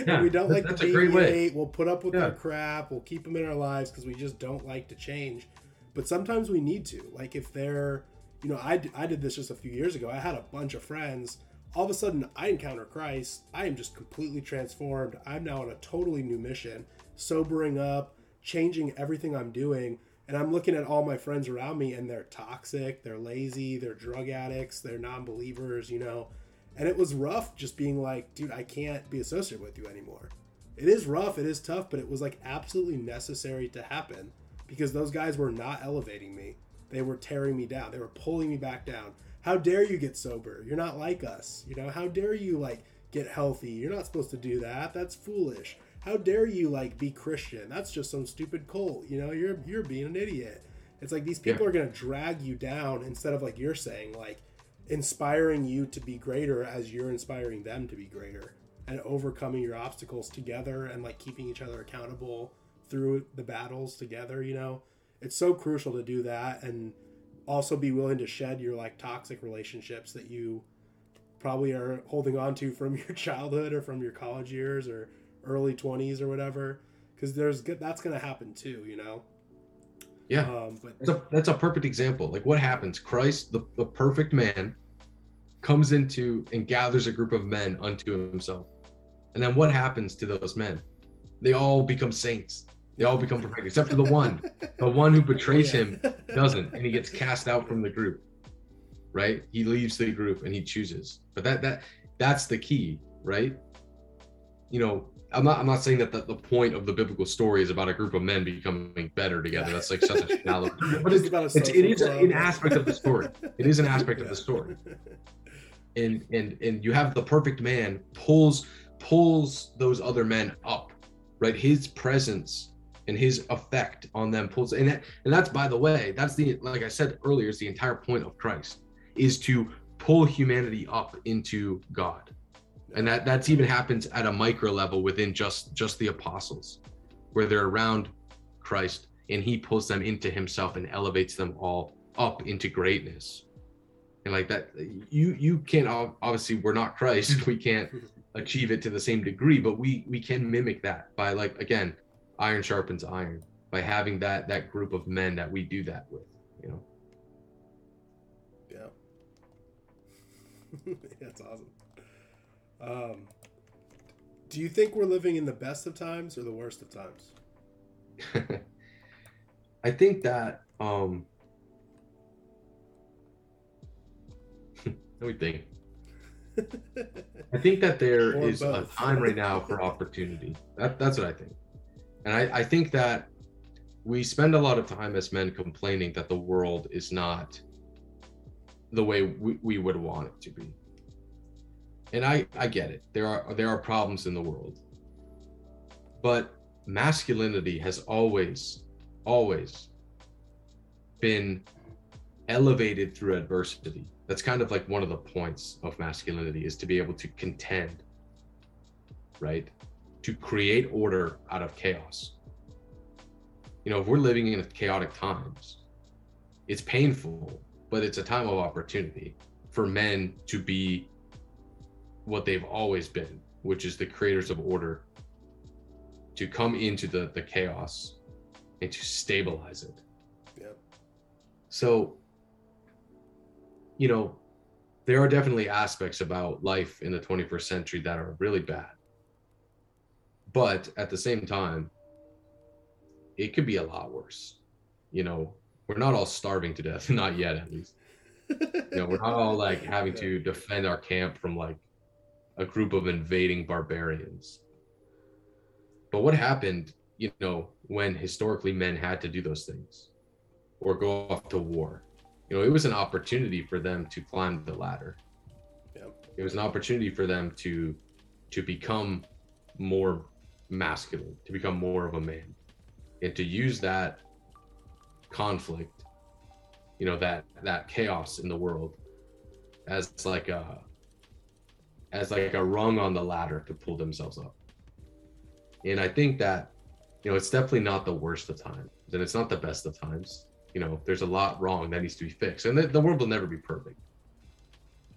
Yeah, we don't like that's to a great deviate. We'll put up with Yeah. their crap. We'll keep them in our lives because we just don't like to change. But sometimes we need to. Like if they're, you know, I, I did this just a few years ago. I had a bunch of friends. All of a sudden, I encounter Christ. I am just completely transformed. I'm now on a totally new mission, sobering up, changing everything I'm doing. And I'm looking at all my friends around me, and they're toxic, they're lazy, they're drug addicts, they're non believers, you know. And it was rough just being like, dude, I can't be associated with you anymore. It is rough, it is tough, but it was like absolutely necessary to happen because those guys were not elevating me. They were tearing me down. They were pulling me back down. How dare you get sober? You're not like us. You know, how dare you like get healthy? You're not supposed to do that. That's foolish. How dare you like be Christian? That's just some stupid cult. You know, you're you're being an idiot. It's like these people Yeah. are going to drag you down instead of like you're saying like inspiring you to be greater as you're inspiring them to be greater and overcoming your obstacles together and like keeping each other accountable through the battles together you know it's so crucial to do that and also be willing to shed your like toxic relationships that you probably are holding on to from your childhood or from your college years or early 20s or whatever because there's that's going to happen too you know Yeah. um but That's a, that's a perfect example. Like what happens? Christ, the, the perfect man, comes into and gathers a group of men unto himself. And then what happens to those men? They all become saints. They all become perfect, except for the one. The one who betrays Yeah. him doesn't, and he gets cast out from the group. Right? He leaves the group and he chooses. But that that that's the key, right? You know, I'm not I'm not saying that the, the point of the biblical story is about a group of men becoming better together. That's like such a shallow but it's, about a it's, it is an aspect of the story. It is an aspect of the story. And and and you have the perfect man pulls pulls those other men up, right? His presence and his effect on them pulls and that, and that's by the way, that's the like I said earlier, is the entire point of Christ is to pull humanity up into God. And that that's even happens at a micro level within just just the apostles, where they're around Christ and he pulls them into himself and elevates them all up into greatness. And like that, you you can't obviously we're not Christ, we can't achieve it to the same degree, but we we can mimic that by like again, iron sharpens iron by having that that group of men that we do that with, you know. Yeah. That's awesome. Um, do you think we're living in the best of times or the worst of times? I think that um let me think. I think that there Or is a time right now for opportunity. That, that's what I think. And I, I think that we spend a lot of time as men complaining that the world is not the way we, we would want it to be. And I, I get it. There are there are problems in the world. But masculinity has always, always been elevated through adversity. That's kind of like one of the points of masculinity is to be able to contend, right? To create order out of chaos. You know, if we're living in chaotic times, it's painful, but it's a time of opportunity for men to be what they've always been, which is the creators of order, to come into the, the chaos and to stabilize it. Yep. So, you know, there are definitely aspects about life in the 21st century that are really bad. But at the same time, it could be a lot worse. You know, we're not all starving to death, not yet at least. You know, we're not all like having to defend our camp from like a group of invading barbarians. But what happened, you know, when historically men had to do those things or go off to war? You know, it was an opportunity for them to climb the ladder. Yeah. It was an opportunity for them to to become more masculine, to become more of a man, and to use that conflict, you know, that that chaos in the world as like a as like a rung on the ladder to pull themselves up. And I think that, you know, it's definitely not the worst of times and it's not the best of times. You know, there's a lot wrong that needs to be fixed. And the, the world will never be perfect.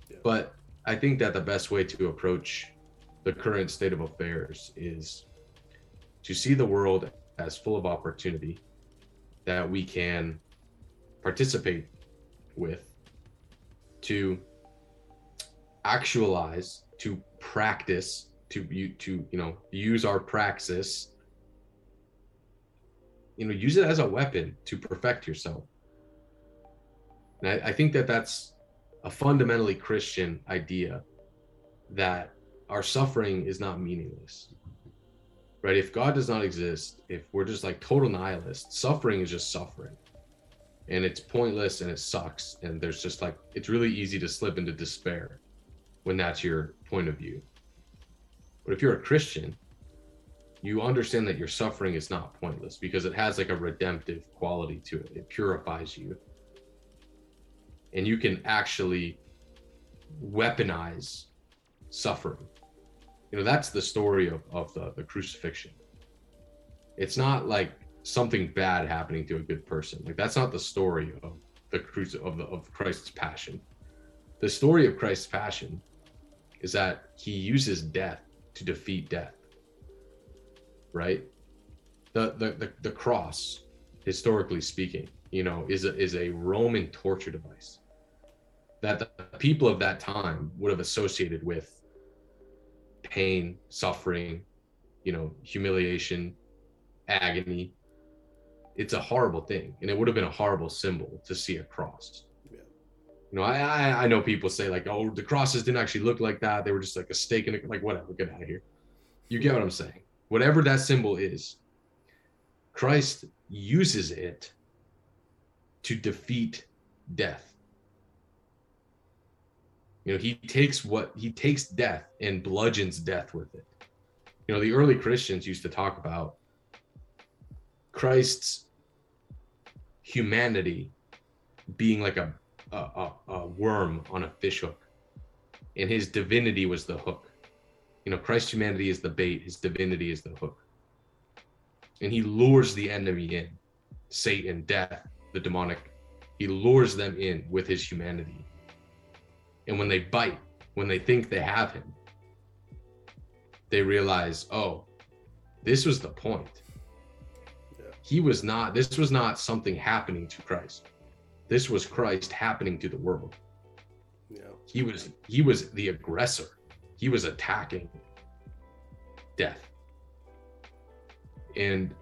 Yeah. But I think that the best way to approach the current state of affairs is to see the world as full of opportunity that we can participate with to actualize to practice to you to you know use our praxis you know use it as a weapon to perfect yourself. And I, I think that that's a fundamentally christian idea that our suffering is not meaningless right? If god does not exist if we're just like total nihilists suffering is just suffering. And it's pointless and it sucks. And there's just like it's really easy to slip into despair when that's your point of view. But if you're a christian you understand that your suffering is not pointless because it has like a redemptive quality to it. It purifies you. And you can actually weaponize suffering know that's the story of, of the, the crucifixion. It's not like something bad happening to a good person. Like that's not the story of the cruci of the of christ's passion. The story of christ's passion is that he uses death to defeat death right? The the the, the cross historically speaking you know is a is a roman torture device that the people of that time would have associated with pain suffering you know humiliation agony. It's a horrible thing and it would have been a horrible symbol to see a cross. Yeah. you know I, I i know people say like oh the crosses didn't actually look like that. They were just like a stake in it like whatever get out of here. You get what i'm saying. Whatever that symbol is christ uses it to defeat death you know he takes what he takes death and bludgeons death with it. You know the early christians used to talk about christ's humanity being like a a, a, a worm on a fish hook and his divinity was the hook. You know christ's humanity is the bait his divinity is the hook. And he lures the enemy in satan death the demonic. He lures them in with his humanity and when they bite when they think they have him they realize oh this was the point. Yeah. he was not this was not something happening to christ. This was christ happening to the world. Yeah. he was he was the aggressor. He was attacking death. And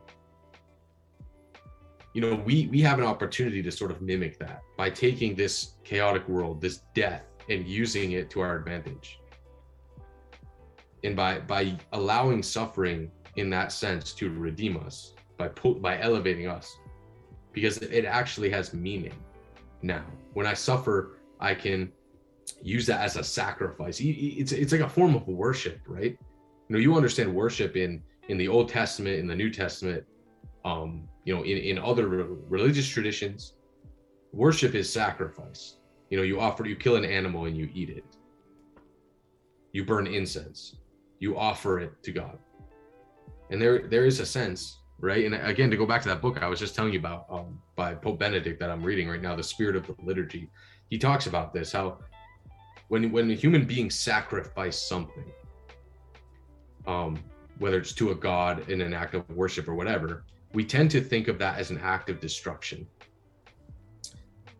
you know we we have an opportunity to sort of mimic that by taking this chaotic world this death and using it to our advantage. And by by allowing suffering in that sense to redeem us by by elevating us because it actually has meaning now. When i suffer i can use that as a sacrifice. It's it's like a form of worship right? You know you understand worship in in the old testament in the new testament um you know in in other religious traditions. Worship is sacrifice you know you offer you kill an animal and you eat it. You burn incense. You offer it to god. And there there is a sense right? And again to go back to that book i was just telling you about um, by pope benedict that i'm reading right now the spirit of the liturgy he talks about this how when when a human being sacrifice something um whether it's to a god in an act of worship or whatever we tend to think of that as an act of destruction.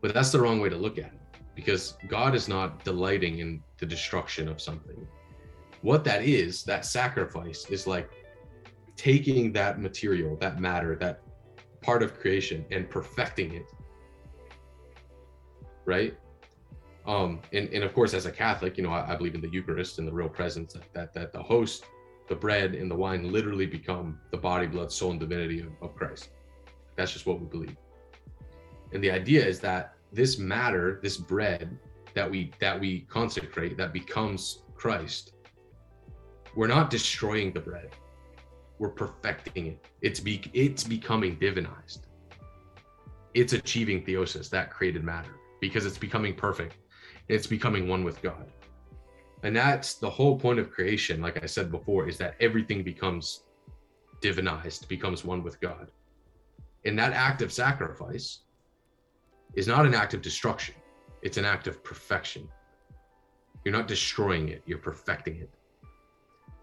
But that's the wrong way to look at it because god is not delighting in the destruction of something. What that is that sacrifice is like taking that material that matter that part of creation and perfecting it. Right? Um and, and of course as a catholic you know I, I believe in the eucharist and the real presence that, that that the host the bread and the wine literally become the body blood soul and divinity of, of christ. That's just what we believe. And the idea is that this matter, this bread that we that we consecrate that becomes Christ, we're not destroying the bread. We're perfecting it. It's be it's becoming divinized. It's achieving theosis, that created matter, because it's becoming perfect. It's becoming one with God. And that's the whole point of creation, like I said before, is that everything becomes divinized, becomes one with God. And that act of sacrifice is not an act of destruction, it's an act of perfection. You're not destroying it, you're perfecting it.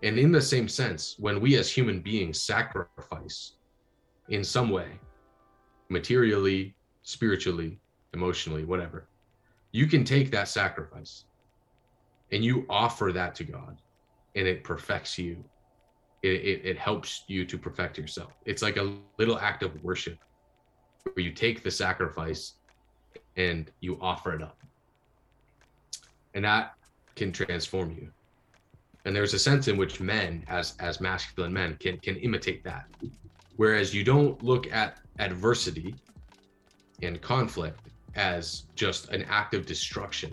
And in the same sense, when we as human beings sacrifice in some way, materially, spiritually, emotionally, whatever, you can take that sacrifice and you offer that to God and it perfects you. It, it, it helps you to perfect yourself. It's like a little act of worship where you take the sacrifice and you offer it up. And that can transform you. And there's a sense in which men, as as masculine men, can can imitate that. Whereas you don't look at adversity and conflict as just an act of destruction.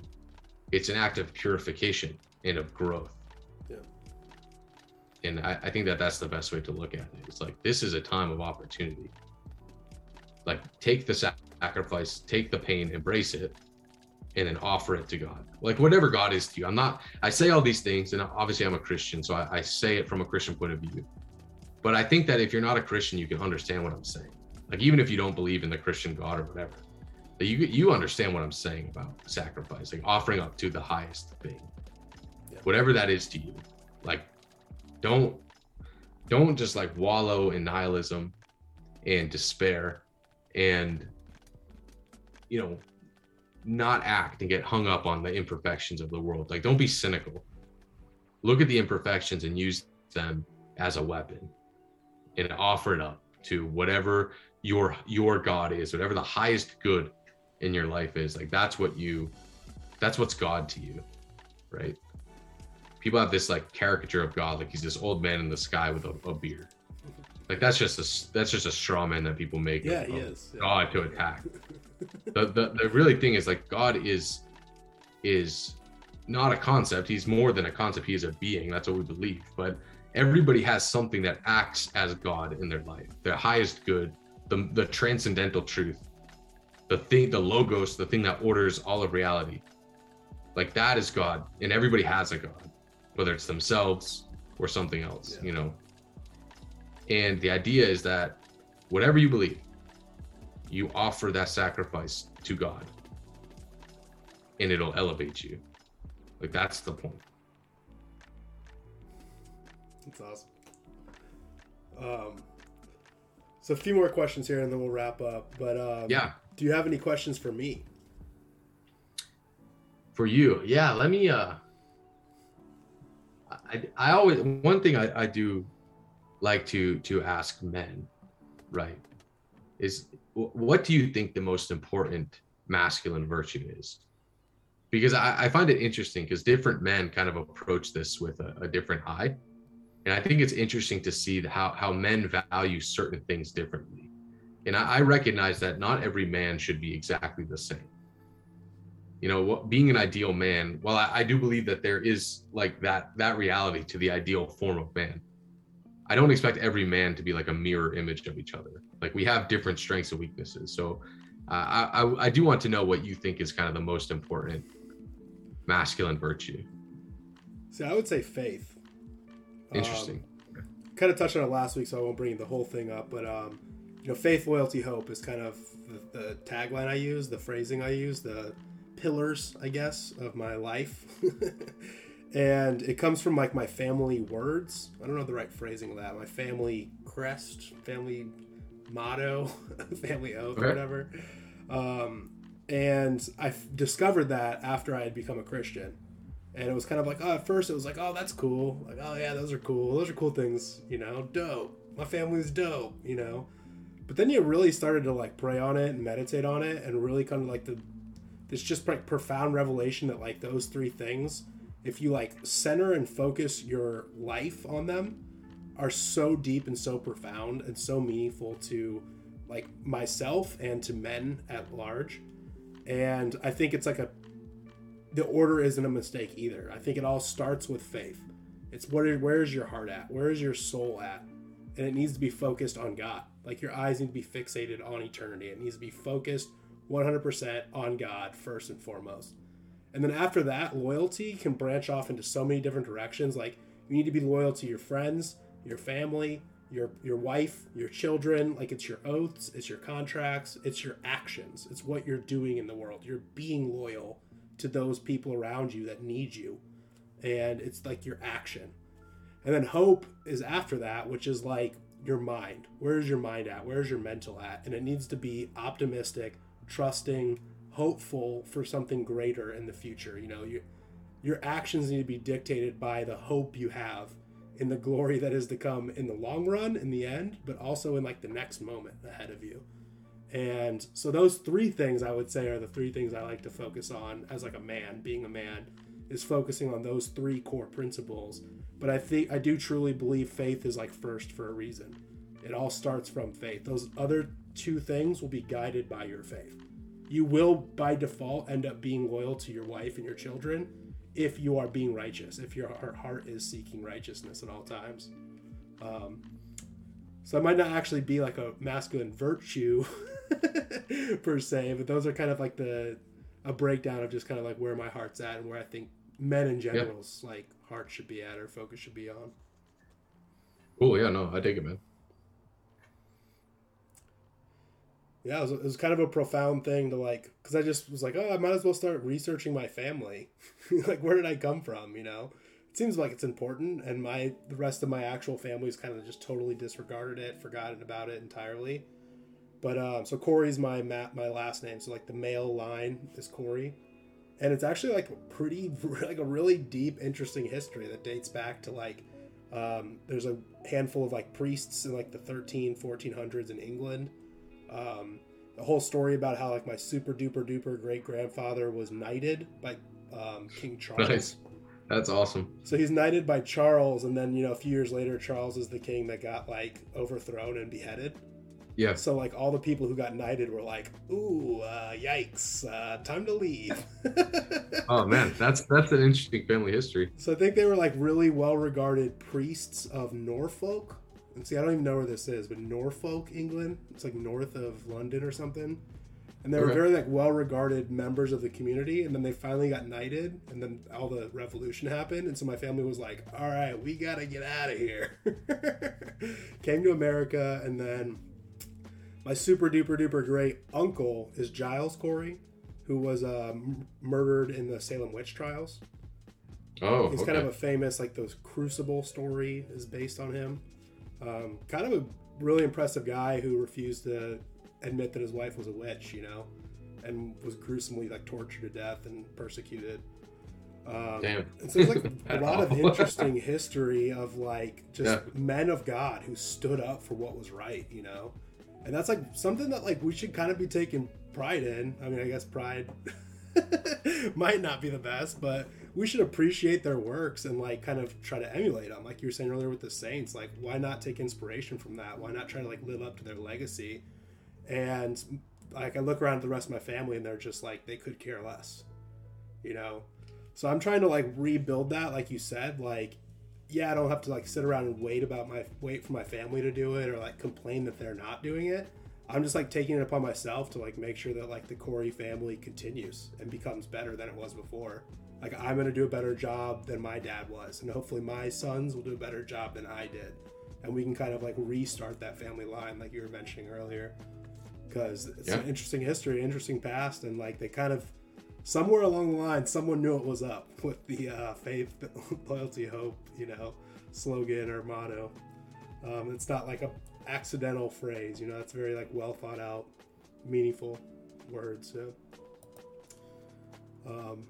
It's an act of purification and of growth. Yeah. And I, I think that that's the best way to look at it. It's like this is a time of opportunity. Like take the sacrifice, take the pain, embrace it, and then offer it to God. Like whatever God is to you. I'm not, I say all these things, and obviously I'm a Christian, so I, I say it from a Christian point of view. But I think that if you're not a Christian, you can understand what I'm saying. Like even if you don't believe in the Christian God or whatever, that you you understand what I'm saying about sacrificing, offering up to the highest thing, Yeah. whatever that is to you. Like, don't don't just like wallow in nihilism and despair, and you know, not act and get hung up on the imperfections of the world. Like, don't be cynical. Look at the imperfections and use them as a weapon, and offer it up to whatever your your god is whatever the highest good in your life is like that's what you that's what's god to you right people have this like caricature of god like he's this old man in the sky with a, a beard like that's just a that's just a straw man that people make Yeah, of, of god to attack. The, the the really thing is like god is is not a concept. He's more than a concept. He is a being. That's what we believe. But everybody has something that acts as god in their life. The highest good the, the transcendental truth the thing the logos the thing that orders all of reality. Like that is god. And everybody has a god whether it's themselves or something else Yeah. you know and the idea is that whatever you believe you offer that sacrifice to god and it'll elevate you like that's the point That's awesome. Um, so a few more questions here, and then we'll wrap up. But um, yeah do you have any questions for me? for you yeah let me uh i i always one thing i i do like to to ask men right? Is what do you think the most important masculine virtue is? Because i, I find it interesting because different men kind of approach this with a, a different eye. And i think it's interesting to see how how men value certain things differently. And i, I recognize that not every man should be exactly the same. You know what being an ideal man well I, I do believe that there is like that that reality to the ideal form of man i don't expect every man to be like a mirror image of each other like we have different strengths and weaknesses so uh, I, I i do want to know what you think is kind of the most important masculine virtue So I would say faith. interesting Um, kind of touched on it last week, so I won't bring the whole thing up. But um, you know, faith, loyalty, hope is kind of the, the tagline I use, the phrasing I use, the pillars, I guess, of my life. and it comes from like my family words. I don't know the right phrasing of that. My family crest, family motto, family oath, or Okay. whatever. Um, and I discovered that after I had become a Christian and it was kind of like oh at first it was like oh that's cool like oh yeah those are cool those are cool things you know dope my family's dope you know but then you really started to like pray on it and meditate on it and really kind of like the this just like profound revelation that like those three things if you like center and focus your life on them are so deep and so profound and so meaningful to like myself and to men at large And I think it's like a the order isn't a mistake either. I think it all starts with faith. It's what where's your heart at? Where is your soul at? And it needs to be focused on God. Like your eyes need to be fixated on eternity. It needs to be focused 100% on God first and foremost. And then after that, loyalty can branch off into so many different directions. Like you need to be loyal to your friends, your family, your your wife, your children. Like it's your oaths, it's your contracts, it's your actions. It's what you're doing in the world. You're being loyal to those people around you that need you. And it's like your action. And then hope is after that, which is like your mind. Where's your mind at? Where's your mental at? And it needs to be optimistic, trusting, hopeful for something greater in the future. You know, you, your actions need to be dictated by the hope you have in the glory that is to come in the long run, in the end, but also in like the next moment ahead of you. And so those three things I would say are the three things I like to focus on as like a man, being a man, is focusing on those three core principles. But I think I do truly believe faith is like first for a reason. It all starts from faith. Those other two things will be guided by your faith. You will by default end up being loyal to your wife and your children if you are being righteous, if your heart is seeking righteousness at all times. Um, so it might not actually be like a masculine virtue per se, but those are kind of like the a breakdown of just kind of like where my heart's at and where I think men in general's yep. like heart should be at or focus should be on. Cool. Yeah. No, I take it, man. Yeah, it was, it was kind of a profound thing to like, because I just was like, oh, I might as well start researching my family. like, where did I come from? You know, it seems like it's important, and my the rest of my actual family's kind of just totally disregarded it, forgotten about it entirely. But um, so Corey's my ma- my last name. So like the male line is Corey, and it's actually like a pretty like a really deep, interesting history that dates back to like um, there's a handful of like priests in like the 13 1400s in England. Um, a whole story about how like my super duper duper great grandfather was knighted by um, King Charles. Nice. That's awesome. So he's knighted by Charles, and then you know a few years later, Charles is the king that got like overthrown and beheaded. Yeah. So like all the people who got knighted were like, "Ooh, uh, yikes! Uh, time to leave." oh man, that's that's an interesting family history. So I think they were like really well regarded priests of Norfolk. And see, I don't even know where this is, but Norfolk, England. It's like north of London or something. And they were okay. very like well regarded members of the community. And then they finally got knighted, and then all the revolution happened. And so my family was like, "All right, we gotta get out of here." Came to America, and then my super duper duper great uncle is Giles Corey, who was uh, m- murdered in the Salem witch trials. Oh, he's okay. kind of a famous like those Crucible story is based on him. Um, kind of a really impressive guy who refused to admit that his wife was a witch, you know, and was gruesomely like tortured to death and persecuted. Um, Damn. And so there's like a lot of interesting history of like just yeah. men of God who stood up for what was right, you know and that's like something that like we should kind of be taking pride in. I mean, I guess pride might not be the best, but we should appreciate their works and like kind of try to emulate them. Like you were saying earlier with the Saints, like why not take inspiration from that? Why not try to like live up to their legacy? And like I look around at the rest of my family and they're just like they could care less, you know. So I'm trying to like rebuild that, like you said, like yeah, I don't have to like sit around and wait about my wait for my family to do it or like complain that they're not doing it. I'm just like taking it upon myself to like make sure that like the Corey family continues and becomes better than it was before. Like I'm gonna do a better job than my dad was, and hopefully my sons will do a better job than I did, and we can kind of like restart that family line like you were mentioning earlier, because it's yeah. an interesting history, interesting past, and like they kind of somewhere along the line, someone knew it was up with the uh, faith, loyalty, hope, you know, slogan or motto. Um, it's not like a accidental phrase, you know. It's very like well thought out, meaningful words. So, um,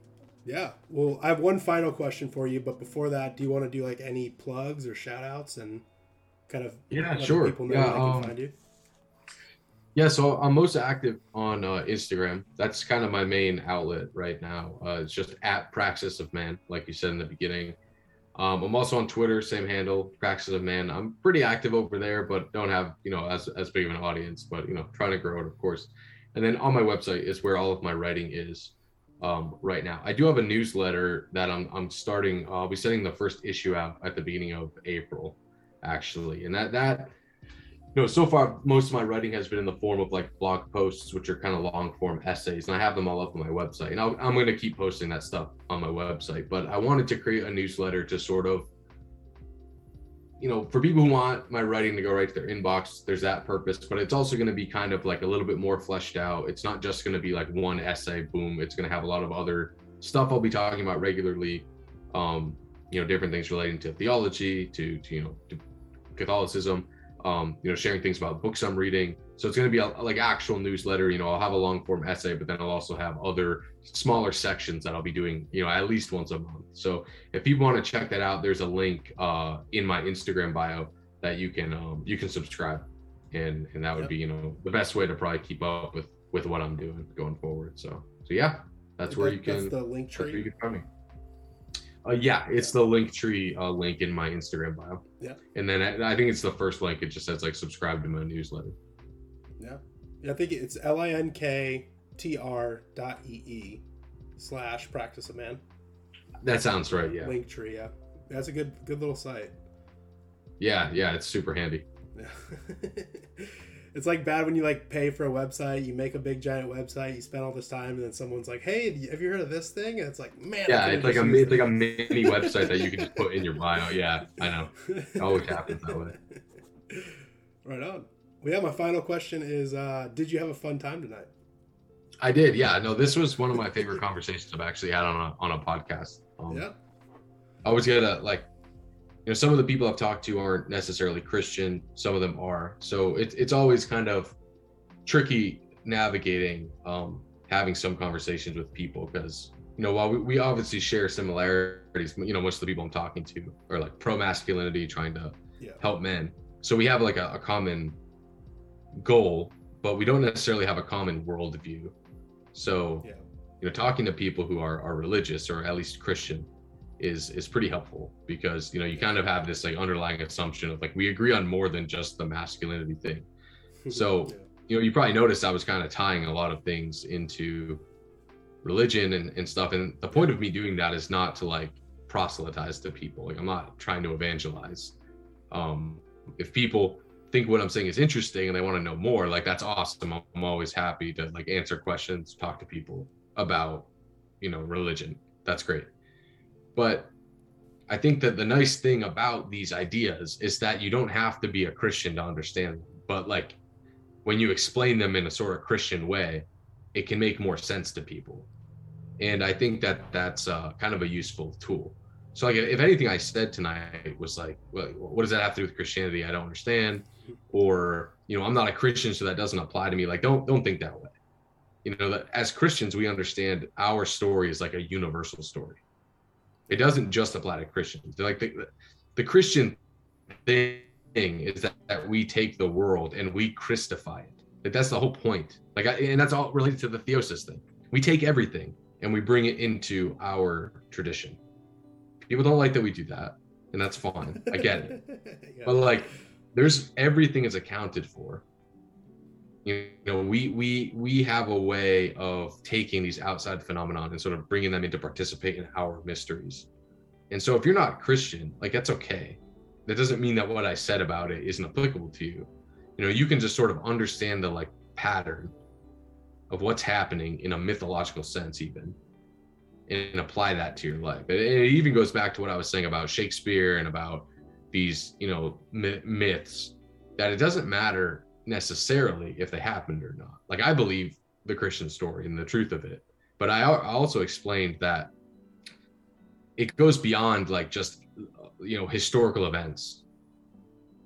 yeah. Well, I have one final question for you, but before that, do you want to do like any plugs or shout outs and kind of yeah, sure. People know yeah, um, find you? Yeah, so I'm most active on uh, Instagram. That's kind of my main outlet right now. Uh, it's just at Praxis of Man, like you said in the beginning. Um, I'm also on Twitter, same handle, Praxis of Man. I'm pretty active over there, but don't have you know as as big of an audience. But you know, trying to grow it, of course. And then on my website is where all of my writing is um, right now. I do have a newsletter that I'm I'm starting. Uh, I'll be sending the first issue out at the beginning of April, actually, and that that you know so far most of my writing has been in the form of like blog posts, which are kind of long form essays, and I have them all up on my website. And i I'm going to keep posting that stuff on my website. But I wanted to create a newsletter to sort of you know, for people who want my writing to go right to their inbox, there's that purpose, but it's also going to be kind of like a little bit more fleshed out. It's not just going to be like one essay, boom. It's going to have a lot of other stuff I'll be talking about regularly. Um, you know, different things relating to theology, to, to you know, to Catholicism, um, you know, sharing things about books I'm reading. So it's going to be a, like actual newsletter. You know, I'll have a long form essay, but then I'll also have other smaller sections that I'll be doing, you know, at least once a month. So if you want to check that out, there's a link uh, in my Instagram bio that you can um, you can subscribe, and and that would yep. be you know the best way to probably keep up with with what I'm doing going forward. So so yeah, that's where you can. That's the link tree. you can find me. Uh, yeah, it's the link tree uh, link in my Instagram bio. Yeah. And then I, I, think it's the first link. It just says like subscribe to my newsletter. Yeah. Yeah, I think it's L I N K T R dot E E slash Praxis of Man. That sounds right. Yeah. Link tree. Yeah. That's a good good little site. Yeah. Yeah. It's super handy. Yeah. it's like bad when you like pay for a website, you make a big giant website, you spend all this time, and then someone's like, "Hey, have you heard of this thing?" And it's like, man, yeah, it's like a it's like a mini website that you can just put in your bio. Yeah, I know. It always happens that way. Right on. Well, yeah, my final question is: uh, Did you have a fun time tonight? I did. Yeah. No, this was one of my favorite conversations I've actually had on a on a podcast. Um, yeah. I was gonna like know some of the people i've talked to aren't necessarily christian some of them are so it's it's always kind of tricky navigating um having some conversations with people because you know while we, we obviously share similarities you know most of the people i'm talking to are like pro masculinity trying to yeah. help men so we have like a, a common goal but we don't necessarily have a common worldview so yeah. you know talking to people who are are religious or at least christian is is pretty helpful because you know you kind of have this like underlying assumption of like we agree on more than just the masculinity thing. So yeah. you know you probably noticed i was kind of tying a lot of things into religion and, and stuff. And the point of me doing that is not to like proselytize to people. Like i'm not trying to evangelize. Um if people think what i'm saying is interesting and they want to know more like that's awesome. I'm, I'm always happy to like answer questions talk to people about you know religion. That's great but I think that the nice thing about these ideas is that you don't have to be a Christian to understand them. But like when you explain them in a sort of Christian way, it can make more sense to people. And I think that that's uh, kind of a useful tool. So like if anything I said tonight was like, well, what does that have to do with Christianity? I don't understand. Or, you know, I'm not a Christian, so that doesn't apply to me. Like, don't don't think that way. You know, that as Christians, we understand our story is like a universal story it doesn't just apply to Christians. They're like the, the Christian thing is that, that we take the world and we Christify it. Like that's the whole point. Like, I, and that's all related to the theosis thing. We take everything and we bring it into our tradition. People don't like that we do that, and that's fine. I get it. yeah. But like, there's everything is accounted for you know we we we have a way of taking these outside phenomenon and sort of bringing them in to participate in our mysteries. And so if you're not christian like that's okay. That doesn't mean that what i said about it isn't applicable to you. You know you can just sort of understand the like pattern of what's happening in a mythological sense even and apply that to your life. And it even goes back to what i was saying about shakespeare and about these you know myths that it doesn't matter necessarily if they happened or not. Like I believe the Christian story and the truth of it, but I also explained that it goes beyond like just you know historical events.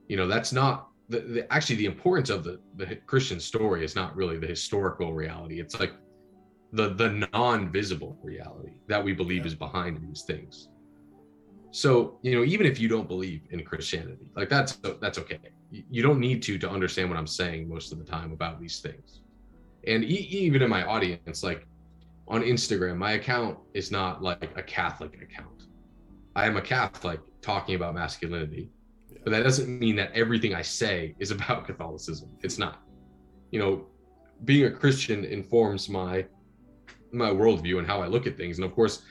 You know, that's not the, the actually the importance of the the Christian story is not really the historical reality. It's like the the non-visible reality that we believe yeah. is behind these things. So, you know, even if you don't believe in Christianity, like that's that's okay. You don't need to to understand what i'm saying most of the time about these things. And e- even in my audience like on instagram my account is not like a catholic account. I am a catholic talking about masculinity but that doesn't mean that everything i say is about catholicism. It's not. You know being a Christian informs my my worldview and how I look at things. And of course,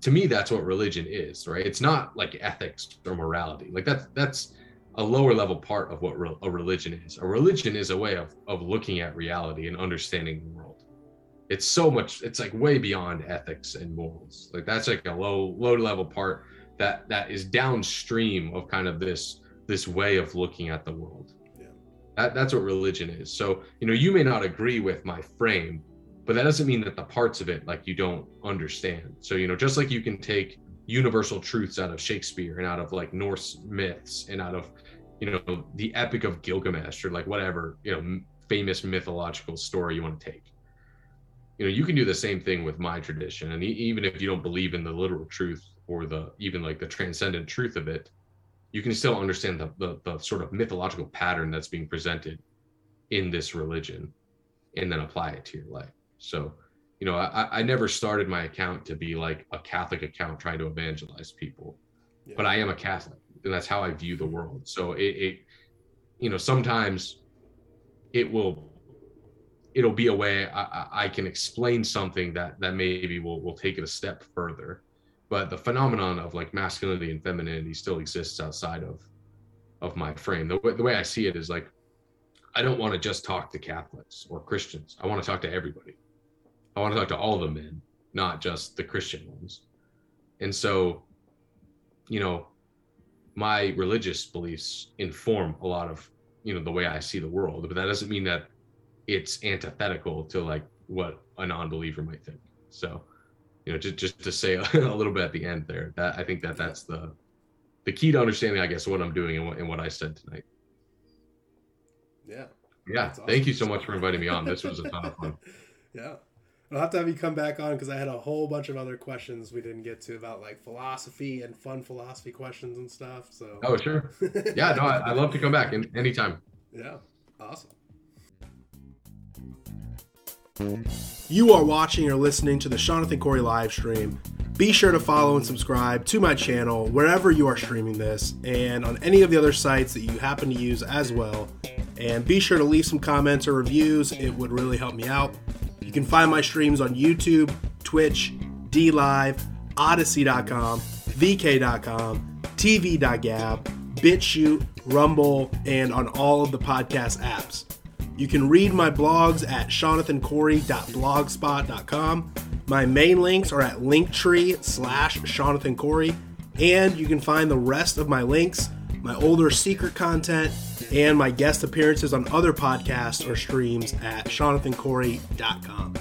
to me, that's what religion is, right? It's not like ethics or morality. Like that's that's a lower level part of what a religion is. A religion is a way of of looking at reality and understanding the world. It's so much. It's like way beyond ethics and morals. Like that's like a low low level part that that is downstream of kind of this this way of looking at the world. Yeah. That, that's what religion is. So you know, you may not agree with my frame, but that doesn't mean that the parts of it like you don't understand. So you know just like you can take universal truths out of shakespeare and out of like norse myths and out of you know the epic of gilgamesh or like whatever you know famous mythological story you want to take. You know you can do the same thing with my tradition and even if you don't believe in the literal truth or the even like the transcendent truth of it you can still understand the, the, the sort of mythological pattern that's being presented in this religion and then apply it to your life so, you know, I, I never started my account to be like a Catholic account trying to evangelize people, yeah. but I am a Catholic and that's how I view the world. So it, it, you know, sometimes it will, it'll be a way I, I can explain something that, that maybe will, will take it a step further. But the phenomenon of like masculinity and femininity still exists outside of, of my frame. The, the way I see it is like, I don't want to just talk to Catholics or Christians. I want to talk to everybody. I want to talk to all the men, not just the Christian ones. And so, you know, my religious beliefs inform a lot of, you know, the way I see the world, but that doesn't mean that it's antithetical to like what a non-believer might think. So, you know, just just to say a little bit at the end there, that I think that that's the the key to understanding, I guess, what I'm doing and what, and what I said tonight. Yeah. Yeah. Awesome. Thank you so much for inviting me on. This was a ton of fun. yeah. I'll have to have you come back on because I had a whole bunch of other questions we didn't get to about like philosophy and fun philosophy questions and stuff. So oh sure, yeah, no, I, I love to come back in, anytime. Yeah, awesome. You are watching or listening to the Jonathan Corey live stream. Be sure to follow and subscribe to my channel wherever you are streaming this and on any of the other sites that you happen to use as well. And be sure to leave some comments or reviews, it would really help me out. You can find my streams on YouTube, Twitch, DLive, Odysee.com, VK.com, TV.gab, BitChute, Rumble, and on all of the podcast apps. You can read my blogs at jonathancorey.blogspot.com. My main links are at linktree slash Jonathan and you can find the rest of my links, my older secret content, and my guest appearances on other podcasts or streams at jonathancorey.com.